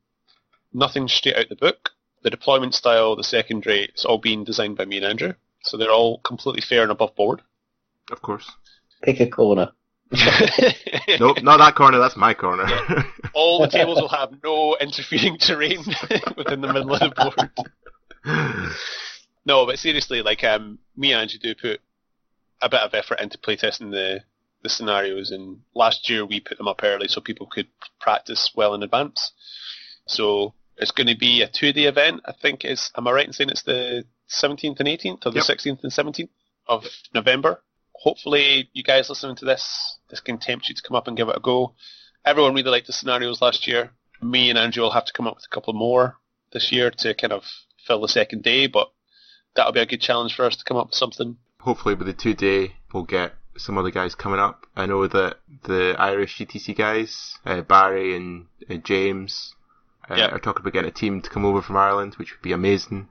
Nothing straight out the book. The deployment style, the secondary, it's all being designed by me and Andrew. So they're all completely fair and above board. Of course. Pick a corner. nope, not that corner. That's my corner. all the tables will have no interfering terrain within the middle of the board. No, but seriously, like um, me and Andrew do put a bit of effort into playtesting the the scenarios, and last year we put them up early so people could practice well in advance. So it's going to be a two-day event. I think is am I right in saying it's the 17th and 18th, or the Yep. 16th and 17th of November? Hopefully, you guys listening to this, this can tempt you to come up and give it a go. Everyone really liked the scenarios last year. Me and Andrew will have to come up with a couple more this year to kind of fill the second day, but that'll be a good challenge for us to come up with something. Hopefully, with the two day, we'll get some other guys coming up. I know that the Irish GTC guys, uh, Barry and uh, James, uh, Yep. are talking about getting a team to come over from Ireland, which would be amazing.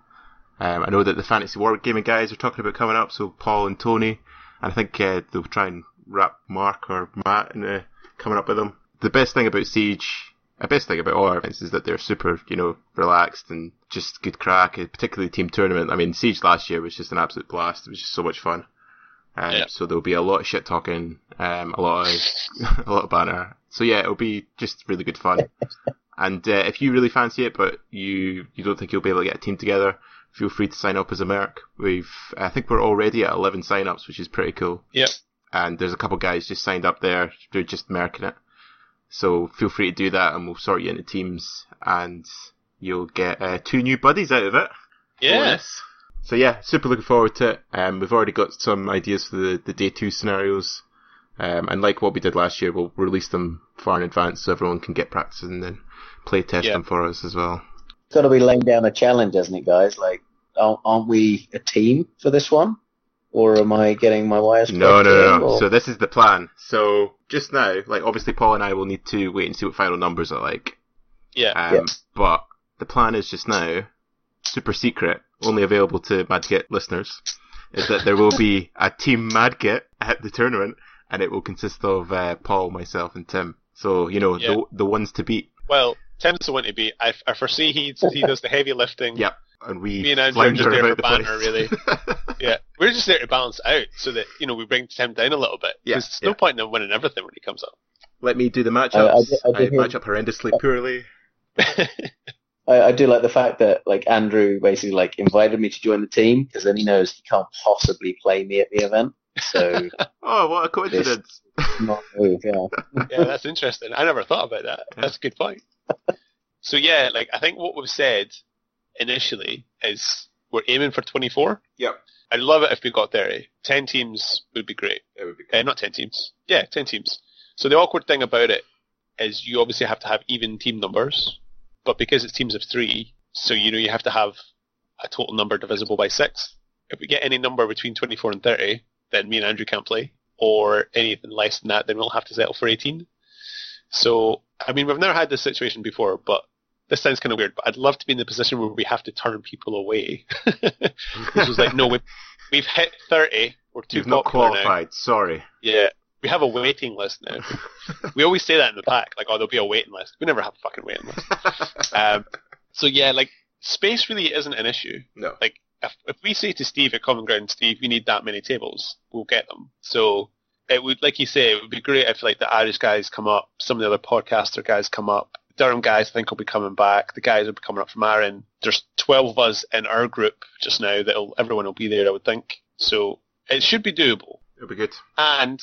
Um, I know that the Fantasy War Gaming guys are talking about coming up, so Paul and Tony, and I think uh, they'll try and wrap Mark or Matt in uh, coming up with them. The best thing about Siege, the best thing about all our events is that they're super, you know, relaxed and just good crack, uh, particularly team tournament. I mean, Siege last year was just an absolute blast. It was just so much fun. Um, Yeah. So there'll be a lot of shit talking, um, a lot of a lot of banter. So yeah, it'll be just really good fun. And uh, if you really fancy it, but you you don't think you'll be able to get a team together, feel free to sign up as a merc. We've I think we're already at 11 sign-ups, which is pretty cool. Yep. And there's a couple guys just signed up there. They're just mercing it. So feel free to do that, and we'll sort you into teams, and you'll get uh, two new buddies out of it. Yes. So yeah, super looking forward to it. Um, we've already got some ideas for the, the day two scenarios. Um, and like what we did last year, we'll release them far in advance so everyone can get practice and then play test Yeah. them for us as well. It's got to be laying down a challenge, hasn't it, guys? Like, aren't, aren't we a team for this one? Or am I getting my wires No, crossed no, no, no. or- So this is the plan. So just now, like obviously Paul and I will need to wait and see what final numbers are like. Yeah. Um, Yeah. But the plan is just now, super secret, only available to Madget listeners, is that there will be a team Madget at the tournament, and it will consist of uh, Paul, myself, and Tim. So you know Yeah. the the ones to beat. Well, Tim's the one to beat. I, I foresee he he does the heavy lifting. Yep. And we Me and Andrew are just there for the banter, place. Yeah, we're just there to balance out so that you know we bring Tim down a little bit. Yeah, There's no point in him winning everything when he comes up. Let me do the matchups. I- I I, did- I match up horrendously poorly. I, I do like the fact that like Andrew basically like invited me to join the team because then he knows he can't possibly play me at the event. So Oh, what a coincidence! not move, yeah. yeah, that's interesting. I never thought about that. That's a good point. so yeah, like I think what we've said initially is we're aiming for 24. Yep. I'd love it if we got 30. 10 teams would be great. It would be Uh, not 10 teams. Yeah, 10 teams. So the awkward thing about it is you obviously have to have even team numbers, but because it's teams of three, so you know you have to have a total number divisible by six. If we get any number between 24 and 30, then me and Andrew can't play, or anything less than that, then we'll have to settle for 18. So, I mean, we've never had this situation before, but this sounds kind of weird, but I'd love to be in the position where we have to turn people away. this was like, no, we've, we've hit 30, we're too You've not popular now. qualified. Sorry. Yeah, we have a waiting list now. we always say that in the pack, like, oh, there'll be a waiting list. We never have a fucking waiting list. Um, so yeah, like space really isn't an issue. no. Like if if we say to Steve at Common Ground, Steve, we need that many tables, we'll get them. So it would, like you say, it would be great if like the Irish guys come up, some of the other podcaster guys come up. Durham guys, I think, will be coming back. The guys will be coming up from Aaron. There's 12 of us in our group just now. That everyone will be there, I would think. So it should be doable. It'll be good. And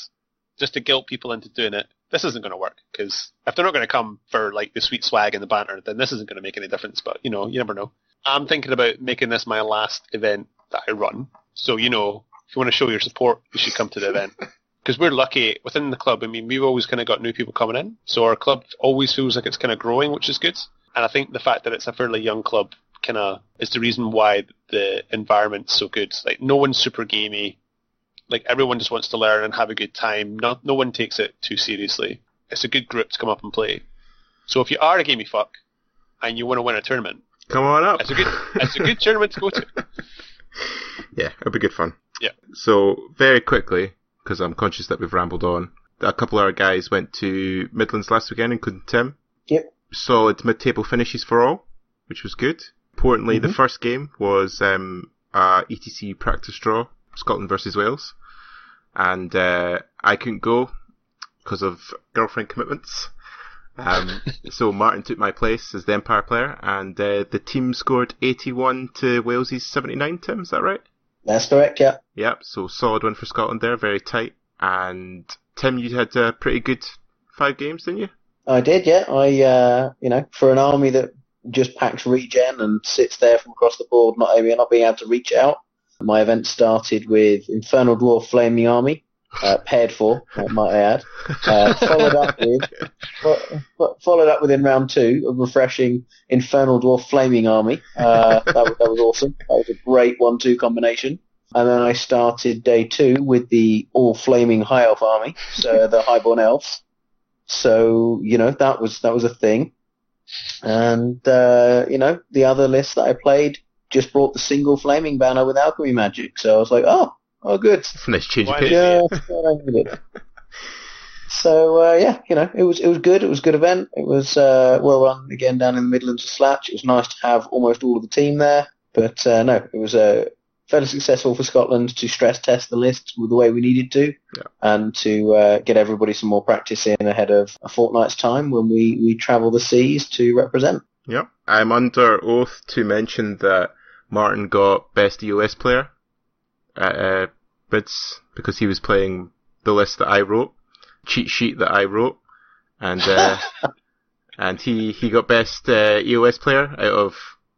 just to guilt people into doing it, this isn't going to work because if they're not going to come for like the sweet swag and the banter, then this isn't going to make any difference. But you know, you never know. I'm thinking about making this my last event that I run. So you know, if you want to show your support, you should come to the event. Because we're lucky within the club. I mean, we've always kind of got new people coming in, so our club always feels like it's kind of growing, which is good. And I think the fact that it's a fairly young club kind of is the reason why the environment's so good. Like no one's super gamey. Like everyone just wants to learn and have a good time. No, no one takes it too seriously. It's a good group to come up and play. So if you are a gamey fuck and you want to win a tournament, Come on up. it's a good it's a good tournament to go to. yeah, it'll be good fun. Yeah. So very quickly, because I'm conscious that we've rambled on, a couple of our guys went to Midlands last weekend, including Tim. Yep. Solid mid-table finishes for all, which was good. Importantly, the Mhm. first game was um, a ETC practice draw, Scotland versus Wales, and uh, I couldn't go because of girlfriend commitments. Um, so Martin took my place as the Empire player, and uh, the team scored 81 to Wales's 79. Tim, is that right? That's correct, yeah. Yep. So solid win for Scotland there, very tight. And Tim, you had a pretty good five games, didn't you? I did, yeah. I, uh, you know, for an army that just packs regen and sits there from across the board, not not being able to reach out, my event started with Infernal Dwarf Flaming Army, uh, paired for, uh, might I add. Uh, followed up with fo- fo- followed up within round two a refreshing Infernal Dwarf Flaming Army. Uh, that, was, that was awesome. That was a great one-two combination. And then I started day two with the all flaming High Elf Army, so the Highborn Elves. So you know that was that was a thing, and uh, you know the other list that I played just brought the single flaming banner with alchemy magic. So I was like, oh, oh, good. nice change of pace. Yeah, I needed. So uh, yeah, you know, it was it was good. It was a good event. It was uh, well run again down in the Midlands of Slatch. It was nice to have almost all of the team there. But uh, no, it was uh, fairly successful for Scotland to stress test the list with the way we needed to, Yeah. and to uh, get everybody some more practice in ahead of a fortnight's time when we we travel the seas to represent. Yep. I'm under oath to mention that Martin got best EOS player at uh, bids because he was playing the list that I wrote, cheat sheet that I wrote, and uh, and he he got best uh, EOS player out of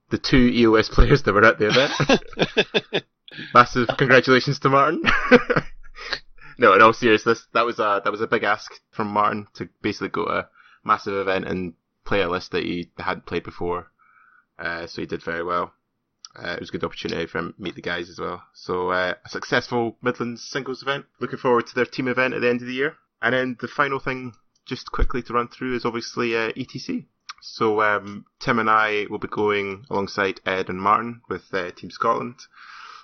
the two EOS players that were at the event. Massive congratulations to Martin. no, in all seriousness, that was a that was a big ask from Martin to basically go to a massive event and play a list that he hadn't played before. Uh, so he did very well. Uh, it was a good opportunity for him to meet the guys as well. So uh, a successful Midlands singles event. Looking forward to their team event at the end of the year. And then the final thing, just quickly to run through, is obviously uh, ETC. So um, Tim and I will be going alongside Ed and Martin with uh, Team Scotland.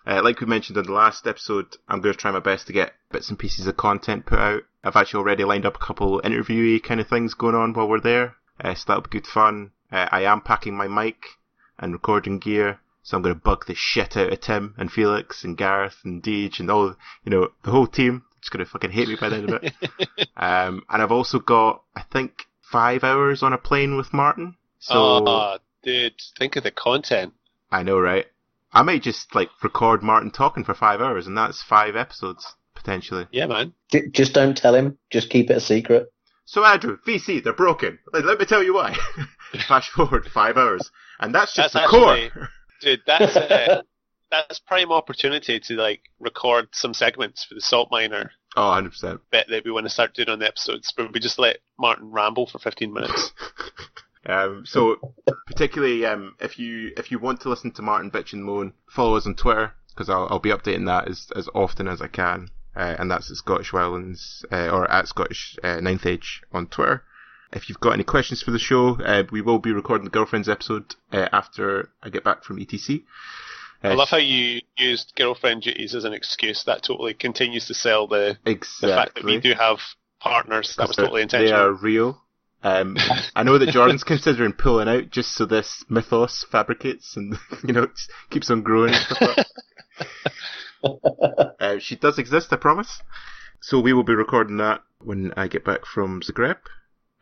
Uh, like we mentioned in the last episode, I'm going to try my best to get bits and pieces of content put out. I've actually already lined up a couple interviewee kind of things going on while we're there, uh, so that'll be good fun. I am packing my mic and recording gear, so I'm going to bug the shit out of Tim and Felix and Gareth and Deej and all, you know, the whole team. It's going to fucking hate me by the end of it. um, and I've also got, I think, five hours on a plane with Martin. So oh, dude, think of the content. I know, right? I might just like record Martin talking for five hours, and that's five episodes potentially. Yeah, man. J- Just don't tell him. Just keep it a secret. So Andrew, VC, they're broken. Let, let me tell you why. Flash forward five hours, and that's just That's the actually- core. Dude, that's uh, that's prime opportunity to like record some segments for the salt miner Oh, 100 percent. bit that we want to start doing on the episodes, but we just let Martin ramble for 15 minutes. Um, so particularly um, if you if you want to listen to Martin bitch and moan, follow us on Twitter because I'll, I'll be updating that as as often as I can, uh, and that's at Scottish Wildlands uh, or at Scottish uh, Ninth Age on Twitter. If you've got any questions for the show, uh, we will be recording the girlfriends episode uh, after I get back from ETC. Uh, I love how you used girlfriend duties as an excuse. That totally continues to sell the, exactly. the fact that we do have partners. That was totally intentional. They are real. Um, I know that Jordan's considering pulling out just so this mythos fabricates and you know keeps on growing and stuff. Like that. uh, she does exist, I promise. So we will be recording that when I get back from Zagreb.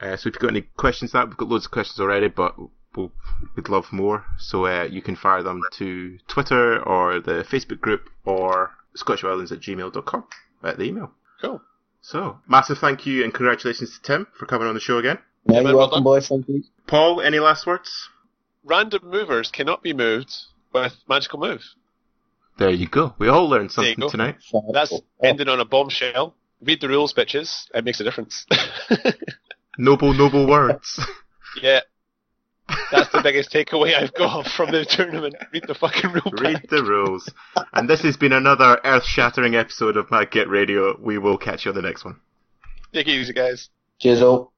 Uh, so if you've got any questions, that we've got loads of questions already, but we'll, we'd love more. So uh, you can fire them to Twitter or the Facebook group or scottishwildlands at gmail.com at the email. Cool. So massive thank you and congratulations to Tim for coming on the show again. Yeah, you're well welcome, done. boys. Thank you. Paul, any last words? Random movers cannot be moved with magical move. There you go. We all learned something tonight. That's ending on a bombshell. Read the rules, bitches. It makes a difference. Noble, noble words. yeah. That's the biggest takeaway I've got from the tournament. Read the fucking rules. Read the rules. And this has been another earth shattering episode of Madget Radio. We will catch you on the next one. Take it easy, guys. Cheers all.